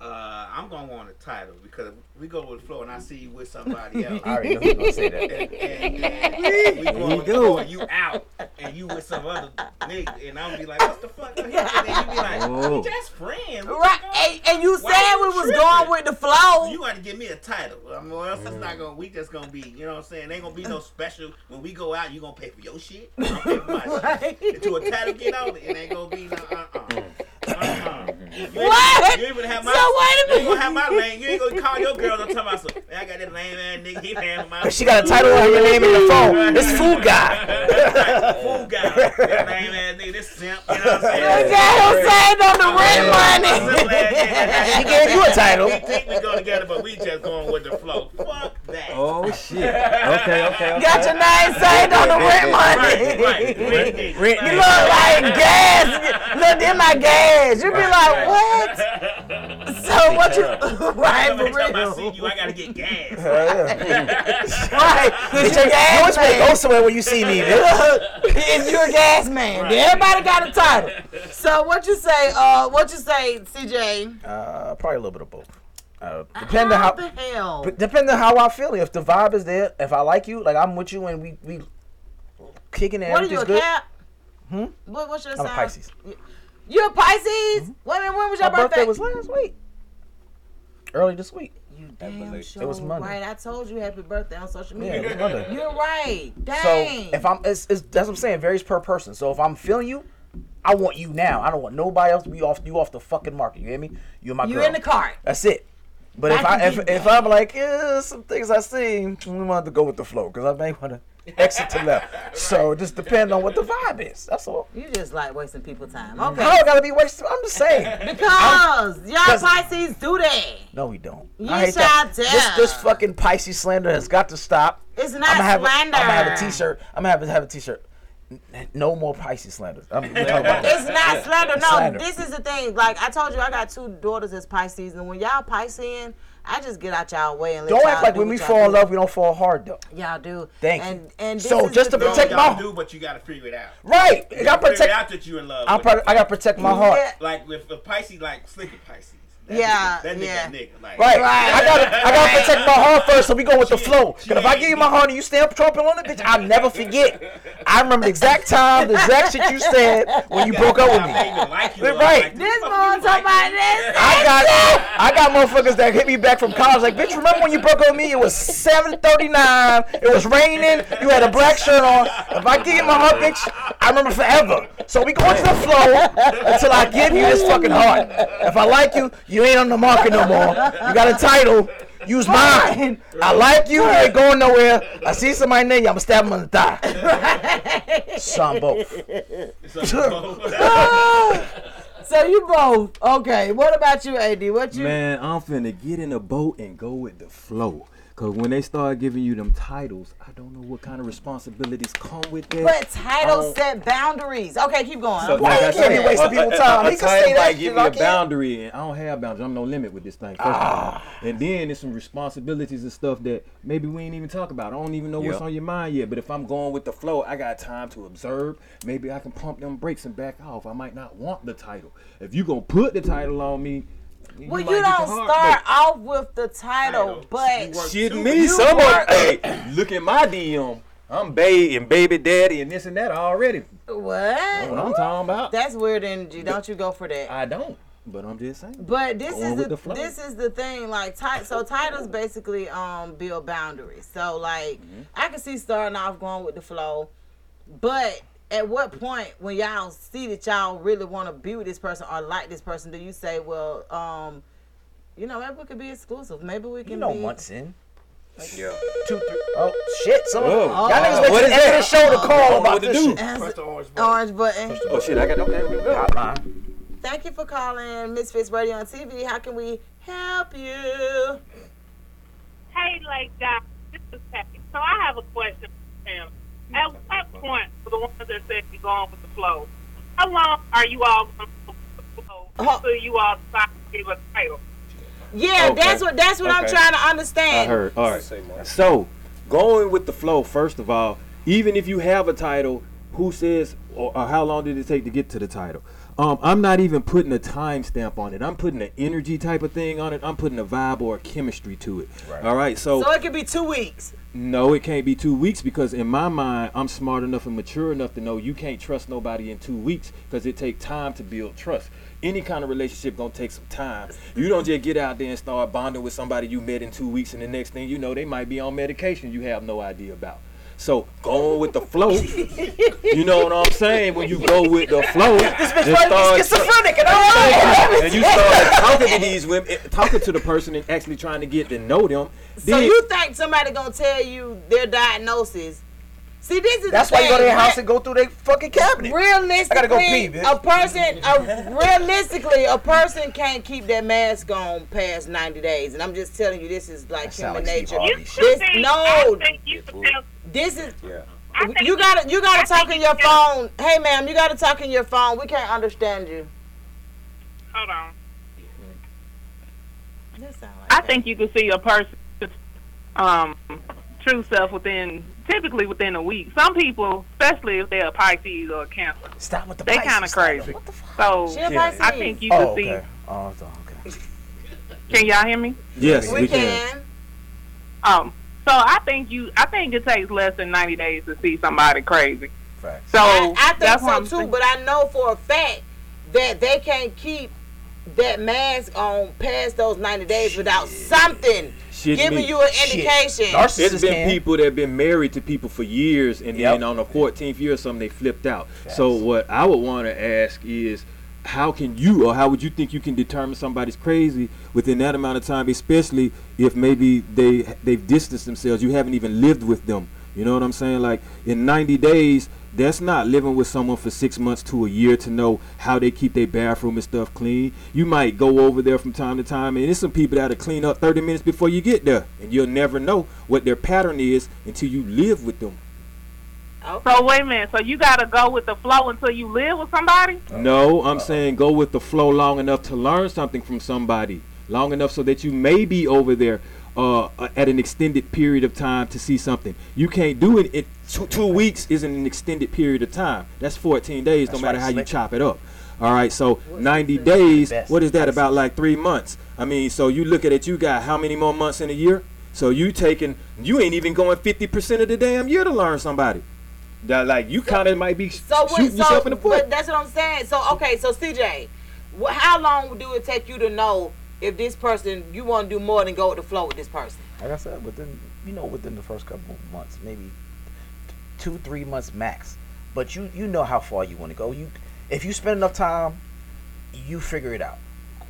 Uh, I'm gonna want a title because we go with the flow and I see you with somebody else. I already know you gonna say that. And, and, and we There go you with the go. flow and you out and you with some other nigga and I'm gonna be like, what the fuck? And then you be like, we just friends. What Right, and, and you Why said you we was tripping? going with the flow. You got to give me a title. I mean, or else it's not gonna. We just gonna be. You know what I'm saying? Ain't gonna be no special. When we go out, you gonna pay for your shit. I'm pay for my shit. Until a title get on it, it ain't gonna be no. Uh uh. Uh-uh. You ain't, What? You ain't gonna have my. So wait a You ain't gonna have my lane. You ain't gonna call your girl and talk about some. Man, I got that lame ass nigga. He paying for my. But she got a title on your name in the phone. It's food guy. Fool guy. That lame ass nigga. This simp. You know what I'm saying? You got him saying on the rent money. She gave you a title. We think we go together, but we just going with the flow. Fuck that. Oh shit. Okay, okay, okay. Got your name saved on the rent money. Right, right. Rent it. Rent You look like gas. Look, in my gas. You be like, what? So what you? right for time I real. see you, I gotta get gas. Right, cause Bitch, you you gas always man. go somewhere when you see me, bitch. if you're a gas man, everybody got a title. So what you say? Uh, what you say, CJ? Uh, probably a little bit of both. Uh, depending How how, the hell? but depending on how I feel. If the vibe is there, if I like you, like I'm with you and we we kicking it, What are you everything's a good. cap? Hmm? What, what's your I'm a sign? Pisces. You're a Pisces. When, when was your My birthday birthday? was last week. Early this week. You damn It sure was Monday. Right, I told you happy birthday on social Yeah, media. it was Monday. You're right. So if I'm, it's, it's that's what I'm saying. Varies per person. So if I'm feeling you, I want you now. I don't want nobody else to be off you off the fucking market. You hear me? You're my you girl. in the cart. That's it. But if I if, if I'm like yeah, some things I see, we want to go with the flow because I may want to exit to left. So it just depends on what the vibe is. That's all. You just like wasting people's time. Okay. I don't gotta be wasting. I'm just saying. Because y'all 'cause- Pisces do that. No, we don't. You I hate that. This this fucking Pisces slander has got to stop. It's not I'm gonna have, slander. I'm gonna have a T-shirt. I'm gonna have, have a T-shirt. N- No more Pisces slander. I'm gonna about that. It's not slander. No, Slander. this is the thing. Like I told you, I got two daughters as Pisces, and when y'all Piscean, I just get out y'all way and let Don't y'all act like do when we fall in love, we don't fall hard though. Y'all do. Thank you. and, And this So is just to protect y'all my- do, but you gotta figure it out. Right. You I gotta gotta figure protect. out that you in love. I'm pro- I gotta protect my heart. Yeah. Like with a Pisces, like slicker Pisces. That Yeah, nigga, that nigga, yeah. nigga. Like, Right. I gotta I gotta protect my heart first, so we go with the flow. Cause if I give you my heart and you stand trumping on it, bitch, I'll never forget. I remember the exact time, the exact shit you said when you broke up with me. I like you. Right. Like, This boy talking about this. I got I got motherfuckers that hit me back from college like, bitch, remember when you broke up with me? It was 739, it was raining, you had a black shirt on. If I give you my heart, bitch, I remember forever. So we go into the flow until I give you this fucking heart. If I like you, you ain't on the market no more. You got a title. Use mine. I like you. You ain't going nowhere. I see somebody near you. I'ma stab him on the thigh. Some both. So you both okay? What about you, Ad? What you? Man, I'm finna get in a boat and go with the flow. Cause when they start giving you them titles, I don't know what kind of responsibilities come with that. But titles set boundaries. Okay, keep going. So, Why like you I can't be said, wasting people's time? A, He can title say that might give I me a boundary, and I don't have boundaries. I'm no limit with this thing. First Ah. of all, and then there's some responsibilities and stuff that maybe we ain't even talk about. I don't even know what's on your mind yet. But if I'm going with the flow, I got time to observe. Maybe I can pump them brakes and back off. I might not want the title. If you gonna put the title on me. Well, you don't heart start broke. off with the title, but Shit, you- me, you some work- of hey, look at my DM. I'm baby and baby daddy and this and that already. What? That's what I'm talking about. That's weird energy. Don't you go for that? I don't. But I'm just saying. But this Going is the, the this is the thing. Like, ti- so titles basically um build boundaries. So like, Mm-hmm. I can see starting off going with the flow, but at what point when y'all see that y'all really want to be with this person or like this person, do you say, well, um, you know, maybe we could be exclusive. Maybe we can. You know, be, months in. Yeah. Two, three. Oh shit! Some Whoa. y'all niggas wait What the end of the show to call don't about what to this do. shit. Press the orange button. Oh shit! I got okay. We go. Hotline. Thank you for calling Misfits Radio and TV. How can we help you? Hey, like guys, this is Patty. So I have a question for him. At what point, for the ones that said you're going with the flow, how long are you all going to go with the flow until you all decide to give a title? Yeah, Okay. that's what that's what I'm trying to understand. I heard. All right. So, going with the flow, first of all, even if you have a title, who says or, or how long did it take to get to the title? Um, I'm not even putting a timestamp on it. I'm putting an energy type of thing on it. I'm putting a vibe or a chemistry to it. All right. So, So it could be two weeks. no, it can't be two weeks because in my mind, I'm smart enough and mature enough to know you can't trust nobody in two weeks because it takes time to build trust. Any kind of relationship gonna take some time. You don't just get out there and start bonding with somebody you met in two weeks, and the next thing you know, they might be on medication you have no idea about. So going with the flow, you know what I'm saying? When you go with the flow, This bitch and might be start- schizophrenic and all right. and you start talking to these women, eh, talking to the person, and actually trying to get to know them. So then- you think somebody gonna tell you their diagnosis? See, this is That's the why you go to thing. their house and go through their fucking cabinet. Realistically, I gotta go pee, bitch. a person, a, realistically, a person can't keep their mask on past ninety days, and I'm just telling you, this is like human sound like Steve nature. Harvey This, think- no, you this is. Yeah. You gotta, you gotta talk in your phone. Hey, ma'am, you gotta talk in your phone. We can't understand you. Hold on. Like I that. think you can see a person, um, true self within, typically within a week. Some people, especially if they're a Pisces or a Cancer, Stop with the they Pisces kind of stuff. crazy. So She a Yeah. Pisces. I think you can Oh, see. okay. Oh, so- okay. Can y'all hear me? Yes, we, we can. can. Um. So I think you. I think it takes less than ninety days to see somebody crazy. Facts. So I, I think that's so I'm too, saying. but I know for a fact that they can't keep that mask on past those 90 days without something Shit giving me. you an Shit. indication. Narcissists It's been can. people that have been married to people for years, and Yep. then on the 14th year or something, they flipped out. So what I would want to ask is, how can you, or how would you think you can determine somebody's crazy within that amount of time, especially if maybe they they've distanced themselves, you haven't even lived with them. You know what I'm saying? Like in 90 days, that's not living with someone for six months to a year to know how they keep their bathroom and stuff clean. You might go over there from time to time, and there's some people that'll clean up 30 minutes before you get there, and you'll never know what their pattern is until you live with them. So wait a minute. So you gotta go with the flow until you live with somebody. No, I'm saying go with the flow long enough to learn something from somebody, long enough so that you may be over there uh, at an extended period of time to see something. You can't do it. it two, two weeks isn't an extended period of time. That's 14 days, That's no matter right, how you chop it up. All right, so 90 days. What is that? About like three months. I mean, so you look at it. You got how many more months in a year? So you taking? You ain't even going 50% of the damn year to learn somebody. That like you kind of might be So what? shooting yourself So in the foot. but that's what I'm saying. So okay, so CJ, wh- how long do it take you to know if this person you want to do more than go with the flow with this person? Like I said, within you know within the first couple of months, maybe two three months max. But you you know how far you want to go. You if you spend enough time, you figure it out.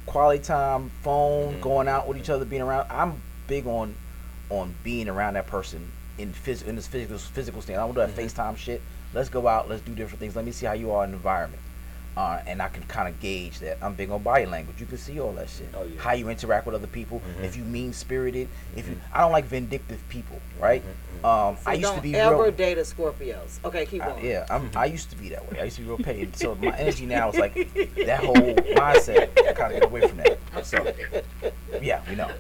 Quality time, phone, mm-hmm. going out with each mm-hmm. other, being around. I'm big on on being around that person in phys- in this physical physical stand. I don't do that mm-hmm. FaceTime shit. Let's go out. Let's do different things. Let me see how you are in the environment. Uh, and I can kind of gauge that. I'm big on body language. You can see all that shit. Oh, how you interact with other people. Mm-hmm. If you mean spirited. If you, mm-hmm. I don't like vindictive people. Right. Mm-hmm, um, So I used don't to be ever real. date a Scorpios. Okay, keep I- going. yeah, I'm, I used to be that way. I used to be real petty. So my energy now is like that whole mindset. I kind of get away from that. So yeah, we know.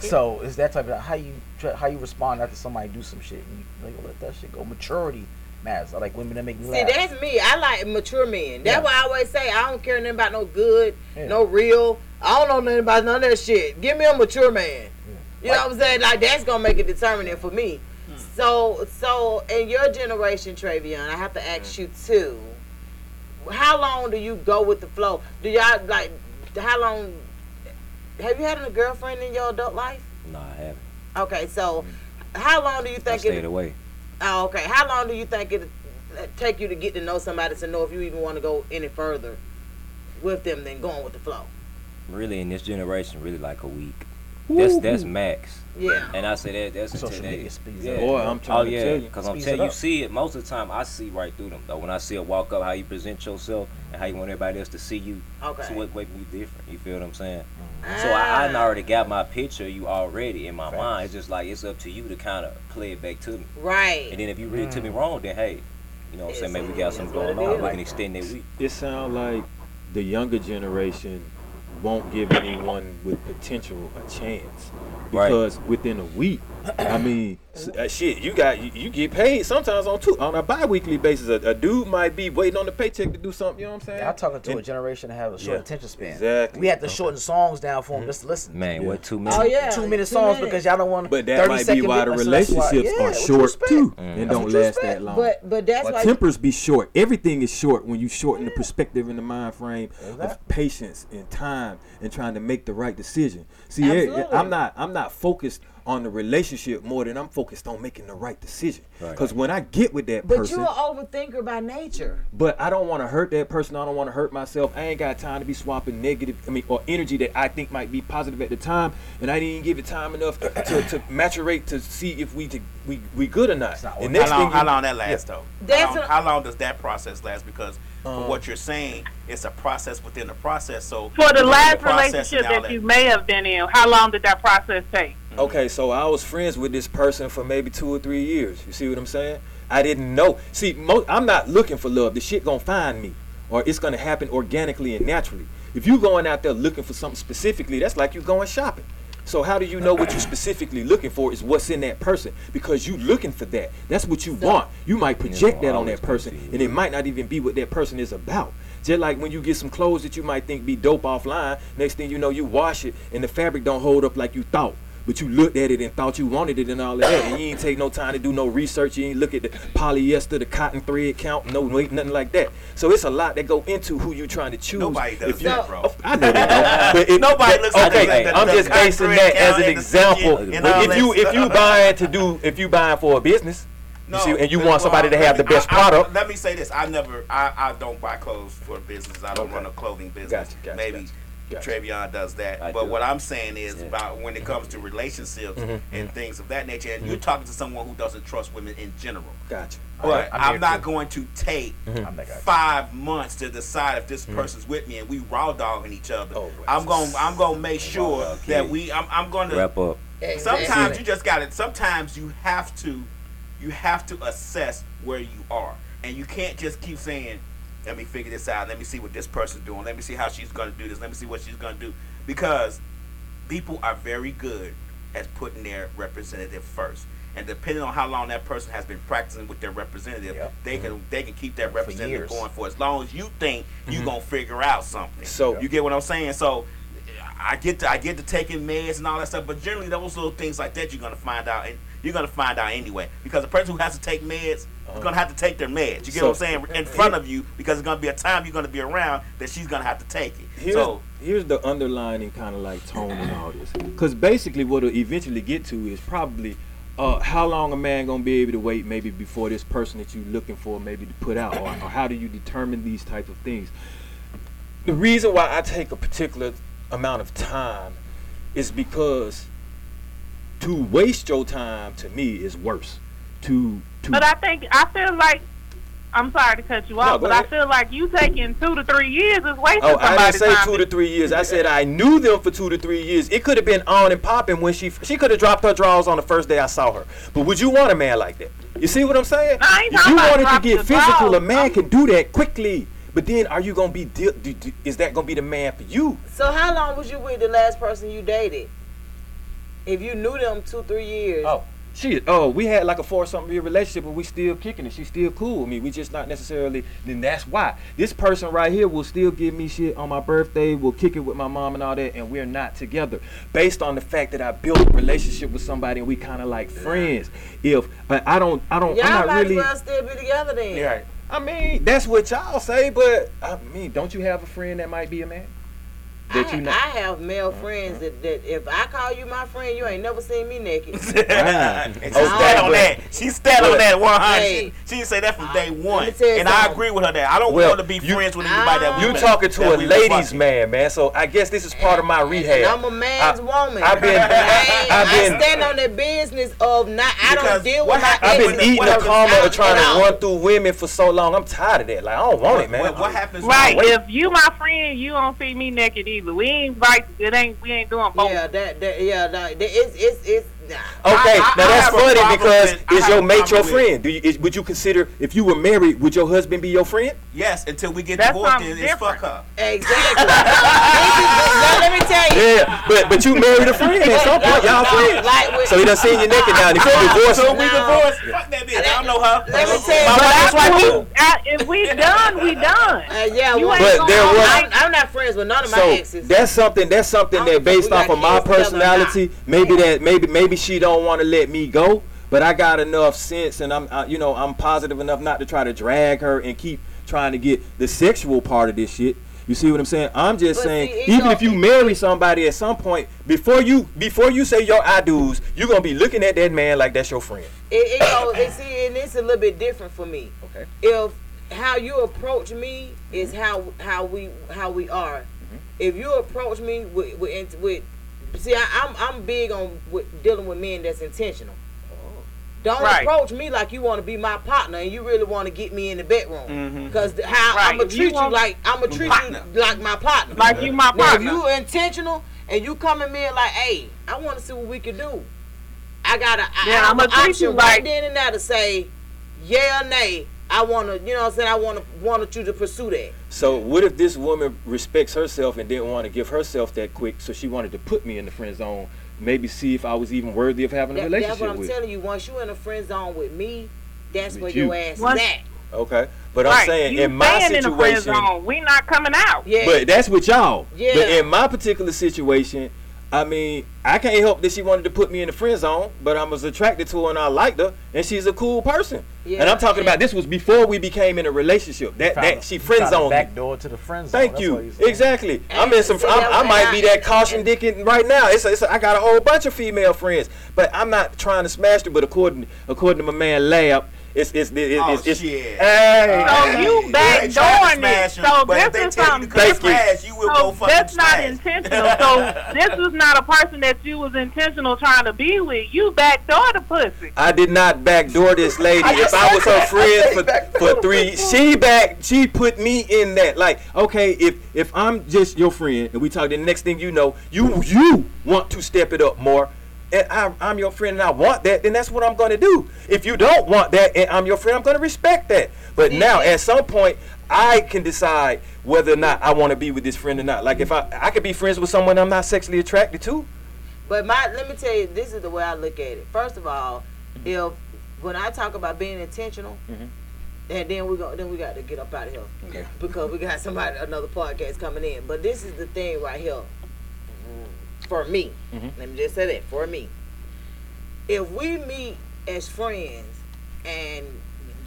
So it's that type of how you how you respond after somebody do some shit. And you like let that shit go. Maturity matters. I like women that make me See, laugh. that's me. I like mature men. That's Yeah. why I always say I don't care nothing about no good, Yeah. no real. I don't know nothing about none of that shit. Give me a mature man. You know what I'm saying? Like that's gonna make it determinant for me. Hmm. So, so in your generation, Treyveon, I have to ask you too. How long do you go with the flow? Do y'all like how long? Have you had a girlfriend in your adult life? No, I haven't. Okay, so mm. how long do you think? I think stayed it? away. Oh, okay. How long do you think it uh, take you to get to know somebody to know if you even want to go any further with them than going with the flow? Really, in this generation, really like a week. That's that's max. Yeah. And I say that that's Social until they, media speeds yeah. up. Boy, I'm trying oh, to yeah, tell you. Because I'm telling you, see it most of the time. I see right through them though. When I see a walk up, how you present yourself and how you want everybody else to see you. Okay. So what make me different? You feel what I'm saying? Mm-hmm. So I, I Ah. already got my picture. Of you already in my mind. It's just like it's up to you to kind of play it back to me. Right. And then if you read it to me Mm. wrong, then hey, you know what I'm saying? Maybe we got something going on. We can extend that week. It sounds like the younger generation won't give anyone with potential a chance Right. because within a week, I mean, uh, shit, you got you, you get paid sometimes on two on a bi-weekly basis. A, a dude might be waiting on the paycheck to do something. You know what I'm saying? I'm talking to a generation that have a short Yeah, attention span. exactly. We had to Okay. shorten songs down for them just listen. Man, what two Two- minutes? Oh, yeah, two minute two songs minutes. because y'all don't want. But that 30 might be second why the bit- so that's why- relationships yeah, are short too, Mm. and That's don't what you last expect. that long. But but that's But why. tempers be short. Everything is short when you shorten the perspective and the mind frame Exactly. of patience and time and trying to make the right decision. See, I'm not I'm not focused on the relationship more than I'm focused on making the right decision. Right. Because when I get with that person but person, you're an overthinker by nature. but I don't want to hurt that person. I don't want to hurt myself. I ain't got time to be swapping negative, I mean, or energy that I think might be positive at the time, and I didn't give it time enough to, to maturate to see if we to, we we good or not. not And working. next how long, thing how long that lasts though? That's How long, a- how long does that process last? Because For what you're saying, it's a process within the process. So For the last process relationship and all that you may have been in, how long did that process take? Mm-hmm. Okay, so I was friends with this person for maybe two or three years. You see what I'm saying? I didn't know. See, mo- I'm not looking for love. The shit gonna find me, or it's gonna happen organically and naturally. If you going out there looking for something specifically, that's like you going shopping. So how do you know what you're specifically looking for is what's in that person? Because you're looking for that. That's what you want. You might project that on that person, and it might not even be what that person is about. Just like when you get some clothes that you might think be dope offline, next thing you know, you wash it and the fabric don't hold up like you thought. But you looked at it and thought you wanted it and all of that, and you ain't take no time to do no research. You ain't look at the polyester, the cotton thread count, no weight, nothing like that. So it's a lot that go into who you trying to choose. Nobody does If you- that, bro. I know that, bro. But it- Nobody but- looks at okay, the- the- I'm just basing that as an example. But if you if you buying to do if you buying for a business, you see, and you want somebody to well, have the best I- I- product. let me say this: I never, I, I don't buy clothes for business. I don't run a clothing business. Gotcha, gotcha, Maybe gotcha. Treyveon does that. I but do. what I'm saying is about when it comes to relationships Mhm, and things of that nature, and you're talking to someone who doesn't trust women in general. Gotcha. But I'm I'm, not too. going to take I'm that guy. five months to decide if this Mm-hmm. person's with me and we raw dogging each other. Oh, I'm going. I'm going to make sure dog that we. I'm, I'm going to Wrap up. Sometimes you just got to Sometimes you have to, you have to assess where you are, and you can't just keep saying, "Let me figure this out. Let me see what this person's doing. Let me see how she's gonna do this. Let me see what she's gonna do." Because people are very good at putting their representative first, and depending on how long that person has been practicing with their representative, Yep. they can mm-hmm. they can keep that representative years. going for as long as you think you're mm-hmm. gonna figure out something. So- you get what I'm saying? So. I get to I get to taking meds and all that stuff, but generally those little things like that you're gonna find out, and you're gonna find out anyway because the person who has to take meds is gonna have to take their meds. You get what I'm saying? In front of you because it's gonna be a time you're gonna be around that she's gonna have to take it. Here's, so here's the underlining kind of like tone in all this. Because basically, what it'll eventually get to is probably uh, how long a man gonna be able to wait maybe before this person that you're looking for maybe to put out, or, or how do you determine these types of things? The reason why I take a particular amount of time is because to waste your time to me is worse. To to But I think I feel like I'm sorry to cut you off, go but I feel like you taking two to three years is wasting Oh, I didn't say time. two to three years. I said I knew them for two to three years. It could have been on and popping when she she could have dropped her drawers on the first day I saw her. But would you want a man like that? You see what I'm saying? I ain't if you about wanted to get the physical, a man can do that quickly. But then, are you gonna be? Deal, do, do, is that gonna be the man for you? So how long was you with the last person you dated? If you knew them two, three years. Oh, she. Oh, we had like a four something year relationship, but we still kicking it. She's still cool with me. We just not necessarily. Then that's why this person right here will still give me shit on my birthday. Will kick it with my mom and all that, and we're not together based on the fact that I built a relationship with somebody and we kind of like friends. If but I don't, I don't, Y'all I'm not might really. as well still be together then. Yeah. I mean, that's what y'all say, but I mean, don't you have a friend that might be a man? That I, you know. I have male friends that, that if I call you my friend, you ain't never seen me naked. and she stand on that. She stand on that 100. She, she say that from day one. tell you And I agree with her that I don't Well, want to be friends with anybody that ah. You met- talking to a ladies man, man. So I guess this is part of my rehab. And I'm a man's I- woman. I've been- I, ain't- I've I been- stand on the business of not. I don't deal with my I've been eating the karma of trying to run through women for so long. I'm tired of that. Like I don't want it, man. What, what happens? Right. If you my friend, you don't see me naked either. We ain't right. It ain't. We ain't doing both. Yeah, that, that yeah, that, it's it's it's. Nah. Okay, I- I now that's funny because with- is your mate your problem with- friend? Do you is, would you consider if you were married, would your husband be your friend? Yes, until we get That's divorced, something then it's fuck different. her. Exactly. Now, let me tell you. Yeah, but but you married a friend at some point, y'all friends. Like with- So he done seen you naked now. and If you divorce So we divorced. Fuck that bitch. I don't know her. Let me tell you. My wife is I- right too. I, if we done, we done. Uh, yeah, You ain't But gonna there was- I'm, I'm not friends with none of my so exes. that's something that's something that based off of my kids together or personality. Maybe that maybe maybe she don't want to let me go, but I got enough sense and I'm uh, you know I'm positive enough not to try to drag her and keep trying to get the sexual part of this shit. You see what I'm saying? I'm just But saying, see, even if you marry somebody at some point, before you before you say your I do's, you're gonna be looking at that man like that's your friend. it, it goes, it, see, and it's a little bit different for me. Okay. If how you approach me is how how we how we are. If you approach me with with, with see, I, I'm I'm big on with dealing with men that's intentional. Oh. Don't Right. approach me like you want to be my partner and you really want to get me in the bedroom. Mm-hmm. Because how Right. I'm gonna If you treat you, like I'm gonna treat Partner. you like my partner. Like you my Now, if you intentional and you come at me like, hey, I want to see what we can do. I got a, I Yeah, have I'ma an treat you right like- then and there to say, yeah or nay. I want to, you know what I'm saying? I want to wanted you to pursue that. So what if this woman respects herself and didn't want to give herself that quick, so she wanted to put me in the friend zone, maybe see if I was even worthy of having a That- that's relationship what I'm with. telling you. Once you're in a friend zone with me, that's With where you. your ass is at. Okay, but I'm saying you in my staying in the friend situation, zone. We not coming out. Yeah. but that's with y'all. Yeah. But in my particular situation, I mean, I can't help that she wanted to put me in the friend zone, but I was attracted to her and I liked her, and she's a cool person. Yeah, and I'm talking about this was before we became in a relationship. That that she friend zoned me. Back door to the friend zone. Thank That's you. what he's saying. Exactly. I'm in some. I'm, I might be that caution dicking right now. It's, a, it's a, I got a whole bunch of female friends, but I'm not trying to smash them. But according according to my man Lab, it's it's it's, Oh, it's, it's shit. Hey. So Hey, you ain't backdooring trying to it. smash 'em, So but this they is tell you something to come Thank you. you will So go fucking that's not smash. intentional. So this was not a person that you was intentional trying to be with. You backdoor the pussy. I did not backdoor this lady. if I was her friend for, for three, she back, she put me in that. Like, okay, if if I'm just your friend and we talk, then the next thing you know, you you want to step it up more. And I, I'm your friend and I want that, then that's what I'm going to do. If you don't want that and I'm your friend, I'm going to respect that. But now, at some point, I can decide whether or not I want to be with this friend or not. Like, if I I could be friends with someone I'm not sexually attracted to. But my let me tell you, this is the way I look at it. First of all, if when I talk about being intentional, Mhm. and then we go, then we got to get up out of here Okay. because we got somebody another podcast coming in. But this is the thing right here for me. Mhm. Let me just say that for me. If we meet as friends and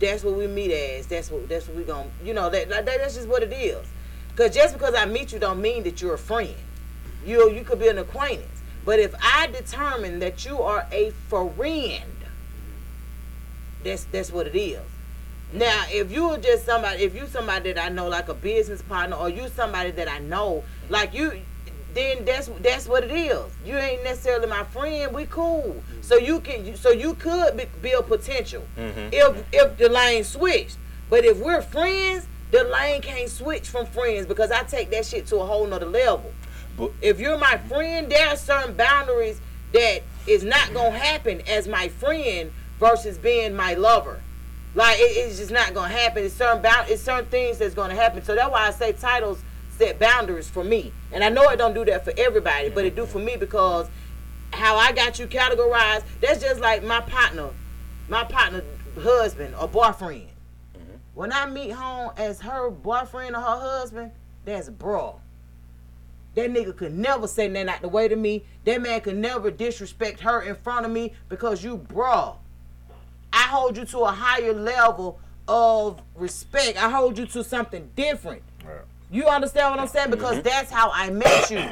that's what we meet as, that's what that's what we gonna, you know, that, that that's just what it is. Cause just because I meet you don't mean that you're a friend. You you could be an acquaintance. But if I determine that you are a friend, that's that's what it is. Now, if you are just somebody, if you somebody that I know, like a business partner, or you somebody that I know, like you, then that's that's what it is. You ain't necessarily my friend. We cool. So you can, so you could be, build potential Mhm. if if the lane switched. But if we're friends, the lane can't switch from friends because I take that shit to a whole nother level. But- if you're my friend, there are certain boundaries that is not gonna happen as my friend versus being my lover. Like it- it's just not gonna happen. It's certain bound, it's certain things that's gonna happen. So that's why I say titles set boundaries for me. And I know it don't do that for everybody, but it do for me because how I got you categorized. That's just like my partner, my partner husband or boyfriend. Mm-hmm. When I meet home as her boyfriend or her husband, that's bro. That nigga could never say nothing out the way to me. That man could never disrespect her in front of me because you bro. I hold you to a higher level of respect. I hold you to something different. You understand what I'm saying? Because Mhm. that's how I met you.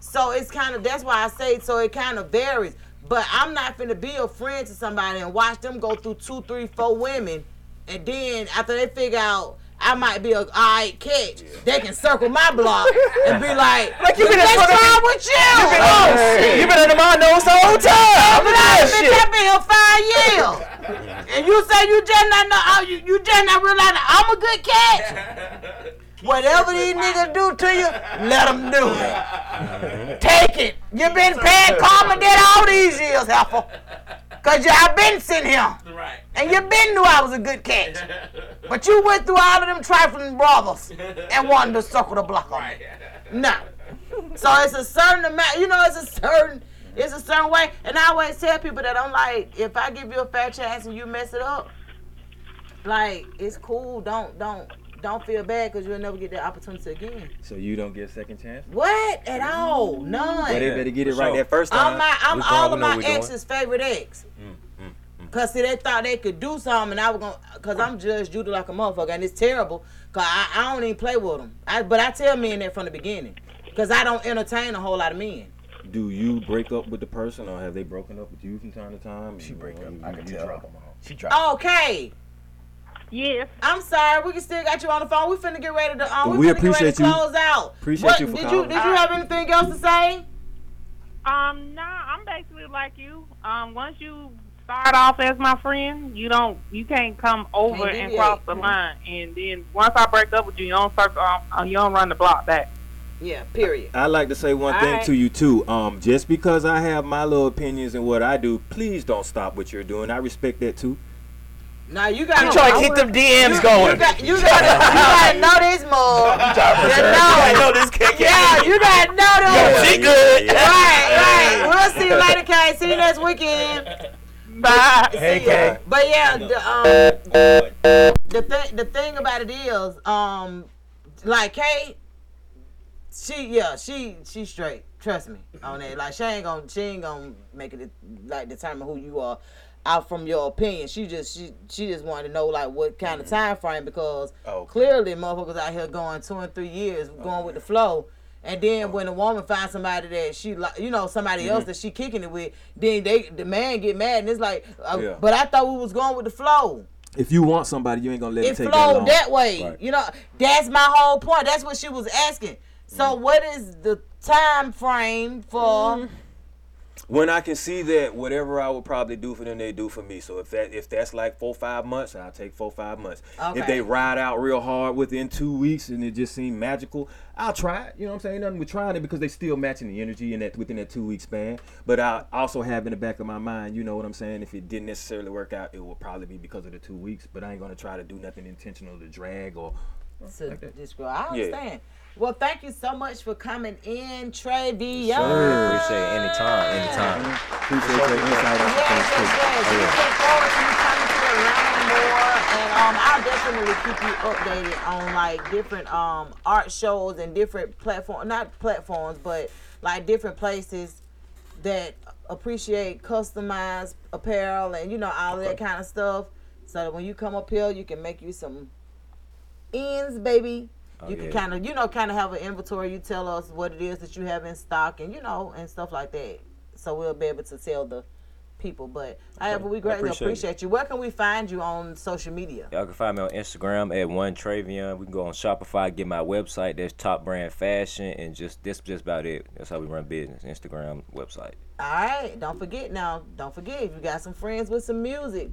So it's kind of that's why I say so it kind of varies. But I'm not finna be a friend to somebody and watch them go through two, three, four women, and then after they figure out I might be a alright catch, they can circle my block and be like, Like, you been in "What's front me- wrong with you? You been- oh Hey, shit! you been under my nose the whole time. I'm Look at like, that bitch, shit. I've been here five years, and you say you just not know, oh, you, you just not realize I'm a good catch. Whatever these niggas do to you, let them do it. Take it. You've been paying karma debt all these years, heifer. Cause you, I been sitting here. Right. And you've been knew I was a good catch. But you went through all of them trifling brothers and wanted to circle the block on me. No. So it's a certain amount, you know, it's a certain, it's a certain way. And I always tell people that I'm like, if I give you a fair chance and you mess it up, like it's cool. Don't don't don't feel bad because you'll never get that opportunity again. So you don't get a second chance? What at all? None. But they better get it right sure. that first time. I'm my, I'm all of my we doing. ex's favorite ex. Mm, Cause see, they thought they could do something, and I was gonna, cause I'm judged Judy like a motherfucker, and it's terrible. Cause I, I don't even play with them. I, but I tell men that from the beginning, cause I don't entertain a whole lot of men. Do you break up with the person, or have they broken up with you from time to time? She break up. I can you tell. drop 'em off. She dropped. Okay. Yes. I'm sorry, we can still got you on the phone. We finna get ready to, um, we, We finna get ready appreciate to you. close out. Appreciate What- you for did you calling. did you have anything else to say? Um, nah, I'm basically like you. Um, once you start off as my friend, you don't, you can't come over Can't and deviate. cross the Mhm. line. And then once I break up with you, you don't circle, um, you don't run the block back. Yeah. Period. I like to say one All thing right. to you too. Um, just because I have my little opinions and what I do, please don't stop what you're doing. I respect that too. Now you got You trying to keep them DMs going. You got, you got, you gotta know this mug. You I know this cat. Yeah, you gotta know Yo, this. she good. Right, right. We'll see you later, Kay. See you next weekend. Bye. Hey, Kay. But yeah, the, um, the thing, the thing about it is, um, like Kay, she, yeah, she, she straight. Trust me on that. Like she ain't gonna, she ain't gonna make it like determine who you are out from your opinion. She just, she, she just wanted to know like what kind of time frame because Okay. clearly motherfuckers out here going two and three years going with the flow. And then when a woman finds somebody that she like, you know, somebody else Mhm. that she kicking it with, then they the man get mad and it's like, uh, Yeah. but I thought we was going with the flow. If you want somebody, you ain't gonna let it, It take flowed that, long. that way. Right. You know, that's my whole point. That's what she was asking. So Mm-hmm. what is the time frame for? When I can see that whatever I would probably do for them, they do for me. So if that if that's like four five months, I'll take four five months. Okay. If they ride out real hard within two weeks and it just seemed magical, I'll try it. You know what I'm saying? Ain't Nothing with trying it because they still matching the energy in that within that two week span. But I also have in the back of my mind, you know what I'm saying? If it didn't necessarily work out, it will probably be because of the two weeks. But I ain't gonna try to do nothing intentional to drag or to like that. this girl. I Yeah. Understand. Well, thank you so much for coming in, Treyveon. Sir. Appreciate it. Anytime, anytime. Appreciate your insight on some Yes, yes, yes. Oh, We look forward to you coming to Atlanta more, and um, I'll definitely keep you updated on like different um art shows and different platform, not platforms, but like different places that appreciate customized apparel and you know all of that kind of stuff. So that when you come up here, you can make you some ends, baby. Oh, you can yeah. kind of, you know, kind of have an inventory. You tell us what it is that you have in stock, and you know, and stuff like that. So we'll be able to tell the people. But however, we greatly appreciate appreciate, you. Where can we find you on social media? Y'all can find me on Instagram at one Treyveon. We can go on Shopify, get my website. That's Top Brand Fashion, and just this just about it. That's how we run business. Instagram, website. All right, don't forget now. Don't forget if you got some friends with some music,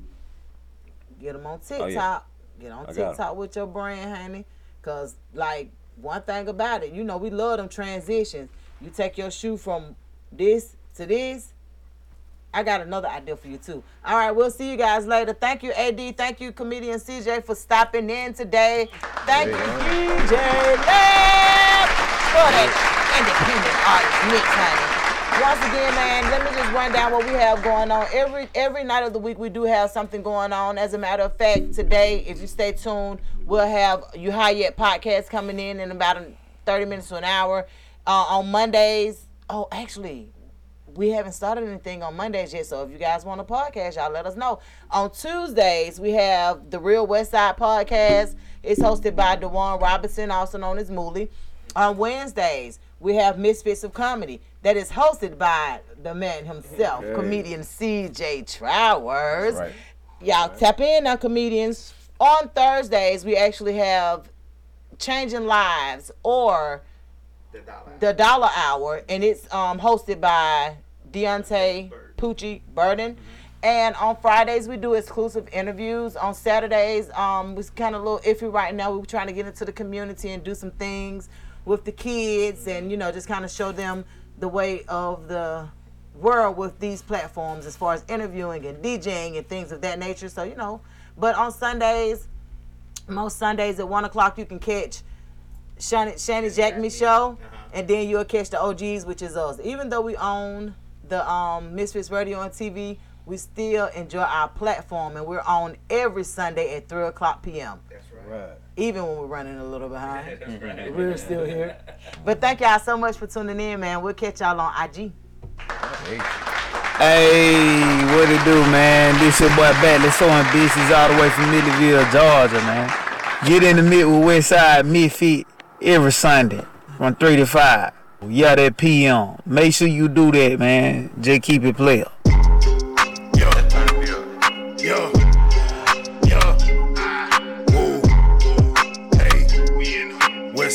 get them on TikTok. Oh, yeah. Get on I. TikTok with your brand, honey. Cause like one thing about it, you know, we love them transitions. You take your shoe from this to this. I got another idea for you too. All right, we'll see you guys later. Thank you, AD. Thank you, comedian CJ, for stopping in today. Thank you, DJ Lab, for that independent artist mix, honey. Once again, man, let me just run down what we have going on. Every every night of the week, we do have something going on. As a matter of fact, today, if you stay tuned, we'll have you high yet podcast coming in in about 30 minutes to an hour. Uh, on Mondays, oh, actually, we haven't started anything on Mondays yet. So if you guys want a podcast, y'all let us know. On Tuesdays, we have the Real West Side podcast It's hosted by Dewan Robinson, also known as Mooly. On Wednesdays, we have Misfits of Comedy that is hosted by the man himself, Okay. comedian CJ Trowers. Right. Y'all tap in now, comedians. On Thursdays, we actually have Changing Lives or the Dollar Hour, and it's um, hosted by Deontay Poochie Burden. And on Fridays we do exclusive interviews. On Saturdays, um, it's kind of a little iffy right now. We're trying to get into the community and do some things with the kids, and you know, just kind of show them the way of the world with these platforms as far as interviewing and DJing and things of that nature. So you know, but on Sundays, most Sundays at one o'clock you can catch Shani, Shani Jack Me show, and then you'll catch the OGs, which is us. Even though we own the um, Misfits Radio and TV, we still enjoy our platform, and we're on every Sunday at three o'clock p.m. That's right. Even when we're running a little behind, mm-hmm. right. we're still here. But thank y'all so much for tuning in, man. We'll catch y'all on IG. Hey, what it do, man? This your boy Batley sewing business all the way from Millville, Georgia, man. Get in the mid with Westside Misfit every Sunday from 3 to 5. Yeah, that PM. Make sure you do that, man. Just keep it player.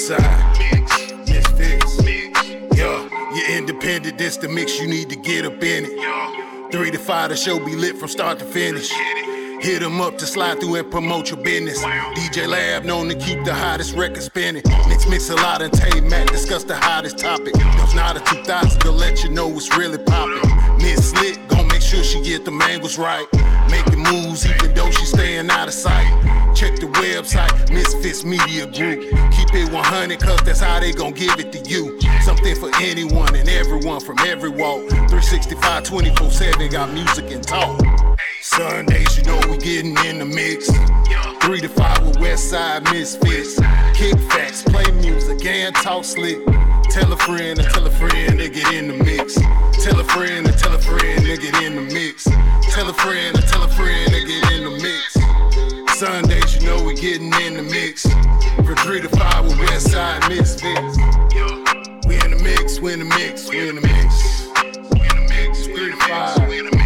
Side, yo, you're independent, this the mix, you need to get up in it. Three to five, the show be lit from start to finish. Hit 'em up to slide through and promote your business. DJ Lab known to keep the hottest record spinning. Mix mix a lot and Tay Mac discuss the hottest topic. There's not a 2000 to let you know it's really popping. Miss Slick gon' make sure she get the angles right. Making moves even though she staying out of sight. Check the website, Misfits Media Group. Keep it 100 cause that's how they gon' give it to you. Something for anyone and everyone from every walk. 365 24 7 got music and talk. Sundays, you know we getting in the mix. Three to five with Westside Misfits. Kick facts, play music, and talk slick. Tell a friend and tell a friend to get in the mix. Tell a friend and tell a friend to get in the mix. Tell a friend and tell a friend to get in the mix. Sundays, you know we getting in the mix. From three to five with Westside Misfits. We in the mix, we in the mix, we in the mix. We in the mix, three to five.